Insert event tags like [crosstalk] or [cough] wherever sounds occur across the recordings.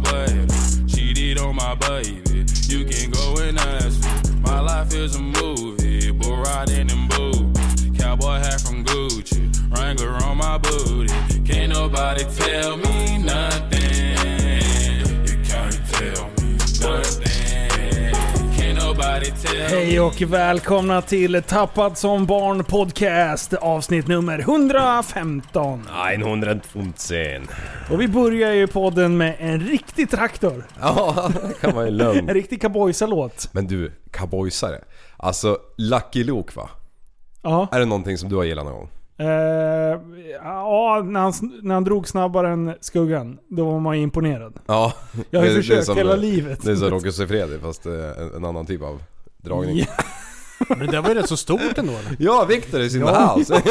blood. Cheated on my baby. You can go and ask her. My life is a movie, bull riding in boots. Cowboy hat from Gucci, Wrangler on my booty. Can't nobody tell me Hej och välkomna till Tappad som barn podcast avsnitt nummer 115. 115. Och vi börjar ju podden med en riktig traktor. Ja, det kan vara En lugn. riktig cowboysalåt. Men du, cowboysare. Alltså, Lucky Luke va? Ja. Är det någonting som du har gillat någon gång? Eh, ja, när han, när han drog snabbare än skuggan, då var man ju imponerad. Ja. Jag har ju försökt hela livet. Det är som Rocky Sefredi fast eh, en, en annan typ av dragning. Ja. Men det där var ju rätt så stort ändå eller? Ja, Victor is in the Ja. house!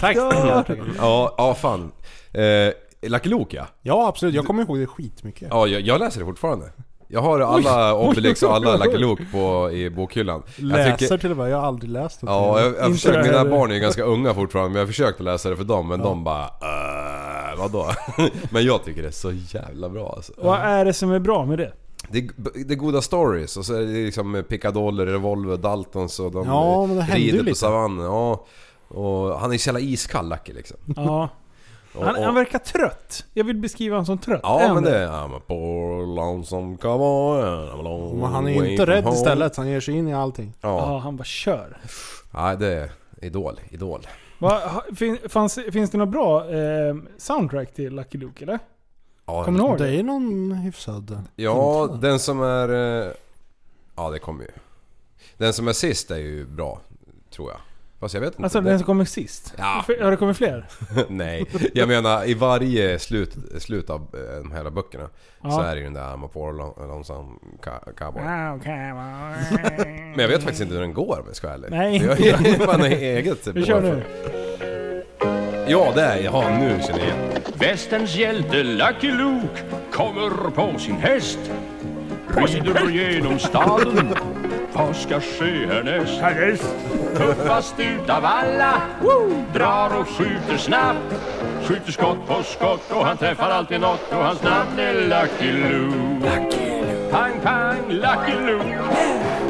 Tack ja, ja fan. Eh, Lucky Luke ja. Ja absolut, jag kommer ihåg det skitmycket. Ja, jag, jag läser det fortfarande. Jag har alla Obelix och alla Lucky Luke på, i bokhyllan. Jag Läser tycker- till och med, jag har aldrig läst det. Ja, jag, jag Inte försöker, mina barn är ju ganska unga fortfarande men jag har försökt att läsa det för dem men de bara äh, vadå? [laughs] men jag tycker det är så jävla bra alltså. Vad är det som är bra med det? Det, är- det är goda stories och så är det liksom pickadoller, revolver, Daltons och de Ja, rider på savannen. Ja. Och han är så jävla iskall Lucky liksom. Ja. Och, Han, och, han verkar trött. Jag vill beskriva honom som trött. Ja han men det är long Men han är inte rädd home. istället, han ger sig in i allting. Ja, Ja, han bara kör. Nej det är idol, idol. Va, ha- fin, fanns, finns det något bra eh, soundtrack till Lucky Luke eller? Ja, Kommer ni ihåg Det det? är någon hyfsad... Ja, intro. den som är... eh, Ja, det kommer ju. Den som är sist är ju bra, tror jag. Fast jag vet inte. Alltså den som kommer sist? Ja. Har det kommit fler? [laughs] Nej, jag menar i varje slut, slut av eh, de här böckerna så Ja. är det ju den där I'm a poor lonesome cowboy. Ah, okay. [laughs] Men jag vet faktiskt inte hur den går om jag ska vara ärlig. Nej. Jag har bara något eget. Vi kör nu. Ja, det är Ja, nu känner jag igen. Västerns hjälte Lucky Luke kommer på sin häst. Rider genom staden Vad ska ske härnäst? Tuffast utav alla Drar och skjuter snabbt. Skjuter skott på skott och han träffar alltid något och hans namn är Lucky Luke. Pang pang Lucky Luke.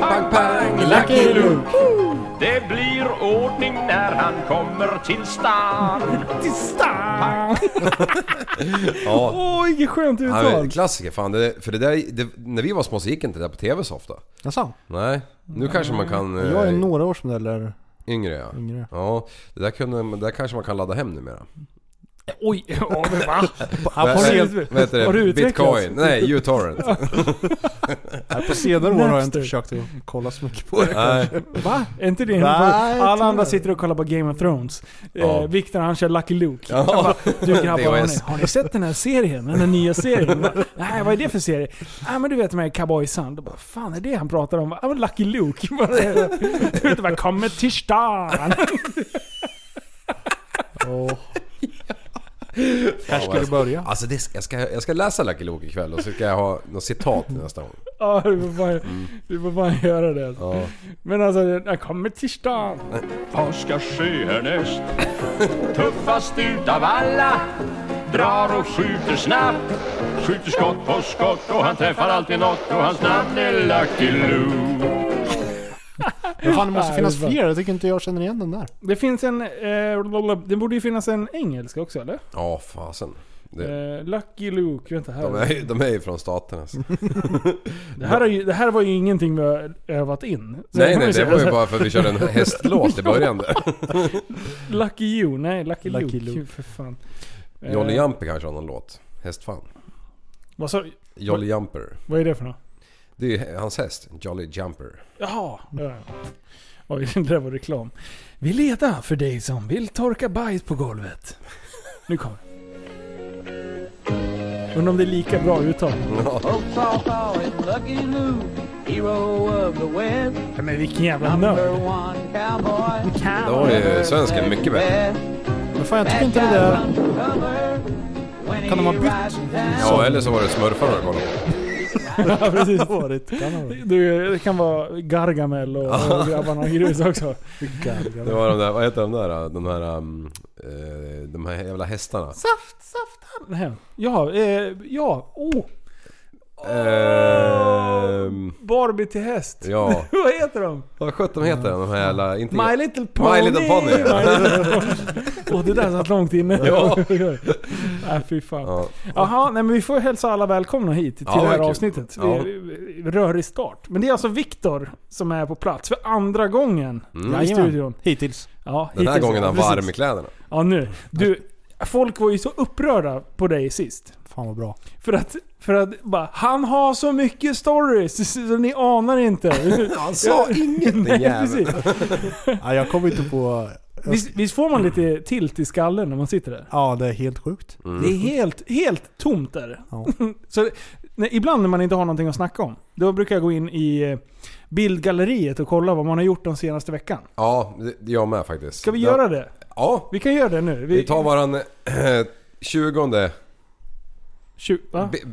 Pang pang Lucky Luke Det blir ordning när han kommer till stan [laughs] Till stan! [laughs] Ja. Åh, vilket skönt uttal. klassiker fan. Det, för det där, det, när vi var små så gick inte det där på TV så ofta. Jaså? Nej, nu kanske man kan... eh, Jag är några årsmodeller Yngre ja. yngre. Ja, det där, kunde, det där kanske man kan ladda hem numera. Oj, [laughs] ja, men va? Vad Har du- vad heter har du det? utvecklats? Bitcoin? Nej, uTorrent. [laughs] På senare år har jag inte försökt att kolla så mycket på det. Nej. Va? Är inte det Nej, Alla andra sitter och kollar på Game of Thrones. Ja. Eh, Viktor han kör Lucky Luke. Ja. Bara, du grabbar, [laughs] har ni, har ni sett den här serien? Den här nya serien? Bara, Nej, vad är det för serie? Nej men du vet med cowboysan. Då bara, fan är det han pratar om? Ja men Lucky Luke. Bara, Du vet vad kommer till stan. Och... Här ska du börja. Alltså det, jag, ska, jag ska läsa Lucky Luke ikväll och så ska jag ha något citat nästa gång. [laughs] Ja, du får bara, du får bara göra det. Ja. Men alltså, jag kommer till stan. Vad ska ske härnäst? Tuffast utav alla Drar och skjuter snabbt Skjuter skott på skott och han träffar alltid något och hans namn är Lucky Luke Men fan det måste [laughs] finnas fler. Jag tycker inte jag känner igen den där. Det finns en... Eh, det borde ju finnas en engelsk också eller? Ja, fasen. Det, Eh, Lucky Luke, vänta här. de, är, de är ju från staterna. alltså. [laughs] Det här, är ju, det här var ju ingenting vi har övat in. Så Nej nej, det var ju bara för att vi körde en [laughs] hästlåt i början där. Lucky you, nej Lucky, Lucky Luke. Luke. För fan. Eh, Jolly Jumper kanske har någon låt. Hästfan. Vad, sa, Jolly Jumper. vad är det för något? Det är ju hans häst. Jolly Jumper. Jaha. Ja. Oj, [laughs] det där var reklam. Vi letar för dig som vill torka bajs på golvet. Nu kommer Undrar om det är lika bra uttal. Ja, Men vilken jävla nörd. Då var ju svensken mycket bättre. Men fan jag tycker inte det där... Kan de ha bytt? Ja, eller så var det smurfarna jag kollade på. Ja, precis. Varit. Kan ha varit. Du, det kan vara Gargamel och, och grabbarna och grus också. Det var de där, vad heter de där? De här, um, eh, de här jävla hästarna. Nej. Ja, eh, ja. Oh, Ehm, Barbie till häst. ja, [laughs] Vad heter de? vad sjutton heter de? De här jävla... Inte My Little Pony! [laughs] My Little Pony. Åh, det där satt långt inne. Ja. Nej, [laughs] fy fan. Ja. Jaha, nej men vi får hälsa alla välkomna hit till Ja, det här kul. avsnittet. Ja. Vi, vi, vi rör i start. Men det är alltså Viktor som är på plats för andra gången i Jajamän. studion. Hittills. Ja, Den här gången är han varm i kläderna. Ja, nu. Du, folk var ju så upprörda på dig sist. Fan vad bra. För att, för att bara, han har så mycket stories [laughs] så ni anar inte. [laughs] Han sa inget [laughs] Nej, jävel. precis. Ja, jag kommer inte på... Visst, visst får man lite tilt i skallen när man sitter där? Ja, det är helt sjukt. Det är helt, helt tomt där. Ja. Så när, ibland när man inte har någonting att snacka om, då brukar jag gå in i eh, bildgalleriet och kolla vad man har gjort den senaste veckan. Ja, jag med faktiskt. Ska vi göra det? Ja, Vi kan göra det nu. vi tar våran eh, [clears throat] 20 Tju- va? bi-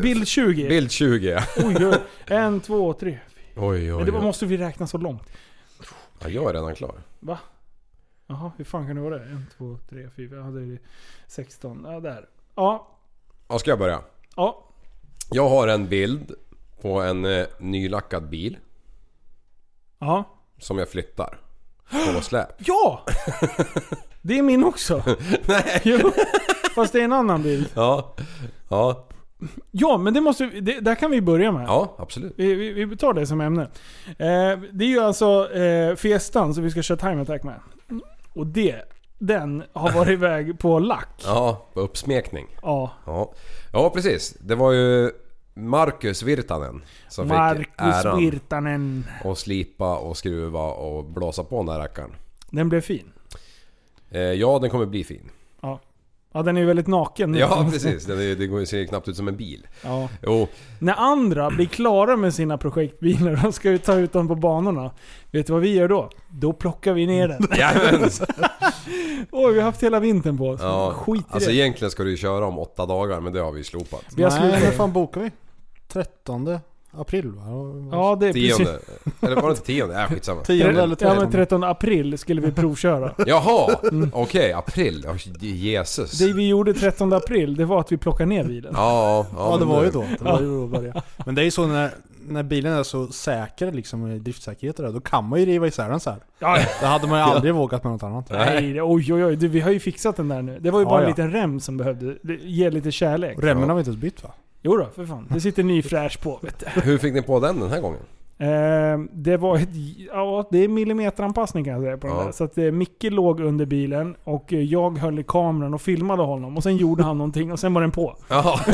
Bild 20. bild 20. Oj, oj. En, två, tre. Oj, oj, Men det oj. måste vi räkna så långt. Ja, jag är redan klar. Va? Jaha, hur fan kan det vara det? En, två, tre, fyra. Ja, det är 16. Ja, där. Ja. Ja, ska jag börja? Ja. Jag har en bild på en eh, nylackad bil Ja. som jag flyttar. På släp. Ja! [laughs] Det är min också. Nej! Jo. Fast det är en annan bild. Ja, ja, Ja, men det måste det, där kan vi börja med. ja absolut. Vi, vi, vi tar det som ämne. Eh, det är ju alltså eh, Fiestan som vi ska köra Time Attack med. Och det, den har varit iväg [laughs] på lack. Ja, på uppsmekning. Ja. Ja. ja, precis. Det var ju Marcus Virtanen som fick Marcus äran Virtanen. att slipa och skruva och blåsa på den här rackaren. Den blev fin. Eh, ja, den kommer bli fin. Ja. Den är ju väldigt naken nu. Ja, precis. Den är, det går- ser knappt ut som en bil. Ja. Jo, När andra blir klara med sina projektbilar och ska ju ta ut dem på banorna. Vet du vad vi gör då? Då plockar vi ner den. [laughs] Oj, vi har haft hela vintern på oss. Ja, Skit i alltså det. egentligen ska du ju köra om åtta dagar, men det har vi slopat. Vi har Nej, slutat. när fan bokar vi? 13 april va? Ja, det är precis. Tionde. Eller var det inte tionde? Äh, skitsamma. 10 eller Ja men 13. 13 april skulle vi provköra. [laughs] Jaha! Okej, april. Ja, Jesus. Det vi gjorde 13 april, det var att vi plockade ner bilen. Ja, ja, Ja det men var ju då. Det var ju då börja. Men det är ju så när, när bilen är så säker liksom i driftsäkerhet och det, då kan man ju riva isär den så här. Ja, Det hade man ju aldrig vågat med något annat. nej, det- oj oj oj. Du, vi har ju fixat den där nu. Det var ju Ja, bara en ja. liten rem som behövde det- ge lite kärlek. Och remmen har vi inte ens bytt va? Jo då, för fan. Det sitter ny fräsch på vet du. Hur fick ni på den den här gången? Eh, det var ett, ja, det är millimeteranpassning kan jag säga på den Ja. där. Så att eh, Micke låg under bilen och eh, jag höll i kameran och filmade honom. Och sen gjorde han någonting och sen var den på. Jaha. [laughs]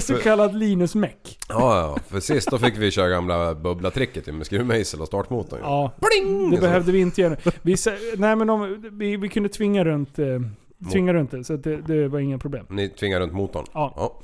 Så kallad Linus Meck. Ja, ja. För sist då fick vi köra gamla bubbla-tricket ju med skruvmejsel och startmotorn. ju. Ja, det behövde vi inte göra. Vi, sä- nej men om, vi, vi kunde tvinga runt, eh, tvinga runt det, så det, det var inga problem. Ni tvingar runt motorn? Ja. ja.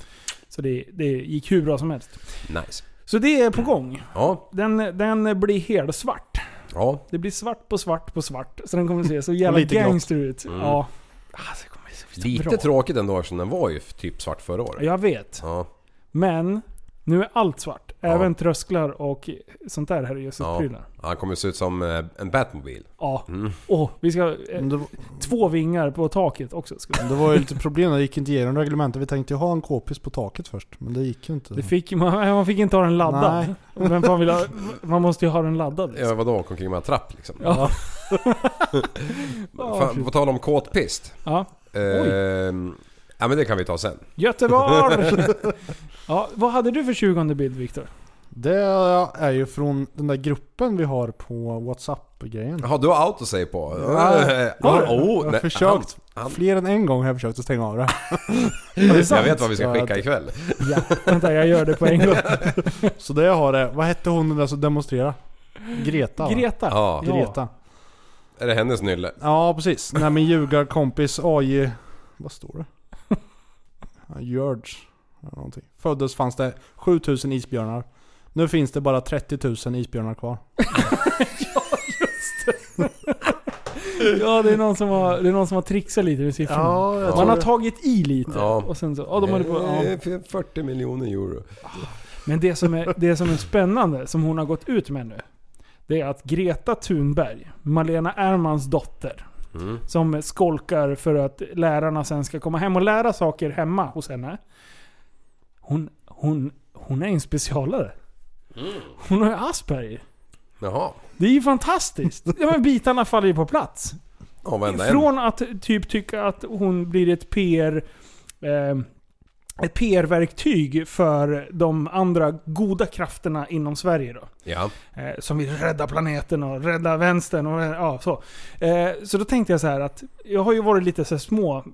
Så det, det gick hur bra som helst. Nice. Så det är på gång. Ja. Den, den blir helt svart. Ja. Det blir svart på svart på svart. Så den kommer se så jävla gangster ut. Mm. Ja. Alltså, det kommer se så Lite bra. tråkigt ändå eftersom den var ju typ svart förra året. Jag vet. Ja. Men nu är allt svart. Även trösklar och sånt där här är Ja. Jesus-prylar. Han kommer se ut som eh, en Batmobil. Ja. Mm. Åh, vi ska... Eh, Men var- två vingar på taket också. Ska vi. det var ju lite problem, det gick inte igenom reglementet. Vi tänkte ju ha en k-pist på taket först, men det gick ju inte. Det fick, man, man fick inte ha den laddad. Vem fan vill ha, man måste ju ha den laddad. Liksom. Ja vadå, åka omkring med en trapp liksom? Ja. [laughs] [laughs] Fan, på tal om kåtpist. Ja. Ehm, ja men det kan vi ta sen. Göteborg! [laughs] ja, vad hade du för 20 bild Viktor? Det är ju från den där gruppen vi har på WhatsApp-grejen. Jaha, du har autosave på? Ja. Ja, oh, jag har försökt. han- han- Fler än en gång har jag försökt att stänga av det. [laughs] Jag vet vad vi ska skicka ikväll. Ja, vänta jag gör det på en gång. [laughs] Så det jag har är, vad hette hon den där som demonstrerade? Greta va? Greta. Ja. Greta. Är det hennes nylle? Ja precis. Nej min ljugarkompis AJ... Vad står det? Ja, George. eller Någonting. Föddes fanns det 7000 isbjörnar. Nu finns det bara 30 000 isbjörnar kvar. [laughs] Ja, det är någon som har, det är någon som har trixat lite med siffrorna. Ja, jag Man har det. tagit i lite. Ja. Och sen så, ja, de håller på, ja. Eh, 40 miljoner euro. Men det som, är, det som är spännande, som hon har gått ut med nu. Det är att Greta Thunberg, Malena Ernmans dotter. Mm. Som skolkar för att lärarna sen ska komma hem och lära saker hemma hos henne. Hon, hon, hon är en specialare. Hon har Asperger. Jaha. Det är ju fantastiskt. Ja, men bitarna faller ju på plats. Från att typ tycka att hon blir ett PR... Eh, ett PR-verktyg för de andra goda krafterna inom Sverige då. Ja. Eh, som vill rädda planeten och rädda vänstern och ja, så. Eh, så då tänkte jag så här att jag har ju varit lite så små...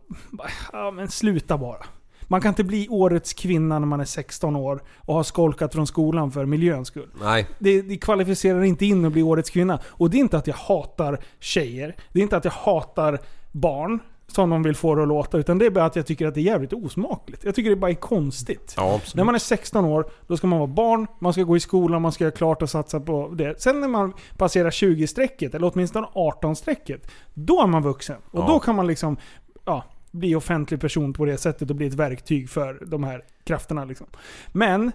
Ja men sluta bara. Man kan inte bli årets kvinna när man är 16 år och har skolkat från skolan för miljöns skull. Nej. Det, det kvalificerar inte in att bli årets kvinna. Och det är inte att jag hatar tjejer. Det är inte att jag hatar barn. Som de vill få det att låta. Utan det är bara att jag tycker att det är jävligt osmakligt. Jag tycker det bara är konstigt. Ja. När man är 16 år, då ska man vara barn, man ska gå i skolan, man ska göra klart och satsa på det. Sen när man passerar 20-strecket, eller åtminstone 18-strecket, då är man vuxen. Och Ja. då kan man liksom ja, bli offentlig person på det sättet och bli ett verktyg för de här krafterna. Liksom. Men,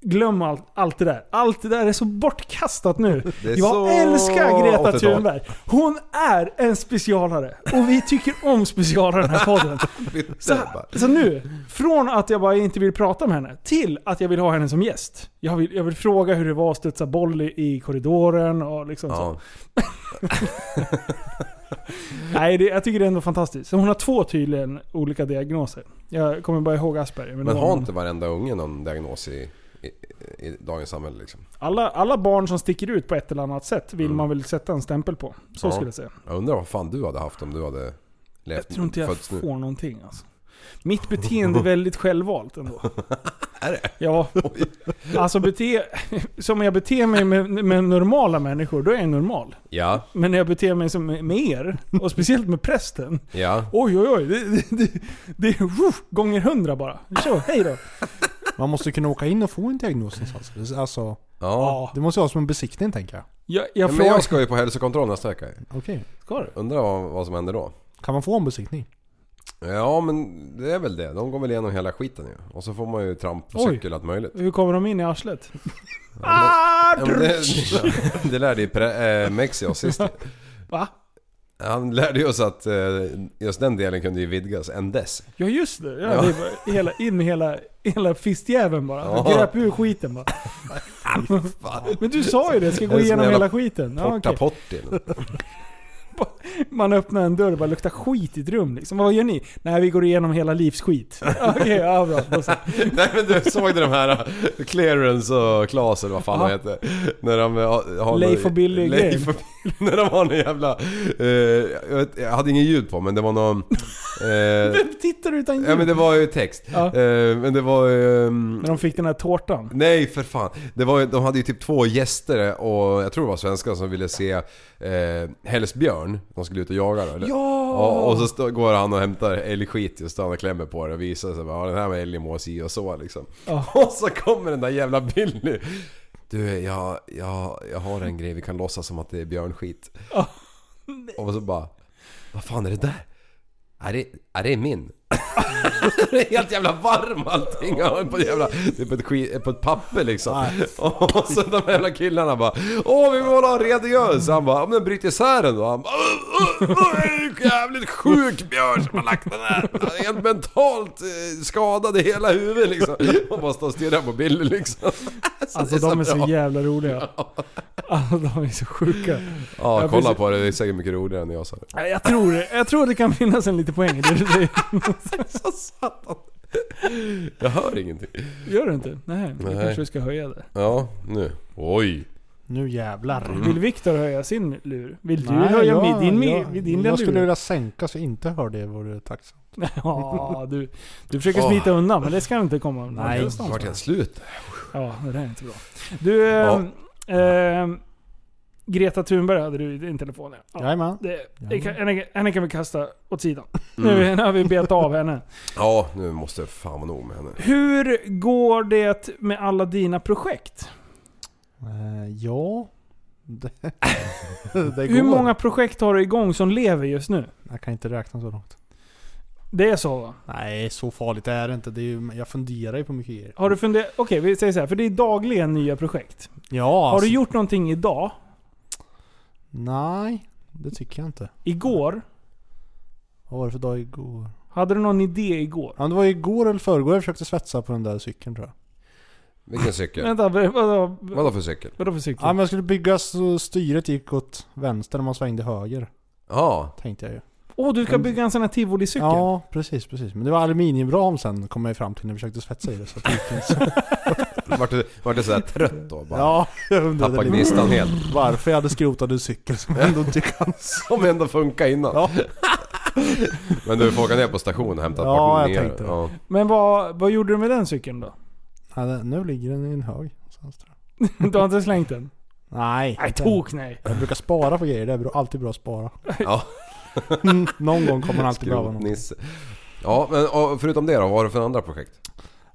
glöm allt, allt det där. Allt det där är så bortkastat nu. [laughs] Jag så älskar Greta 80-tal. Thunberg. Hon är en specialare. Och vi tycker om specialare i den här podden. [laughs] Så, så nu, från att jag bara inte vill prata med henne, till att jag vill ha henne som gäst. Jag vill, jag vill fråga hur det var att studsa boll i, i korridoren och liksom så. Ja. [laughs] Nej, det, jag tycker det är ändå fantastiskt. Så hon har två tydligen olika diagnoser. Jag kommer bara ihåg Asperger. Men, Men har någon- inte varenda unge någon diagnos i, i, i dagens samhälle liksom? alla, alla barn som sticker ut på ett eller annat sätt vill Mm. man väl sätta en stämpel på. Så Ja. skulle jag säga. Jag undrar vad fan du hade haft om du hade levt Jag tror inte jag fötts nu. får någonting alltså. Mitt beteende är väldigt självvalt ändå. [laughs] Är det? Ja. Alltså bete, som jag beter mig med, med normala människor, då är jag normal. Ja, Men när jag beter mig som med er, och speciellt med prästen. ja. Oj oj oj, det, det, det, är woof, gånger hundra bara. Så, hej då. Man måste kunna åka in och få en diagnos någonstans. Alltså, Ja. Ja, det måste vara som en besiktning tänker jag. jag, ja jag men frågar... jag ska ju på hälsokontroll nästa vecka. Okej. Ska du? Undrar vad, vad som händer då. Kan man få en besiktning? Ja men det är väl det. De går väl igenom hela skiten ju. Och så får man ju tramp på Oj. cykel allt möjligt. Hur kommer de in i arslet? [laughs] Ja, men det, det lärde ju pre- äh, Mexi oss sist. [laughs] Va? Han lärde ju oss att eh, just den delen kunde ju vidgas än dess. Ja just det. Ja, Ja. Det bara hela, in med hela, hela fistjäveln bara. Ja. Gröp ur skiten bara. [laughs] Men du sa ju det, ska gå igenom hela skiten. Ja, Porta okej. pottin. Man öppnar en dörr och bara luktar skit i ett rum liksom. Vad gör ni? Nej, vi går igenom hela livsskit. [laughs] Okej, ja bra. Nej men du såg de här uh, Clearance och Klas eller vad fan de heter? När de uh, har Leif och Billy Leif och När de har någon jävla... eh, jag, vet, jag hade ingen ljud på men det var någon... eh, [laughs] Vem tittar utan ljud? ja men det var ju text. Ja. Eh, men det var ehm, När de fick den här tårtan. Nej för fan. Det var, de hade ju typ två gäster och jag tror det var svenskar som ville se eh, Hells Björn. De skulle ut och jaga då. eller? Ja! Och, och så går han och hämtar älgskit och han och klämmer på det och visar sig bara ja, den här med älgen mår si och så liksom. Ja. [laughs] Och så kommer den där jävla Billy. Du, jag, jag, jag har en grej vi kan låtsas som att det är björnskit. Ja. Och så bara, vad fan är det där? Är det, är det min? [laughs] det är helt jävla varm allting. Ja, På, jävla, det är på, ett skit, på ett papper liksom. [laughs] Och så de jävla killarna bara Åh vi vill ha en redogörelse. Han bara, ja men bryt isär den då. Han bara, "Åh, åh, åh, är en jävligt sjuk björn som har lagt den här. Är helt mentalt eh, skadad i hela huvudet liksom. Och bara står och stirrar på Billy liksom. Så [laughs] Alltså det de är så bra. jävla roliga. Alltså de är så sjuka. Ja, Ja, kolla precis. på det. Det är säkert mycket roligare än jag sa. Ja, Jag tror, jag tror det kan finnas en liten poäng i det du [laughs] säger. Så satan. Jag hör ingenting. Gör du inte? Nej, då Nej. kanske du ska höja det. Ja, nu. Oj. Nu jävlar. Vill Viktor höja sin lur? Vill du Nej, höja jag- min, din, jag, min, din Jag skulle lur? vilja sänka så jag inte hör det vore tacksamt. [laughs] Ja, du, du försöker Åh. smita undan men det ska inte komma någon Nej. Vart jag slut? Ja, det där är inte bra. Du, ehm, ehm, Greta Thunberg hade du i din telefon ja. ja. Jajamän. Det, det kan, henne, henne kan vi kasta åt sidan. Mm. Nu, nu har vi bet av henne. Ja, nu måste jag fan vara nog med henne. Hur går det med alla dina projekt? Eh, ja. Det, [laughs] det Hur går. många projekt har du igång som lever just nu? Jag kan inte räkna så långt. Det är så va? Nej, så farligt är det inte. Det är ju, jag funderar ju på mycket grejer. Har du funderat? Okej, vi säger så här, för det är dagligen nya projekt. Ja, Har alltså, du gjort någonting idag? Nej, det tycker jag inte. Igår? Vad var det för dag igår? Hade du någon idé igår? Ja, det var igår eller förrgår jag försökte svetsa på den där cykeln tror jag. Vilken cykel? Vänta, vad- vadå? Vadå för cykel? Vadå för cykel? Ja, men jag skulle bygga så styret gick åt vänster när man svängde höger. Ja. Tänkte jag ju. Åh, du ska bygga en sån här tivolicykel? Ja, precis, precis. Men det var aluminiumram sen kom jag fram till när vi försökte svetsa i det. Så att det gick inte så. [laughs] Vart du, vart du sådär trött då? Bara, Ja, jag undrade Tappade gnistan helt. varför jag hade skrotat en cykel som ändå inte [laughs] kan... Som ändå funkar innan. Ja. Men du får åka ner på stationen och hämta ett Ja, par jag nya. tänkte det. Ja. Men vad, vad gjorde du med den cykeln då? Ja, nu ligger den i en hög. någonstans, tror jag. [laughs] Du har inte slängt den? Nej, Nej, inte. tok nej. Jag brukar spara på grejer. Det är bra, alltid bra att spara. [laughs] Ja. Någon gång kommer man alltid behöva något. Skrotnisse. Ja, men och förutom det då, vad har du för andra projekt?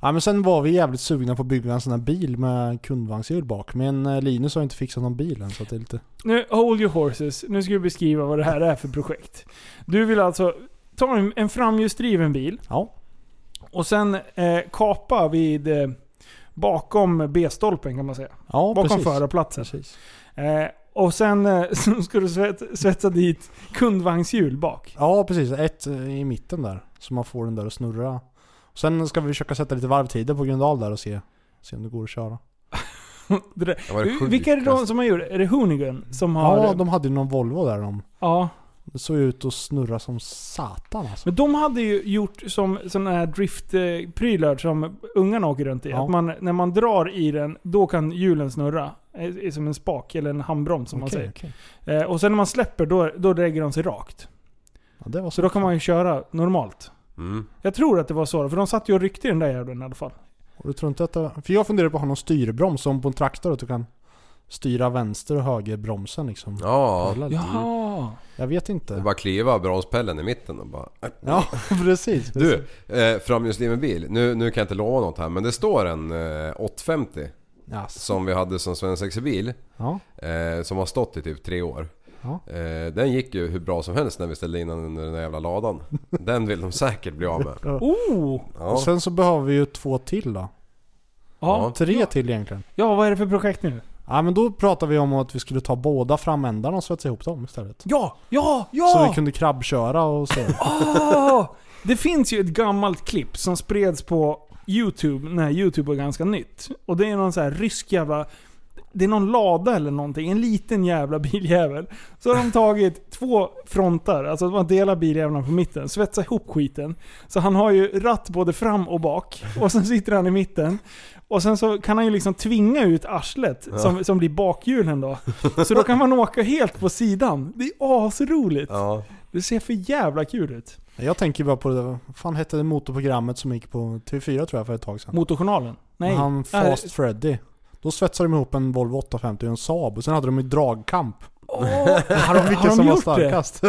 Ja men sen var vi jävligt sugna på att bygga en sån här bil med kundvagnshjul bak. Men eh, Linus har inte fixat någon bil än så att det är lite... Nu, hold your horses. Nu ska vi beskriva vad det här är för projekt. Du vill alltså ta en, en framhjulsdriven bil Ja. och sen eh, kapa vid eh, bakom B-stolpen kan man säga. Ja Bakom precis. förarplatsen. Precis. Eh, och sen eh, [laughs] ska du svets, svetsa dit kundvagnshjul bak. Ja precis, ett eh, i mitten där. Så man får den där att snurra. Sen ska vi försöka sätta lite varvtider på Gröndal där och se, se om det går att köra. [laughs] Det där. Det var det Vilka är det de sjukaste. som har gjort? Är det Hoonigan som har... Ja, de hade ju någon Volvo där de. ja. Det såg ut att snurra som satan alltså. Men de hade ju gjort som sådana här driftprylar som ungarna åker runt i. Ja. Att man, när man drar i den, då kan hjulen snurra. Eh, eh, Som en spak eller en handbroms som man Okej, säger. okej. Eh, och sen när man släpper, då, då lägger de sig rakt. Ja, det var Så då kan man ju köra normalt. Mm. Jag tror att det var så, för de satt ju och ryckte i den där jäveln i alla fall. Och du tror inte att det... För jag funderar på att ha någon styrbroms som på en traktor att du kan styra vänster och höger bromsen liksom. Ja. Jaha. Jag vet inte. bara att kliva bromspellen i mitten och bara... [laughs] Ja, precis. Du, eh, framhjulsdriven bil. Nu, nu kan jag inte lova något här men det står en eh, 850 Yes. som vi hade som svensexa-bil. Ja. Eh, som har stått i typ tre år. Ja. Eh, den gick ju hur bra som helst när vi ställde in den under den där jävla ladan. [laughs] Den vill de säkert bli av med. Oh! Ja. Och sen så behöver vi ju två till då. Ja. Tre till egentligen. ja, vad är det för projekt nu? Ja men då pratar vi om att vi skulle ta båda framändarna och svetsa ihop dem istället. Ja! Ja! Ja! Så vi kunde krabbköra och så. Ah, det finns ju ett gammalt klipp som spreds på YouTube när YouTube var ganska nytt. Och det är någon så här rysk jävla... det är någon lada eller någonting. En liten jävla [laughs] biljävel. Så har de tagit två frontar, alltså man delar biljävlarna på mitten, svetsar ihop skiten. Så han har ju ratt både fram och bak. Och sen sitter han i mitten. Och sen så kan han ju liksom tvinga ut arslet som, som blir bakhjulen då. Så då kan man åka helt på sidan. Det är asroligt. Ja. Det ser för jävla kul ut. Jag tänker bara på det, vad fan hette det motorprogrammet som gick på TV4 tror jag för ett tag sedan? Motorjournalen? Nej. Han Äh, Fast Freddy. Då svetsade de ihop en Volvo 850 och en Saab och sen hade de ju dragkamp. Åh, [laughs] Har de vilken de som var gjort det? starkast? [laughs]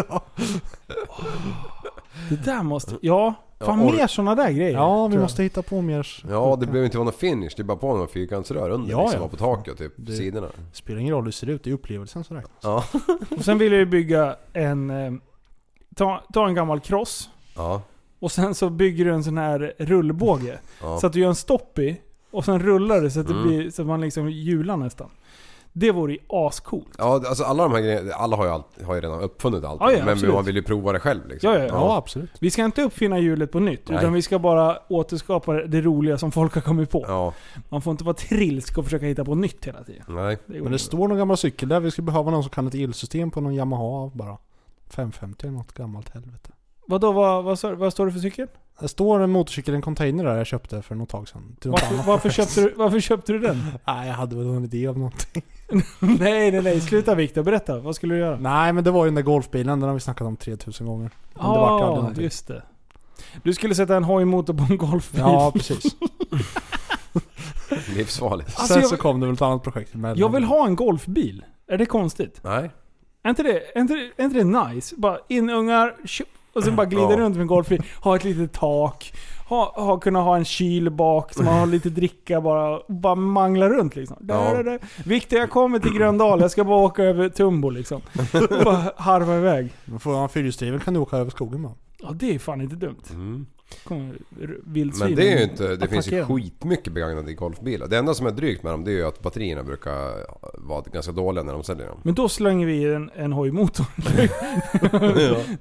Det där måste... Ja, fan Ja, mer sådana där grejer. ja, vi måste hitta på mer. Ja, det behöver inte vara någon finish. Det är bara på några fyrkantsrör under Ja, liksom, ja. på taket och typ Det- sidorna. Det spelar ingen roll hur det ser ut, det är upplevelsen som räknas. Ja. [laughs] Och sen vill jag ju bygga en... eh, Ta, ta en gammal cross. Ja. Och sen så bygger du en sån här rullbåge. Ja. Så att du gör en stopp i. Och sen rullar det så att, det Mm. blir, så att man liksom hjular nästan. Det vore ju ascoolt. Ja, alltså alla de här grejerna, alla har ju, allt, har ju redan uppfunnit allt. Ja, ja, men absolut. man vill ju prova det själv liksom. Ja, ja, ja. Ja, absolut. Vi ska inte uppfinna hjulet på nytt. Nej. Utan vi ska bara återskapa det roliga som folk har kommit på. Ja, Man får inte vara trilsk och försöka hitta på nytt hela tiden. nej. Det Men det inte. står någon gammal cykel där, vi skulle behöva någon som kan ett elsystem på någon Yamaha bara. 550 eller något gammalt helvete. Vadå, vad, vad, står- vad står det för cykel? Det står en motorcykel, en container där jag köpte för något tag sedan. Till något Varför, annat varför, köpte du, varför köpte du den? [laughs] Nej, jag hade väl någon idé om någonting. [laughs] nej, nej, nej. Sluta Viktor. Berätta. Vad skulle du göra? Nej, men det var ju den där golfbilen, den har vi snackat om 3000 gånger. Men det Ja, någonting. just det. Du skulle sätta en hojmotor på en golfbil. Ja, precis. [laughs] Livsfarligt. Alltså, Sen jag- så kom det väl ett annat projekt emellan. Jag vill ha en golfbil. Är det konstigt? Nej. Är inte det, är inte, det- är inte det nice? Bara in ungar, tjup, och sen bara glida Ja. runt med golfbil. Ha ett litet tak. Ha, ha, kunna ha en kyl bak så man har lite dricka bara. och Bara mangla runt liksom. Där, Ja. där. Viktor jag kommer till Gröndal, jag ska bara åka över Tumbo liksom. Bara harva iväg. Men får man fyrhjulsdriven kan du åka över skogen med. Ja det är fan inte dumt. Mm. Kommer vildsvin Men det är ju inte, det finns ju skitmycket begagnade golfbilar. Det enda som är drygt med dem det är ju att batterierna brukar vara ganska dåliga när de säljer dem. Men då slänger vi en, en hojmotor.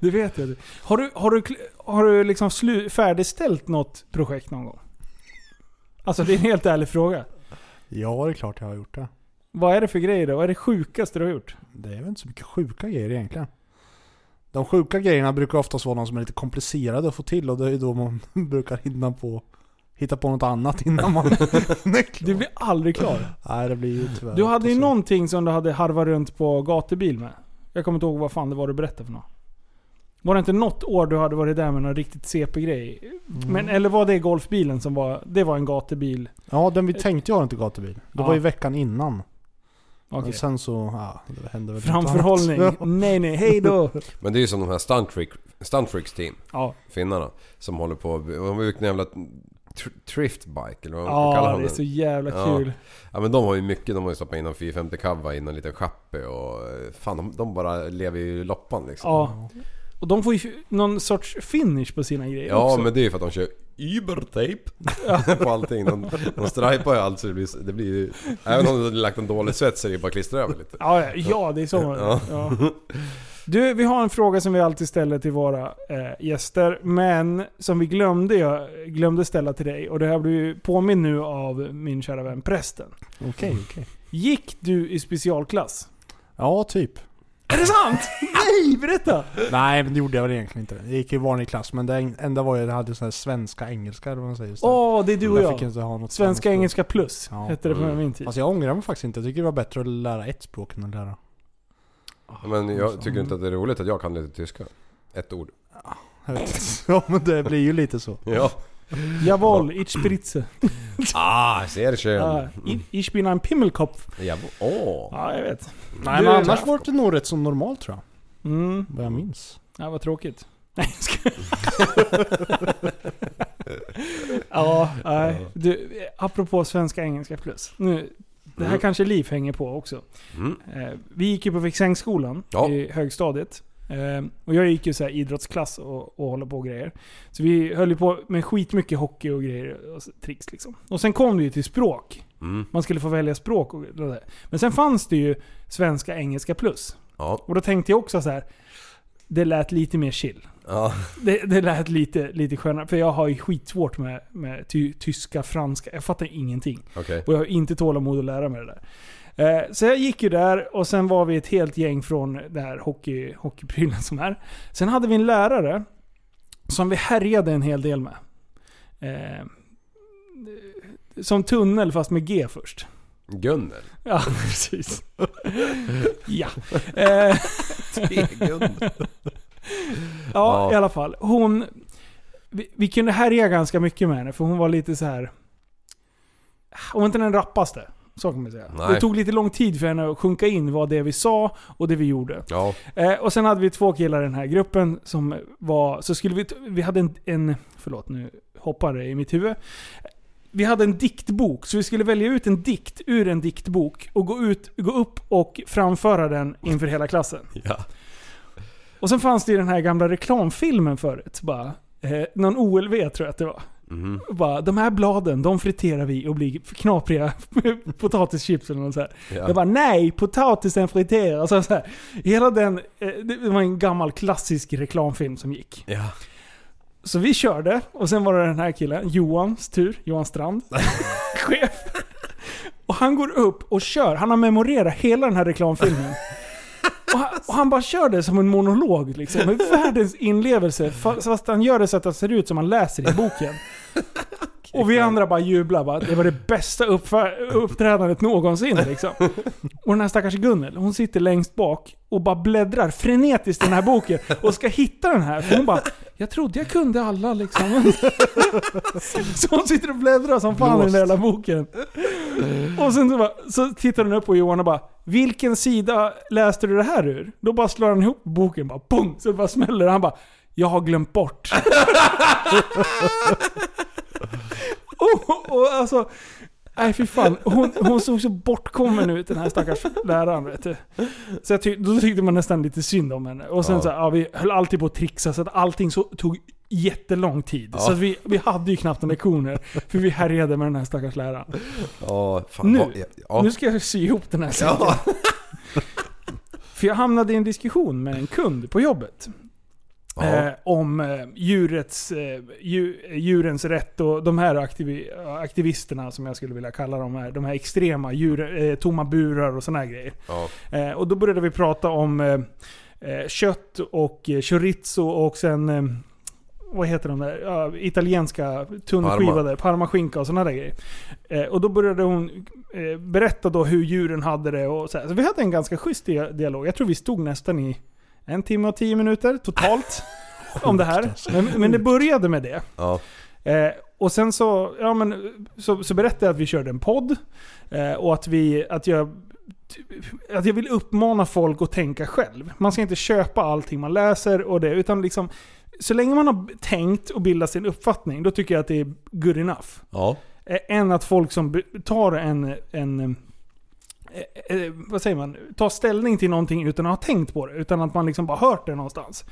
[laughs] det vet jag. Har du, har du, har du liksom slu, färdigställt något projekt någon gång? Alltså det är en helt ärlig fråga. Ja, det är klart jag har gjort det. Vad är det för grejer då? Vad är det sjukaste du har gjort? Det är väl inte så mycket sjuka grejer egentligen. De sjuka grejerna brukar oftast vara de som är lite komplicerade att få till och det är ju då man [laughs] brukar hinna på hitta på något annat innan man. [laughs] [laughs] Du blir aldrig klar. Nej, det blir ju tyvärr Du hade ju så. någonting som du hade harvat runt på gatubil med. Jag kommer inte ihåg vad fan det var du berättade för något. Var det inte något år du hade varit där med någon riktigt CP-grej? Mm. Men, eller var det golfbilen som var... Det var en gatubil? Ja, den vi tänkte ju ha inte gatubil. Det Ja. var ju veckan innan. Men sen så, ja, det hände väl något Framförhållning. annat. [laughs] nej nej, hej då. Men det är ju som de här stunt, team. Ja, Finnarna. Som håller på, de har byggt en jävla tr- triftbike eller vad ja kallar de det är det? så jävla Ja. kul. Ja men de har ju mycket, de har ju stoppat in en 450 kava i någon liten chappe och fan de, de bara lever ju loppan liksom. Ja. Och de får ju någon sorts finish på sina grejer Ja också. men det är ju för att de kör Uber-tape [laughs] på allting. De, de stripar ju allt så det blir, det blir ju... Även om du hade lagt en dålig svets så är det bara att klistra över lite. Ja, ja, det är så. Ja. Ja. Du, vi har en fråga som vi alltid ställer till våra eh, gäster, men som vi glömde, jag glömde ställa till dig. Och det här blir påminn nu av min kära vän prästen. Okej, okej. Gick du i specialklass? Ja, typ. Är det sant? [laughs] Nej, berätta! Nej, men det gjorde jag väl egentligen inte. Jag gick i vanlig klass, men det enda var ju att jag hade sån här svenska, engelska eller vad man säger. Åh, det är du och Jag fick jag. inte ha något Svenska, annat engelska plus, Ja. hette det på min tid. Fast jag ångrar mig faktiskt inte. Jag tycker det var bättre att lära ett språk än att lära. Men jag tycker inte att det är roligt att jag kan lite tyska. Ett ord. Ja, [laughs] men det blir ju lite så. Ja. Jawohl, ich spritze. Ah, sehr schön. Ja, ich- ich bin ein Pimmelkopf. Ja, åh. Ja, jag vet. Nej, Du- men annars var det nog rätt som normalt tror jag. Mm. Vad jag minns. Ja, vad tråkigt. [laughs] Nej, jag ska... [laughs] Ja, nej. Du, apropå svenska, engelska plus. Nu, det här Mm. kanske Liv hänger på också. Mm. Eh, vi gick ju på Viksängsskolan Ja. i högstadiet. Eh, och jag gick ju så här idrottsklass och, och håller på och grejer. Så vi höll ju på med skitmycket hockey och grejer och tricks liksom. Och sen kom det ju till språk. Mm. Man skulle få välja språk och det. Men sen fanns det ju svenska, engelska plus. Ja. Och då tänkte jag också så här. Det lät lite mer chill. Ja. Det, det lät lite, lite skönare. För jag har ju skitsvårt med, med ty, tyska, franska. Jag fattar ingenting. Okej. Och jag har inte tålamod att lära mig det där. Eh, så jag gick ju där och sen var vi ett helt gäng från det här hockey, hockeyprylen som är. Sen hade vi en lärare som vi härjade en hel del med. Eh, som tunnel fast med G först. Gunnel. Ja, [laughs] precis. ja. Eh, [laughs] Ja. i alla fall. Hon... Vi, vi kunde härja ganska mycket med henne för hon var lite så här. Hon var inte den rappaste. Så kan man säga. Nej. Det tog lite lång tid för henne att sjunka in vad det vi sa och det vi gjorde. Ja. Eh, och sen hade vi två killar i den här gruppen som var... Så skulle vi... Vi hade en... en förlåt, nu hoppar det i mitt huvud. Vi hade en diktbok, så vi skulle välja ut en dikt ur en diktbok och gå, ut, gå upp och framföra den inför hela klassen. [laughs] Ja. Och sen fanns det ju den här gamla reklamfilmen förut. Bara, eh, någon OLV tror jag att det var. Mhm. Bara, de här bladen, de friterar vi och blir knapriga [laughs] potatischips eller något så här. Ja. Jag bara, nej, potatisen friteras. Så, så här. Hela den, eh, det var en gammal klassisk reklamfilm som gick. Ja. Så vi körde, och sen var det den här killen, Johans tur, Johan Strand, [laughs] chef. Och han går upp och kör, han har memorerat hela den här reklamfilmen. Och han, och han bara kör det som en monolog liksom, med världens inlevelse. Fast han gör det så att det ser ut som han läser i boken. Och vi andra bara jublar bara, det var det bästa uppträdandet någonsin liksom. Och den här stackars Gunnel, hon sitter längst bak och bara bläddrar frenetiskt i den här boken och ska hitta den här. För hon bara, jag trodde jag kunde alla liksom. [laughs] Så hon sitter och bläddrar som fan i den där jävla boken. Och sen så, bara, så tittar hon upp på Johan och bara, vilken sida läste du det här ur? Då bara slår han ihop boken bara, pung, så det bara smäller. Han bara, jag har glömt bort. [laughs] och, och alltså, nej fy fan. Hon, hon såg så bortkommen ut den här stackars läraren vet du. Så jag tyck, då tyckte man nästan lite synd om henne. Och sen Ja. så, ja, vi höll alltid på att trixa så att allting så, tog jättelång tid. Ja. Så att vi, vi hade ju knappt några lektioner. För vi härjade med den här stackars läraren. Ja, fan. Nu, ja. nu ska jag sy ihop den här säcken. För jag hamnade i en diskussion med en kund på jobbet. Eh, om eh, djurets, eh, dju, djurens rätt och de här aktivi, aktivisterna som jag skulle vilja kalla dem här. De här extrema djur, eh, tomma burar och såna här grejer. Eh, och då började vi prata om eh, kött och chorizo och sen vad heter de där? Ja, italienska tunnskivade, parmaskinka och sådana där grejer. Eh, och då började hon eh, berätta då hur djuren hade det och så, här. så vi hade en ganska schysst dia- dialog. Jag tror vi stod nästan i en timme och tio minuter totalt [laughs] om det här. Men, men det började med det. Ja. Eh, och sen så, ja, men, så, så berättade jag att vi körde en podd. Eh, och att, vi, att, jag, att jag vill uppmana folk att tänka själv. Man ska inte köpa allting man läser och det. Utan liksom, så länge man har tänkt och bildat sin uppfattning, då tycker jag att det är good enough. Ja. Eh, än att folk som tar en, en Eh, eh, vad säger man, ta ställning till någonting utan att ha tänkt på det. Utan att man liksom bara hört det någonstans.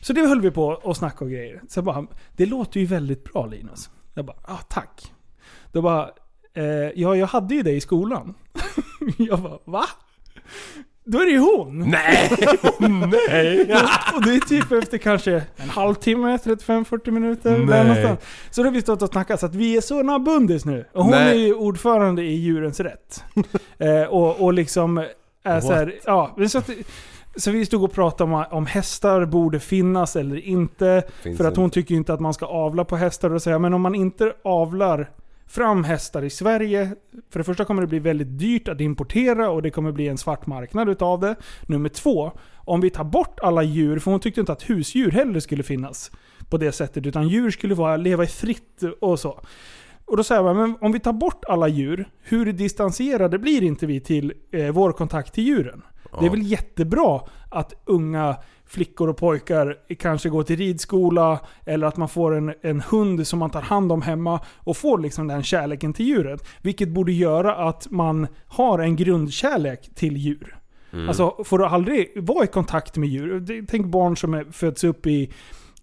Så det höll vi på och snacka och grejer. Så jag bara, det låter ju väldigt bra Linus. Jag bara, ah, tack. Då bara, eh, ja jag hade ju det i skolan. [laughs] jag bara, va? Då är det ju hon! Nej! Nej! [laughs] Och, och det är typ efter kanske en halvtimme, 35-40 minuter. Där någonstans. Så då har vi stått och snackat så att vi är såna bundis nu. Och hon Nej. är ju ordförande i Djurens Rätt. [laughs] eh, och, och liksom är så här, ja, så, att, så vi stod och pratade om om hästar borde finnas eller inte. Finns för att hon inte. tycker inte att man ska avla på hästar. Och säga, men om man inte avlar fram hästar i Sverige. För det första kommer det bli väldigt dyrt att importera och det kommer bli en svart marknad utav det. Nummer två, om vi tar bort alla djur, för hon tyckte inte att husdjur heller skulle finnas på det sättet. Utan djur skulle vara, leva i fritt och så. Och då säger man, men om vi tar bort alla djur, hur distanserade blir inte vi till eh, vår kontakt till djuren? Det är väl jättebra att unga flickor och pojkar kanske går till ridskola eller att man får en, en hund som man tar hand om hemma och får liksom den kärleken till djuret. Vilket borde göra att man har en grundkärlek till djur. Alltså får du aldrig vara i kontakt med djur. Tänk barn som är, föds upp i,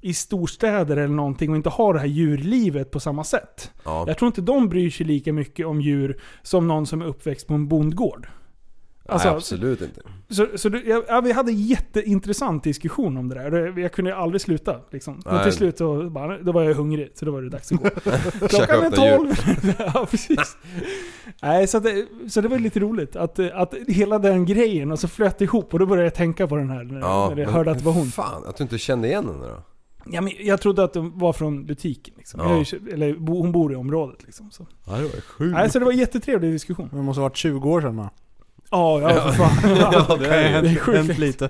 i storstäder eller någonting och inte har det här djurlivet på samma sätt. Ja. Jag tror inte de bryr sig lika mycket om djur som någon som är uppväxt på en bondgård. Alltså, Nej, absolut inte. Så, så det, ja, ja, vi hade jätteintressant diskussion om det där. Jag kunde aldrig sluta. Liksom. Nej. till slut så bara, då var jag hungrig, så då var det dags att gå. [laughs] Klockan är tolv. [laughs] ja, precis. Nej, så, att det, så det var lite roligt. Att, att hela den grejen, och så flöt ihop. Och då började jag tänka på den här när, Ja, när jag men hörde att det var hon. Fan, att du inte kände igen henne då? Ja, men jag trodde att de var från butiken. Liksom. Ja. Jag eller hon bor i området. Liksom, så. Ja, det var sjukt. Nej, så det var en jättetrevlig diskussion. Det måste ha varit 20 år sedan va? Ja, ja, för fan. [laughs] Ja, det är [laughs] det är sjukt. Hänt lite.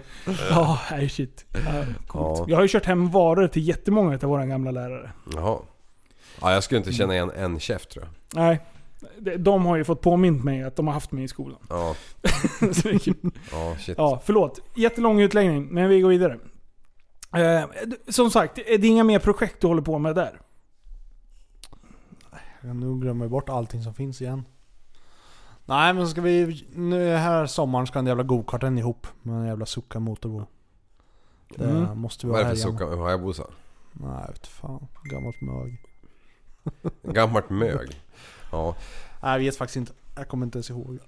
Ja, nej shit. Ja, coolt. Ja. Jag har ju kört hem varor till jättemånga av våra gamla lärare. Jaha. Ja, jag skulle inte känna igen en chef tror jag. Nej. de- har ju fått påmint mig att de har haft mig i skolan. Ja, [laughs] Så det är kul. ja shit. ja, förlåt. Jättelång utläggning, men vi går vidare. Eh, som sagt, det är inga mer projekt du håller på med där? Ja, Nu glömmer jag bort allting som finns igen. Nej men ska vi... Nu här sommaren ska en jävla go-karten ihop med en jävla Succa motorbåt. Det Mm. måste vi Vad ha är det för igen. Succa Hayabusa? Nej vet fan. Gammalt mög. [laughs] Gammalt mög. Ja. Nej jag vet faktiskt inte. Jag kommer inte ens ihåg.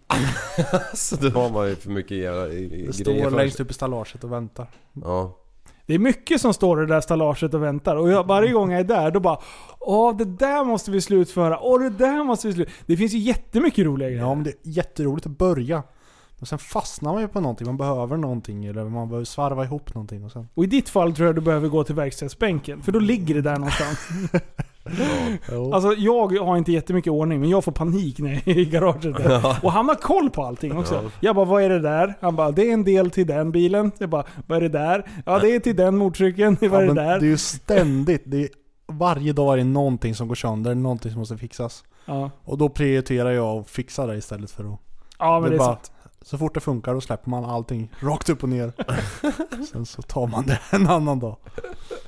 [laughs] Så då har man ju för mycket jävla i Det grejer står längst upp i stalaget och väntar. Ja. Det är mycket som står i det där stalaget och väntar. Och jag, varje gång jag är där, då bara Åh, det där måste vi slutföra. Åh, det där måste vi slutföra. Det finns ju jättemycket roliga grejer. Ja men det är jätteroligt att börja. Men sen fastnar man ju på någonting. Man behöver någonting eller man behöver svarva ihop någonting och sen... Och i ditt fall tror jag du behöver gå till verkstadsbänken. För då ligger det där någonstans. [laughs] Alltså jag har inte jättemycket ordning, men jag får panik när jag är i garaget där. Och han har koll på allting också. Jag bara, vad är det där? Han bara, det är en del till den bilen. Jag bara, vad är det där? Ja, det är till den motorcykeln. [laughs] Vad är det där? det är ju ständigt. Det är, varje dag är det någonting som går sönder, någonting som måste fixas. Och då prioriterar jag att fixa det istället för att... ja men det är bara, sant. Så fort det funkar då släpper man allting rakt upp och ner. [laughs] Sen så tar man det en annan dag.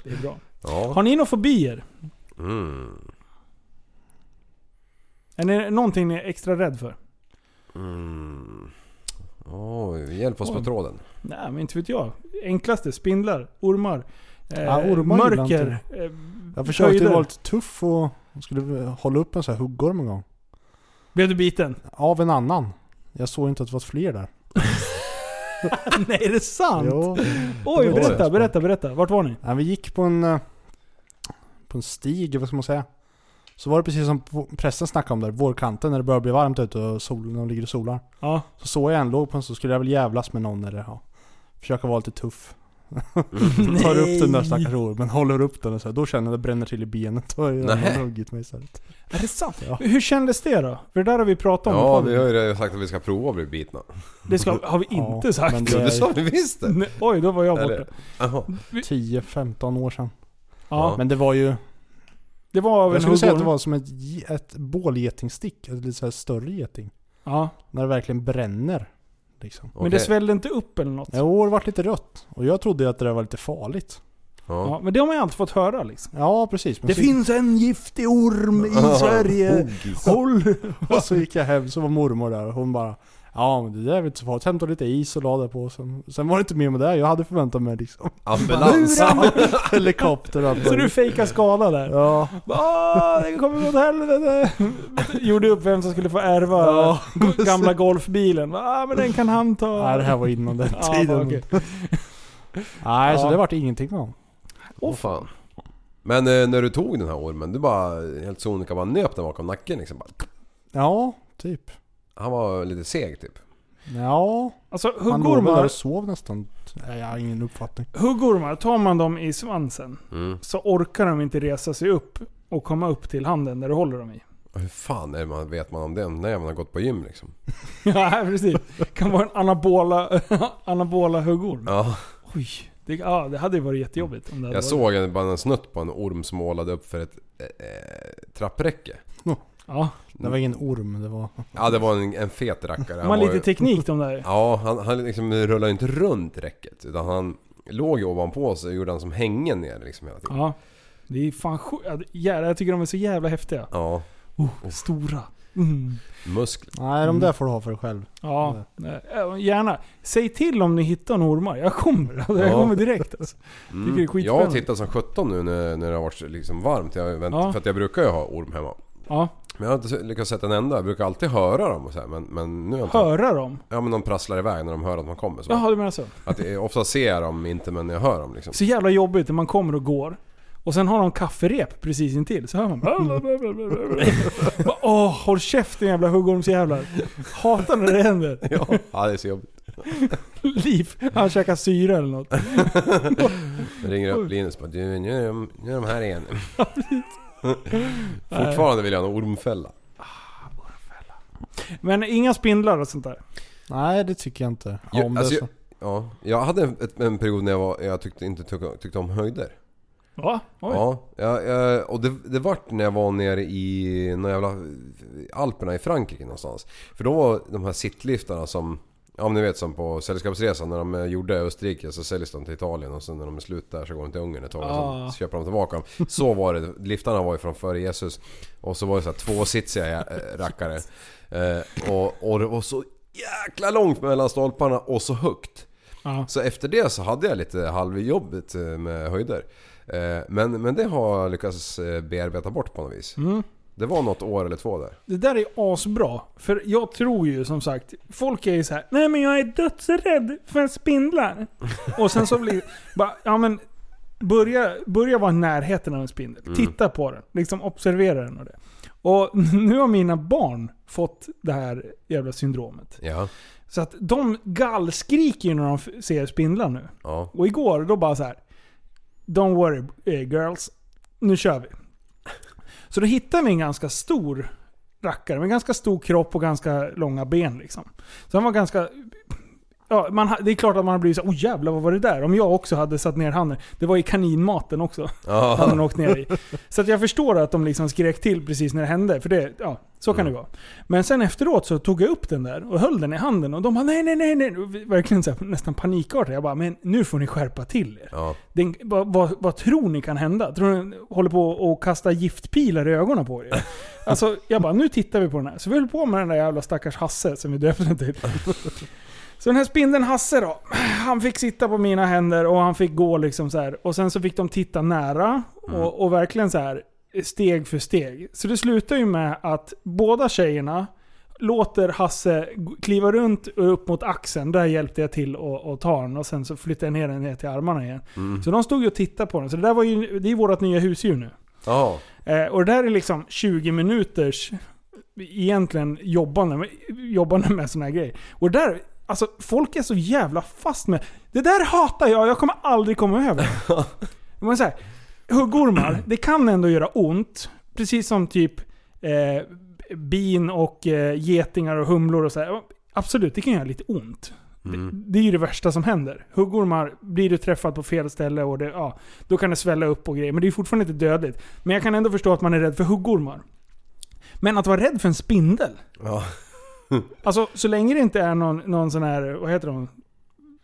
Det är bra. Ja. Har ni några fobier? Mm. Är det någonting ni är extra rädd för? Mm. Oj, hjälp oss på Oj. tråden. Nej, men inte vet jag. Enklaste, spindlar, ormar. Eh, Ja, ormar mörker. Eh, Jag försökte höjder. vara lite tuff och skulle hålla upp en sån här huggorm en gång. Blev du biten? Av en annan. Jag såg inte att det var fler där. [laughs] Nej, är det sant? Jo. Oj, Oj. berätta, berätta, berätta. Vart var ni? Ja, vi gick på en, eh, på en stig, vad ska man säga? Så var det precis som prästen snackade om där, vårkanten när det börjar bli varmt ute och solen de ligger och solar. Ja. Så såg jag en låg på en så skulle jag väl jävlas med någon eller ja, försöka vara lite tuff. [laughs] Tar upp den där stackars ormen, håller upp den och så här, då känner jag att det bränner till i benet. Då har jag huggit mig istället. Är det sant? Ja. Hur kändes det då? För det där har vi pratat om Ja, vi har ju redan sagt att vi ska prova att bli bitna. Det ska, har vi Ja, inte sagt. men det det sa vi visst det. Nej, Oj, då var jag borta. Eller, jaha. 10-15 år sedan. Ja, Men det var ju, det var av en jag skulle säga att det huggorm. var som ett, ge- ett bålgetingstick, ett lite så här större geting. Ja, När det verkligen bränner. Liksom. men det Okej. svällde inte upp eller något. Jo, det vart lite rött. Och jag trodde att det där var lite farligt. Ja, Ja. men det har man ju alltid fått höra liksom. Ja, precis. Men Det så, finns en giftig orm i Sverige. Håll! [laughs] Och så gick jag hem, så var mormor där och hon bara Ja men det där är väl inte så farligt. Hämtade lite is och la det på. Sen, sen var det inte mer med det. Jag hade förväntat mig liksom Ambulans. [laughs] helikopter och allt. Så du fejkar skada där? Ja. Åh, det kommer gå åt helvete. [laughs] Gjorde upp vem som skulle få ärva Ja. gamla golfbilen. Ah, men den kan han ta. Nej det här var innan den [laughs] Ja, tiden. okej. Nej så Ja. det vart ingenting av. Åh fan. Men eh, när du tog den här ormen, du bara helt sonika bara nöp den bakom nacken liksom. Bara. Ja, typ. Han var lite seg typ. Ja. Alltså Han låg väl där huggormar, och sov nästan. Nej, jag har ingen uppfattning. huggormar, tar man dem i svansen Mm. så orkar de inte resa sig upp och komma upp till handen där du håller dem i. Hur fan är det man, vet man om det när man har gått på gym liksom? [laughs] Ja, precis. kan vara en anabola, [laughs] anabola huggorm. Ja. Oj. Det, ja, det hade ju varit jättejobbigt om det hade Jag varit. såg en, bara en snutt på en orm som målade upp för ett eh, eh, trappräcke. Ja, Det var ingen orm, det var... Ja det var en, en fet rackare. de har var lite ju- teknik de där. Ja, han, han liksom rullade inte runt räcket. Utan han låg ju ovanpå sig och gjorde han som hängen ner liksom hela tiden. Ja. Det är fan sjukt. Jävlar, jag tycker de är så jävla häftiga. Ja, Oh, stora. Mm. muskler. Nej de där får du ha för dig själv. Ja, eh, gärna. Säg till om ni hittar en ormar. Jag kommer. Alltså, Jag Ja. kommer direkt. Alltså. Tycker det är Mm. Jag har tittat som 17 nu när, när det har varit liksom varmt. Jag vänt, Ja. För att jag brukar ju ha orm hemma. Ja. Men jag har inte lyckats sätta en enda. Jag brukar alltid höra dem och så här, men, men nu har jag inte... Höra dem? Ja men de prasslar iväg när de hör att man kommer. Så. Jaha, du menar så? Att det, ofta ser jag dem inte men jag hör dem liksom. Så jävla jobbigt när man kommer och går. Och sen har de kafferep precis intill. Så hör man bara... [laughs] Åh, håll käften jävla huggormsjävlar. Hatar när det händer. [laughs] Ja, det är så jobbigt. [laughs] Liv, han käkar syra eller något. Ringer upp Linus och bara du, nu är de, nu är de här igen. [laughs] Fortfarande vill jag ha en ormfälla. Men inga spindlar och sånt där. Nej det tycker jag inte. Jag, Om det alltså, är jag, så. ja, jag hade en, en period när jag, var, jag tyckte, inte tyckte, tyckte om höjder. Va? Oj. Ja, jag, jag, och det, det vart när jag var nere i några jävla Alperna i Frankrike någonstans. För då var de här sittliftarna som, ja men ni vet som på Sällskapsresan när de eh, gjorde Österrike så säljs de till Italien och sen när de är slut där så går de till Ungern ett tag och Ah. så köper de tillbaka dem. Så var det, liftarna var ju från före Jesus. Och så var det så här tvåsitsiga äh, rackare. Eh, och, och det var så jäkla långt mellan stolparna och så högt. Ja. Så efter det så hade jag lite halvjobbigt eh, med höjder. Eh, Men, men det har jag lyckats eh, bearbeta bort på något vis. Mm. Det var något år eller två där. Det där är asbra. För jag tror ju som sagt, folk är ju så här: Nej men jag är dödsrädd för spindlar. [laughs] Och sen så blir bara, ja men börja, börja vara i närheten av en spindel. Mm. Titta på den. Liksom observera den och det. Och [laughs] nu har mina barn fått det här jävla syndromet. Ja. Så att de gallskriker ju när de ser spindlar nu. Ja. Och igår då bara så här. Don't worry eh, girls. Nu kör vi. Så då hittade vi en ganska stor rackare med ganska stor kropp och ganska långa ben liksom. Så han var ganska... Ja, man, det är klart att man har blivit så oh jävlar vad var det där? Om jag också hade satt ner handen. Det var i kaninmaten också. Ja. [laughs] Hade den åkt ner i. Så att jag förstår att de liksom skrek till precis när det hände. För det, ja, så kan det vara. Men sen efteråt så tog jag upp den där och höll den i handen och de bara nej, nej, nej, nej. Verkligen så här, nästan panikartade. Jag bara, men nu får ni skärpa till er. Ja. Den, vad, vad, vad tror ni kan hända? Tror ni håller på att kasta giftpilar i ögonen på er? Alltså, jag bara, nu tittar vi på den här. Så vi höll på med den där jävla stackars Hasse som vi döpte den till. Så den här spindeln Hasse då, han fick sitta på mina händer och han fick gå liksom så här. Och sen så fick de titta nära och, och verkligen så här steg för steg. Så det slutar ju med att båda tjejerna låter Hasse kliva runt upp mot axeln. Där hjälpte jag till att ta den och sen så flyttade jag ner den ner till armarna igen. Så de stod ju och tittade på den. Så det där var ju, det är vårt nya husdjur nu. Ja. Eh, och det där är liksom 20 minuters egentligen jobbande med, jobbande med såna här grejer. Och där, alltså folk är så jävla fast med... Det där hatar jag, jag kommer aldrig komma över. [laughs] Men så här, huggormar, det kan ändå göra ont. Precis som typ eh, bin och eh, getingar och humlor och så här. Absolut, det kan göra lite ont. Det, det är ju det värsta som händer. Huggormar, blir du träffad på fel ställe och det, ja, då kan det svälla upp och grejer. Men det är fortfarande inte dödligt. Men jag kan ändå förstå att man är rädd för huggormar. Men att vara rädd för en spindel? Ja. [laughs] Alltså, så länge det inte är någon, någon sån här, vad heter de?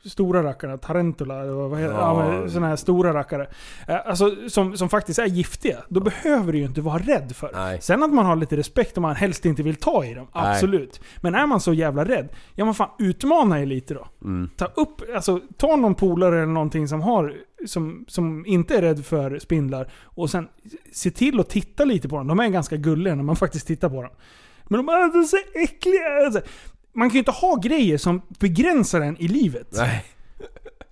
Stora rackarna, tarantula, vad heter ja. Ja. såna här stora rackare. Eh, Alltså som, som faktiskt är giftiga. Då behöver du ju inte vara rädd för. Nej. Sen att man har lite respekt och man helst inte vill ta i dem, Nej. absolut. Men är man så jävla rädd, ja men fan utmana er lite då. Mm. Ta upp, alltså ta någon polare eller någonting som har, som, som inte är rädd för spindlar. Och sen se till att titta lite på dem. De är ganska gulliga när man faktiskt tittar på dem. Men de är så äckliga. Alltså, Man kan ju inte ha grejer som begränsar en i livet. Nej.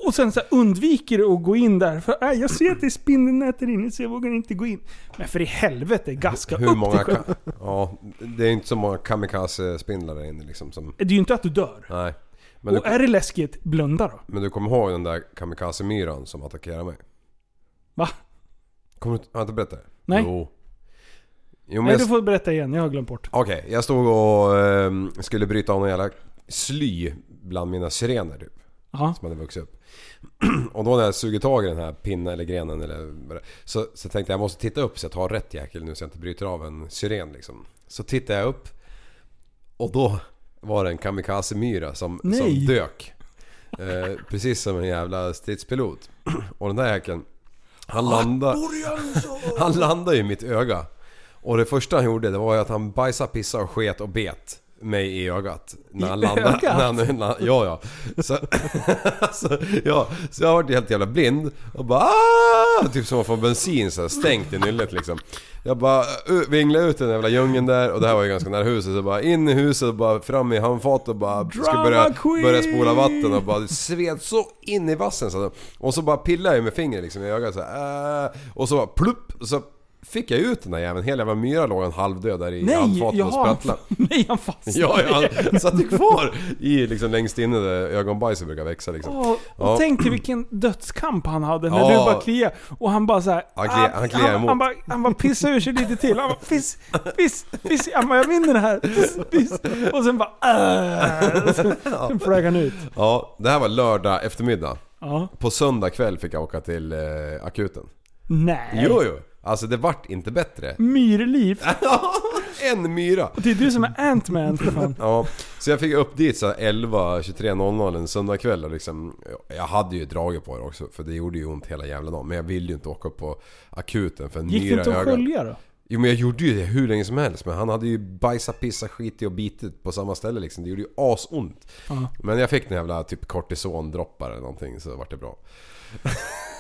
Och sen så undviker att gå in där. För äh, jag ser att det är spindelnät där inne så jag vågar inte gå in. Men för i helvete, gaska Hur upp många dig själv. ka- Ja, det är inte så många kamikaze-spindlar där inne liksom som... Det är ju inte att du dör. Nej. Men du, och är det läskigt, blunda då. men du kommer ihåg den där kamikaze-myran som attackerade mig? Va? Kommer du har jag inte berättat det? Nej. Jo. Jo men Nej, jag, du får berätta igen. Jag har glömt bort. Okej, jag stod och ehm, skulle bryta av någon jävla sly bland mina syrener typ. Jaha. Som hade vuxit upp. [clears throat] och då när jag suger tag i den här pinnen eller grenen eller så, så tänkte jag jag måste titta upp så jag tar rätt jäkel nu så jag inte bryter av en syren liksom. Så tittade jag upp och då var det en kamikaze-myra som, som dök. Eh, precis som en jävla stridspilot. [clears throat] och den där jäkeln han landade, [laughs] han landade i mitt öga. Och det första han gjorde det var ju att han bajsade, pissade och sket och bet mig i ögat. När han I landade. ögat? När han, när, han- ja, ja. Så, [laughs] alltså, ja. Så jag har varit helt jävla blind. Och bara "Ah!" Typ som att få bensin så här, stängt i nyllet liksom. Jag bara uh, vinglade ut i den jävla djungeln där och det här var ju ganska nära huset. Så bara in i huset och bara fram i handfatet och bara skulle börja, börja spola vatten och bara sved så in i vassen så Och så bara pillade jag med fingret liksom i ögat så här, äh, Och så bara plupp! Så fick jag ut den där jäveln. Hela jävla myra låg en halvdöd där i Nej, handfatet och sprattlade. [laughs] Nej, han fastnade. Ja, han satt kvar i liksom längst inne där ögonbajset brukar växa liksom. Åh, och Ja. tänk dig vilken dödskamp han hade när Ja. du bara kliade och han bara såhär... Han kliar- han kliar han, han, bara, han bara pissade ur sig lite till. Han bara piss, piss, piss. Han bara jag vinner det här. Piss, piss. Och sen bara äh, sen, [laughs] sen flög han ut. Ja, det här var lördag eftermiddag. Ja. På söndag kväll fick jag åka till eh, akuten. Nej. Jo, jo. Alltså det vart inte bättre. [laughs] Myrliv. [laughs] en myra! Och det är du som är Ant-Man för fan. [laughs] Ja, så jag fick upp dit så här 11, 23.00 en söndagkväll och liksom Jag hade ju dragit på det också för det gjorde ju ont hela jävla dagen. Men jag ville ju inte åka upp på akuten för en Gick det myra inte i att skölja då? Jo men jag gjorde ju det hur länge som helst men han hade ju bajsat, pissat, skitit och bitit på samma ställe liksom. Det gjorde ju asont. Ja. Men jag fick en jävla typ kortisondroppar eller någonting så vart det bra.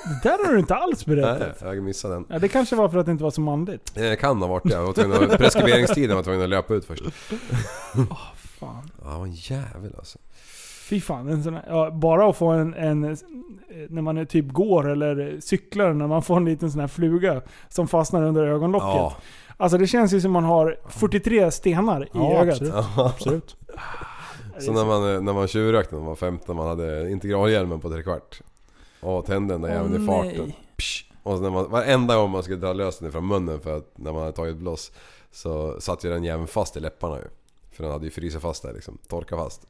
Det där har du inte alls berättat. Nej, jag missade den. Ja, det kanske var för att det inte var så manligt. Det kan ha varit det. Jag var tvungen att, preskriberingstiden var tvungen att löpa ut först. [laughs] Fan. Ja, var en jävel alltså. Fy fan, en sån här, ja, bara att få en, en... När man typ går eller cyklar, när man får en liten sån här fluga som fastnar under ögonlocket. Ja. Alltså det känns ju som man har 43 stenar i Ja, ögat. absolut. Absolut. Så när man, när man tjuvrökte när man var 15, man hade integralhjälmen på trekvart. Och tände den där jäveln i farten. Psh. Och när man, varenda gång man skulle dra lös den från munnen för att när man hade tagit blås Så satt ju den jäveln fast i läpparna ju. För den hade ju frysit fast där liksom, torkat fast.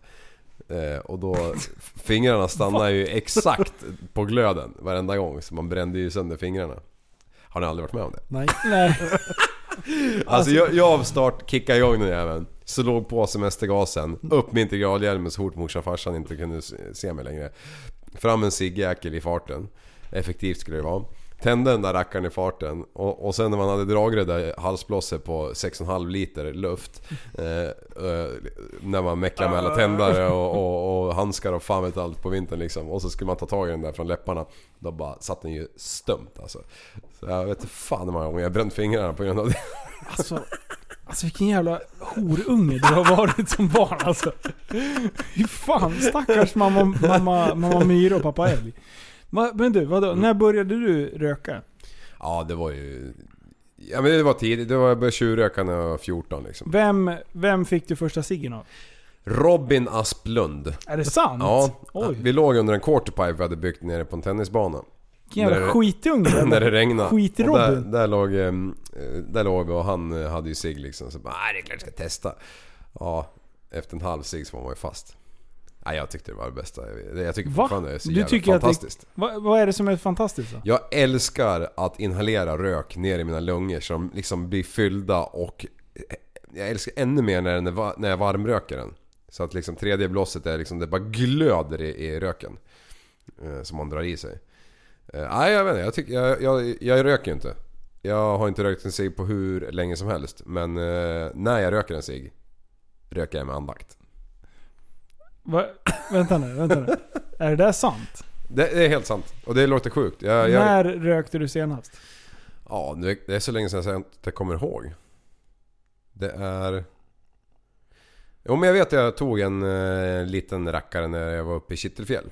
Eh, och då, [laughs] fingrarna stannade ju exakt på glöden varenda gång. Så man brände ju sönder fingrarna. Har ni aldrig varit med om det? Nej. [laughs] Nej. Alltså jag, jag start kickade igång den jäveln. Så låg på semestergasen. Upp med integralhjälmen så fort morsan och farsan inte kunde se mig längre. Fram en ciggjäkel i farten. Effektivt skulle det vara. Tände den där rackaren i farten och, och sen när man hade dragit det där halsblåset på 6,5 liter luft eh, eh, När man mäcklar med alla tändare och, och, och handskar och fan vet allt på vintern liksom Och så skulle man ta tag i den där från läpparna Då bara satt den ju stumt alltså Så jag vet inte fan hur många gånger jag bränt fingrarna på grund av det Alltså, alltså vilken jävla horunge du har varit som barn alltså. Fy fan, stackars mamma, mamma, mamma Myra och pappa Älg. Va, men du, vadå? När började du röka? Ja det var ju... Ja men det var tidigt, det var, jag började tjuvröka när jag var 14 liksom. Vem, vem fick du första ciggen av? Robin Asplund. Är det sant? Ja, Oj. vi låg under en quarterpipe vi hade byggt nere på en tennisbana. Vilken jävla skitunge. [clears throat] när det regnade. Skit i där, där, låg, eh, där låg vi och han eh, hade ju cigg liksom. Så bara, "Nej, det är klart jag ska testa. Ja, efter en halv cigg så var man ju fast. Nej, jag tyckte det var det bästa. Jag tycker Va? fortfarande det är så Du tycker att det- fantastiskt. Va, vad är det som är fantastiskt då? Jag älskar att inhalera rök ner i mina lungor som liksom blir fyllda och jag älskar ännu mer när, den är, när jag varmröker den. Så att liksom tredje blåset är liksom, det bara glöder i, i röken. Eh, som man drar i sig. Eh, nej jag vet inte, jag, tycker, jag, jag, jag röker ju inte. Jag har inte rökt en cigg på hur länge som helst. Men eh, när jag röker en cigg, röker jag med andakt. Va, vänta nu, vänta nu. Är det där sant? Det, det är helt sant. Och det låter sjukt. Jag, jag, När rökte du senast? Ja, det, är så länge sedan jag inte kommer ihåg. Det är... Jo men jag vet att jag tog en eh, liten rackare när jag var uppe i Kittelfjäll.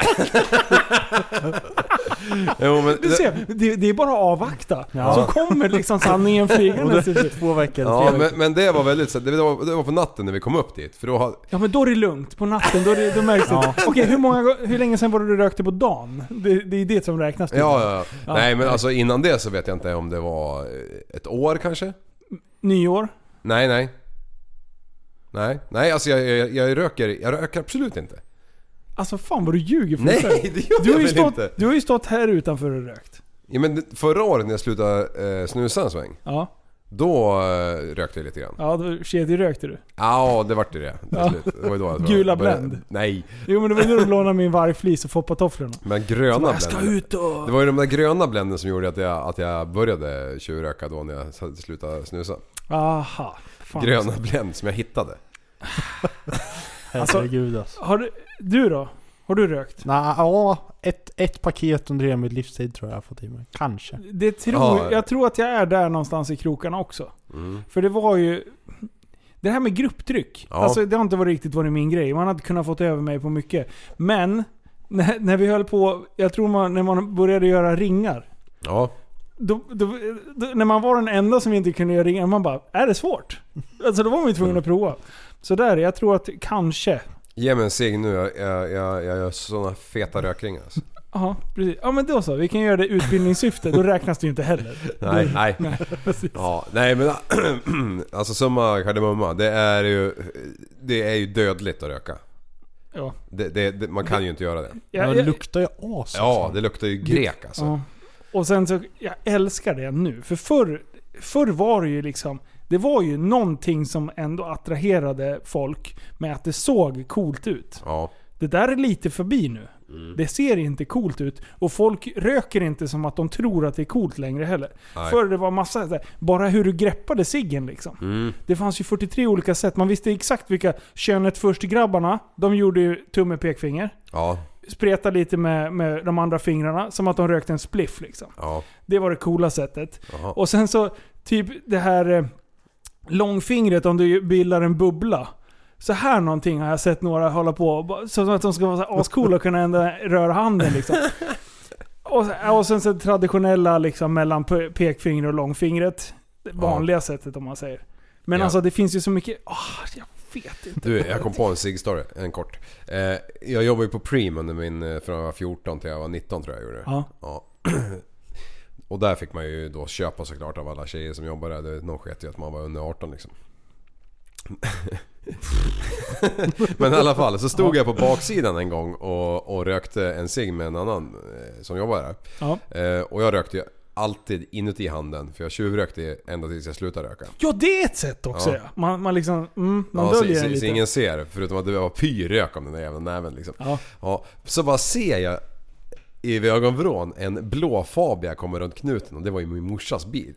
[laughs] jo, men Du det, ser, det, det är bara att avvakta. Ja. Så kommer liksom sanningen flygande. Två veckor, ja, men, men det var väldigt så det var, det var på natten när vi kom upp dit. För då hade, Ja men då är det lugnt. På natten, då, är det, då märks det. Ja. Okej, hur, många, hur länge sedan var det du rökte på dagen? Det, det är det som räknas. ja, ja, ja. Ja, Nej men alltså innan det så vet jag inte om det var eh, ett år kanske? Nyår? Nej, nej. Nej, nej alltså jag, jag, jag röker, jag röker absolut inte. Alltså fan vad du ljuger för. Nej, [laughs] det gör du har, jag ju väl stått, inte. du har ju stått här utanför och rökt. Ja, men det- förra året när jag slutade eh, snusa en sväng, Ja, då eh, rökte jag lite grann. ja då kedjerökte du. Ja, det vart ju det till Ja. Det var ju då jag [laughs] Gula började- Blend. Nej, Jo men det var ju då du lånade min vargflis och foppatofflorna. men gröna Jag ska Blenden. ut och... Det var ju de där gröna bländen som gjorde att jag, att jag började tjuvröka då när jag slutade snusa. Aha. Fan. Gröna Blend som jag hittade. [laughs] Herregud alltså. Har du, du då? Har du rökt? Nej, ja. Ett, ett paket under hela min livstid tror jag jag har fått i mig. Kanske. Det tror, Ja. Jag tror att jag är där någonstans i krokarna också. Mm. För det var ju... Det här med grupptryck. Ja. Alltså det har inte varit riktigt varit min grej. Man hade kunnat fått över mig på mycket. Men, när, när vi höll på... Jag tror man, när man började göra ringar. Ja. Då, då, då, när man var den enda som inte kunde göra ringar, man bara är det svårt? Alltså då var man ju tvungen att prova. Så där, jag tror att kanske... Ge mig en cigg nu, jag, jag, jag, jag gör såna feta rökringar alltså. Ja, precis. Ja men då så. Vi kan göra det i utbildningssyfte. Då räknas det ju inte heller. Nej, Då- nej. nej precis. Ja, nej men [clears throat] alltså summa kardemumma. Det är ju, det är ju dödligt att röka. Ja. Det, det, det, man kan ju inte göra det. Ja, det jag- luktar ju as Ja, det luktar ju grek alltså. Ja. Och sen så, jag älskar det nu. För förr, förr var det ju liksom, det var ju någonting som ändå attraherade folk med att det såg coolt ut. Ja. Det där är lite förbi nu. Det ser inte coolt ut. Och folk röker inte som att de tror att det är coolt längre heller. Nej. Förr det var massa, bara hur du greppade ciggen liksom. Mm. Det fanns ju 43 olika sätt. Man visste exakt vilka könet först-grabbarna, de gjorde ju tumme pekfinger. Ja. Spretade lite med, med de andra fingrarna, som att de rökte en spliff liksom. Ja. Det var det coola sättet. Jaha. Och sen så, typ det här eh, långfingret om du bildar en bubbla. Så här någonting har jag sett några hålla på. Så att de ska vara ascoola och kunna ändå röra handen liksom. [laughs] Och, och sen så traditionella liksom mellan pe- pekfinger och långfingret. Det vanliga sättet om man säger. Men Ja. alltså det finns ju så mycket... ah, jag vet inte. Du, jag kom på en cigg-story, en kort. Eh, jag jobbade ju på Preem under min, eh, från jag var 14 till jag var 19 tror jag jag gjorde. Ja. Ja. Och där fick man ju då köpa såklart av alla tjejer som jobbade där. Någon sket ju att man var under 18 liksom. [laughs] Men i alla fall, så stod jag på baksidan en gång och, och rökte en cigg med en annan eh, som jobbade där. Ja. Eh, och jag rökte ju alltid inuti handen för jag tjuvrökte ända tills jag slutade röka. ja, det är ett sätt också Ja. ja. Man, man liksom... Mm, man Ja, döljer så, den så lite. ingen ser, förutom att det var pyrrök om den där jävla näven liksom. Ja. Ja, så bara ser jag i ögonvrån en blå Fabia komma runt knuten och det var ju min morsas bil.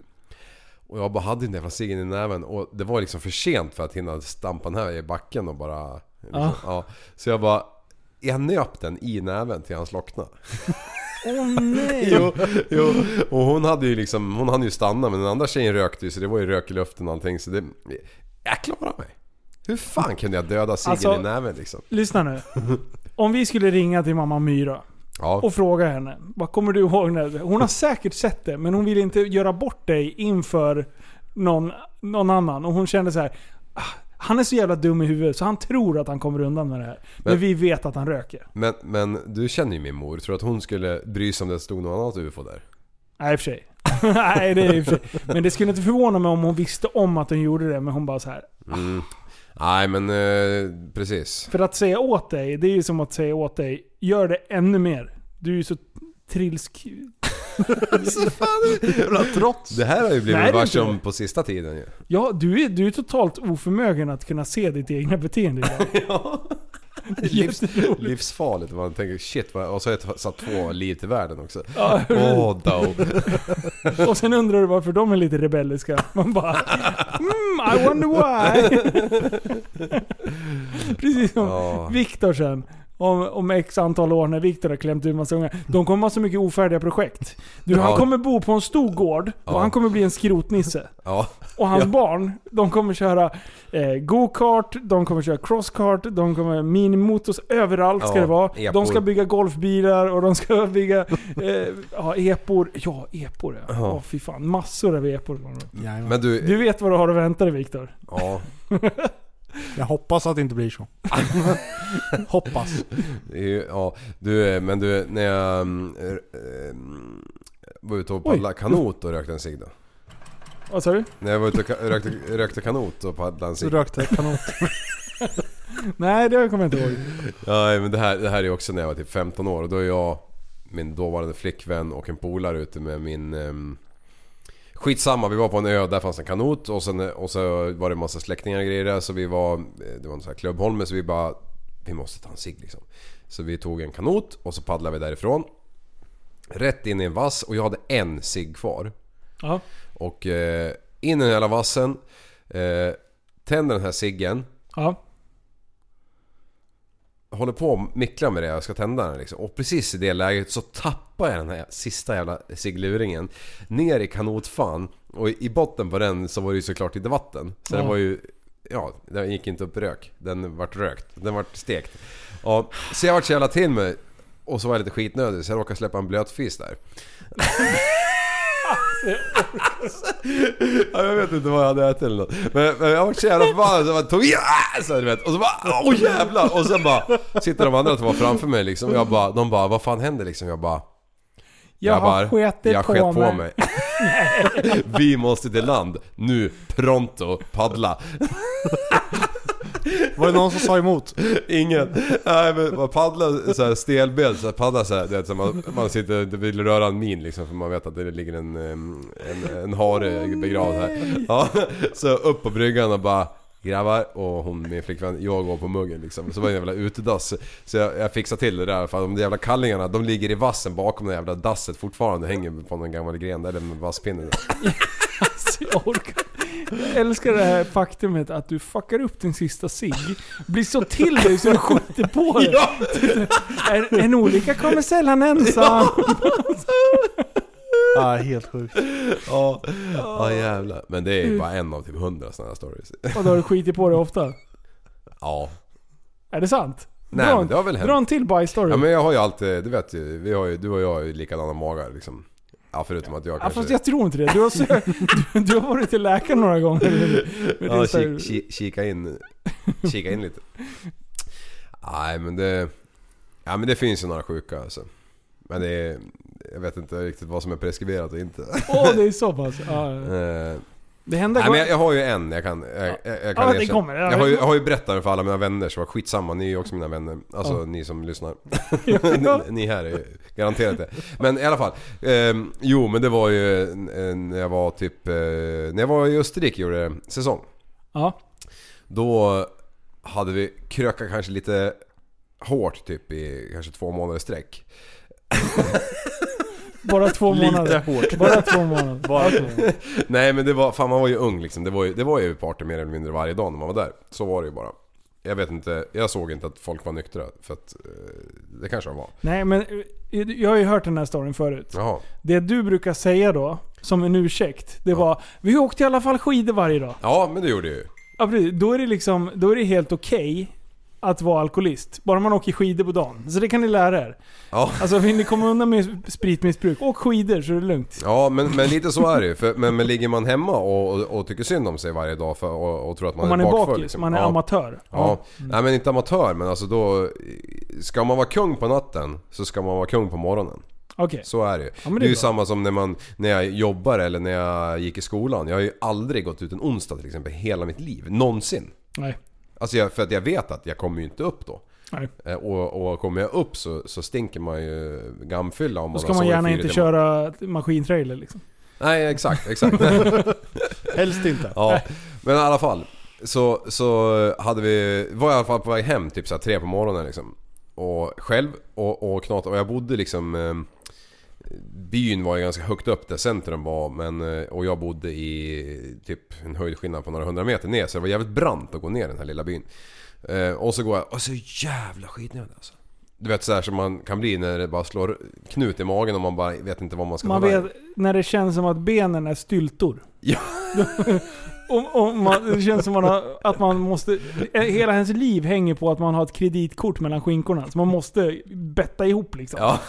Och jag bara hade den jävla ciggen i näven och det var liksom för sent för att hinna stampa den här i backen och bara... Liksom, Ja. ja. Så jag bara... Jag nöp den i näven till han slocknade. [laughs] Åh nej! jo, jo. Och hon hade ju liksom, hon hann ju stanna men den andra tjejen rökte ju så det var ju rök i luften och allting så det... Jag klarade mig. Hur fan kunde jag döda ciggen Alltså- i näven liksom? Lyssna nu. [laughs] Om vi skulle ringa till mamma Myra Ja. och fråga henne. Vad kommer du ihåg? När, hon har [laughs] säkert sett det, men hon vill inte göra bort dig inför någon, någon annan. Och hon kände så här. "Ah, Han är så jävla dum i huvudet så han tror att han kommer undan med det här. Men, Men- vi vet att han röker. Men, men du känner ju min mor. Tror du att hon skulle bry sig om det stod något annat UFO där? Nej, i och för sig. [laughs] Nej, det är i och för sig. Men det skulle inte förvåna mig om hon visste om att hon gjorde det, men hon bara så här. Mm. Nej men eh, precis. För att säga åt dig, det är ju som att säga åt dig, gör det ännu mer. Du är ju så trilsk. [laughs] Jävla trots. Det här har ju blivit Nej, det är varse inte om det. på sista tiden ju. Ja, du är, du är totalt oförmögen att kunna se ditt egna beteende idag. [laughs] Livs, livsfarligt. Man tänker shit vad, och så har jag satt två liv till världen också. Ja, då. [laughs] Och sen undrar du varför de är lite rebelliska. Man bara mm, I wonder why. [laughs] Precis som Ja. Viktor sen. Om, om x antal år när Viktor har klämt ur massa ungar. De kommer ha så mycket ofärdiga projekt. Du, han Ja. kommer bo på en stor gård och Ja. han kommer bli en skrotnisse. Ja. Och hans Ja. barn, de kommer köra eh, go-kart, de kommer köra crosskart, de kommer minimotors, överallt ska Ja, det vara. epor. De ska bygga golfbilar och de ska bygga eh, ja, epor. Ja, epor ja. Ja. Åh fy fan, massor av epor. Men du, Du vet vad du har att vänta dig Viktor. ja. [laughs] Jag hoppas att det inte blir så. [laughs] hoppas. det är ju- ja. Du, eh, men du, när jag mm, eh, var ute och paddlade kanot och rökte en cigg då. Vad sa du? När jag var ute och ka- rökte, rökte kanot och paddlade en Du cigg. rökte kanot. [laughs] Nej, det kommer jag inte ihåg. Ja men det här, det här är också när jag var typ 15 år och då är jag min dåvarande flickvän och en polare ute med min... Um, skitsamma, vi var på en ö, där fanns en kanot och, sen, och så var det en massa släktingar och grejer där så vi var... eh, Det var en sån här klubbholme så vi bara... Vi måste ta en cigg liksom. Så vi tog en kanot och så paddlade vi därifrån. Rätt in i en vass och jag hade en cigg kvar. Ja. Och eh, in i den jävla vassen. Eh, tänder den här ciggen. Ja. Håller på och micklar med det jag ska tända den liksom. Och precis i det läget så tappar jag den här sista jävla ciggluringen. Ner i kanotfan. Och i botten på den så var det ju såklart lite vatten. Så Ja. det var ju... Ja, den gick inte upp i rök. Den vart rökt. Den vart stekt. Ja, så jag vart så jävla till mig. Och så var jag lite skitnödig så jag råkade släppa en blötfis där. [laughs] Ja, jag vet inte vad jag hade ätit eller något. Men, men jag var så jävla förbannad så jag bara tog i, ah, så, du vet. Och så bara åh jävlar! Och sen bara sitter de andra två framför mig liksom. Och jag bara, de bara vad fan händer liksom? Jag bara Jag har "Grabbar, skitit jag på sket på mig." mig. Vi måste till land. Nu, pronto, paddla. Var det någon som sa emot? [laughs] Ingen. Nej men man paddlar såhär stelbent, så paddlar såhär, det, så man, man sitter inte vill röra en min liksom för man vet att det ligger en, en, en hare begravd här. Ja, så upp på bryggan och bara Grabbar och hon min flickvän, jag går på muggen liksom. Så var det en jävla utedass. Så jag, jag fixar till det där för de jävla kallingarna de ligger i vassen bakom det jävla dasset fortfarande. Hänger på någon gammal gren eller med vasspinnen. Jag orkar. Jag älskar det här faktumet att du fuckar upp din sista cigg. Blir så till dig så du skjuter på dig. En, en olycka kommer sällan ensam. [laughs] Ja, helt sjukt. Ja, ja jävlar. Men det är bara en av typ hundra sådana här stories. Och då har du skitit på dig ofta. Ja. Är det sant? Nej, dra, men det har väl hänt. Dra en till bajsstory. Ja men jag har ju alltid, du vet ju, vi har ju, du och jag har ju likadana magar liksom. Ja förutom att jag Ja, kanske... fast jag tror inte det. Du har, sö- du, [laughs] du har varit till läkaren några gånger. med- Ja, så kik, kik, kika in, kika in lite. Nej men det... Ja men det finns ju några sjuka alltså. Men det är... Jag vet inte riktigt vad som är preskriberat och inte. Åh, det är så pass. Ja, ja. Eh, det händer Nej men jag, jag har ju en jag kan, jag, jag, jag kan Ja, det kommer. Ja, Jag har, ju, jag har ju berättat det för alla mina vänner så var skitsamma, ni är ju också mina vänner. Alltså Ja. ni som lyssnar. [laughs] Ni, ni här är ju garanterat det. Men i alla fall. ehm, jo men det var ju när jag var typ, eh, när jag var i Österrike gjorde säsong. Ja. Då hade vi krökat kanske lite hårt typ i kanske två månader sträck. [laughs] Bara två Lite månader. hårt. Bara två månader. Bara två. Nej men det var, fan man var ju ung liksom. Det var ju, det var ju party mer eller mindre varje dag när man var där. Så var det ju bara. Jag vet inte, jag såg inte att folk var nyktra för att eh, det kanske de var. Nej men eh, jag har ju hört den här storyn förut. Jaha. Det du brukar säga då, som en ursäkt, det var Vi åkte i alla fall skidor varje dag. Ja men det gjorde jag ju. Ja, precis. då är det liksom, då är det helt okej att vara alkoholist. Bara man åker skidor på dagen. Så det kan ni lära er. Ja. Alltså vill ni komma undan med spritmissbruk, åk skidor så är det lugnt. Ja men, men lite så är det ju. För, men, men ligger man hemma och, och, och tycker synd om sig varje dag för, och, och tror att man, man är bakfull, bakis, liksom. man är ja. amatör. Ja. Nej men inte amatör men alltså då... Ska man vara kung på natten så ska man vara kung på morgonen. Okej. Så är det ju. men det det är är ju bra. samma som när, man, när jag jobbar eller när jag gick i skolan. Jag har ju aldrig gått ut en onsdag till exempel hela mitt liv. Någonsin. Nej. Alltså jag, för att jag vet att jag kommer ju inte upp då. Nej. Eh, Och, och kommer jag upp så, så stinker man ju gamfylla om Då man ska har man gärna inte köra maskintrailer liksom. Nej exakt, exakt. [laughs] Helst inte. ja. Men i alla fall. Så, så hade vi, var jag i alla fall på väg hem typ så här tre på morgonen liksom. Och själv och, och knata. Och jag bodde liksom... Eh, byn var ju ganska högt upp där centrum var men, eh, och jag bodde i typ en höjdskillnad på några hundra meter ner så det var jävligt brant att gå ner den här lilla byn. Eh, och så går jag och så jävla skitnödig alltså. Du vet såhär som man kan bli när det bara slår knut i magen och man bara vet inte vad man ska Man ta vet när det känns som att benen är styltor. Ja. [laughs] och, och man, det känns som man har, att man måste... Hela ens liv hänger på att man har ett kreditkort mellan skinkorna. Så man måste betta ihop liksom. Ja.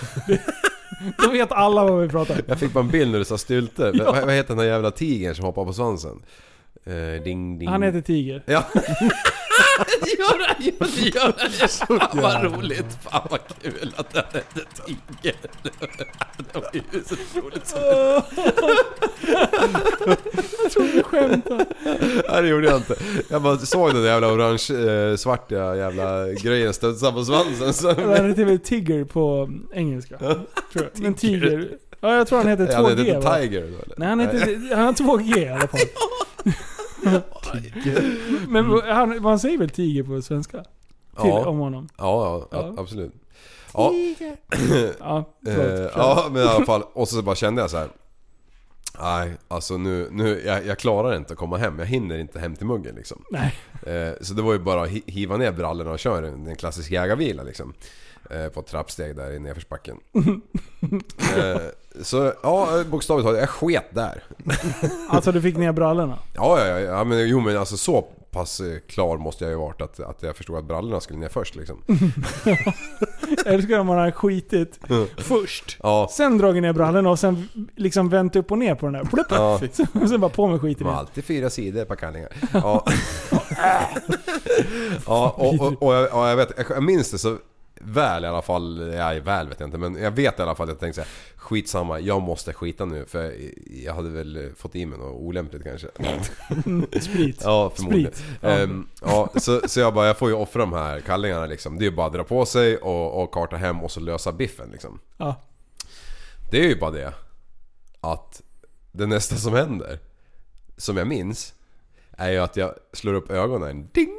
Då vet alla vad vi pratar om. Jag fick bara en bild när du sa stylter. Ja. Vad, vad heter den där jävla tigern som hoppar på svansen? Eh, ding ding. Han heter Tiger. Ja. [laughs] gör han, gör han, gör han. Fan vad roligt. Fan vad kul att den hette Tiger. Det var ju så roligt så. Jag tror du skämtar. Nej det gjorde jag inte. Jag bara såg den där jävla orange, eh, jävla grejen studsa på svansen. Så. Han heter väl Tigger på engelska. Tror jag. [laughs] Men Tiger. Ja, jag tror han heter 2G Han heter? Tiger då eller? Nej, han, heter, han har 2G i alla fall. [laughs] Men han, man säger väl Tiger på svenska? Till, Ja. Om honom. Ja, ja, Ja. absolut. Ja. Ja, Eh, förlåt. ja men i alla fall, och så bara kände jag så här. Nej, Alltså nu, nu jag, jag klarar inte att komma hem. Jag hinner inte hem till muggen liksom. Nej. Eh, så det var ju bara att hi- hiva ner brallorna och köra en, en klassisk jägarvila liksom. Eh, på ett trappsteg där i nedförsbacken. [laughs] eh, så ja, bokstavligt talat, jag sket där. Alltså du fick ner brallorna? Ja, ja, ja, ja men jo men alltså så pass eh, klar måste jag ju varit att, att jag förstod att brallorna skulle ner först liksom. [laughs] Älskar om man har skitit först. Ja. Sen dragit ner brallorna och sen liksom vänt upp och ner på den där. Plupp, Ja. [laughs] Sen, sen bara på med skiten igen. alltid fyra sidor på kallingar. Ja, ja och, och, och, jag, och jag vet, jag minns det så väl i alla fall. Ja, väl vet jag inte men jag vet i alla fall att jag tänkte såhär Skitsamma, jag måste skita nu för jag hade väl fått i mig något olämpligt kanske. [laughs] Sprit. Ja, förmodligen. Sprit. Ja. Ehm, ja, så, så jag bara, jag får ju offra de här kallingarna liksom. Det är ju bara att dra på sig och, och karta hem och så lösa biffen liksom. Ja. Det är ju bara det att det nästa som händer, som jag minns, är ju att jag slår upp ögonen, ding!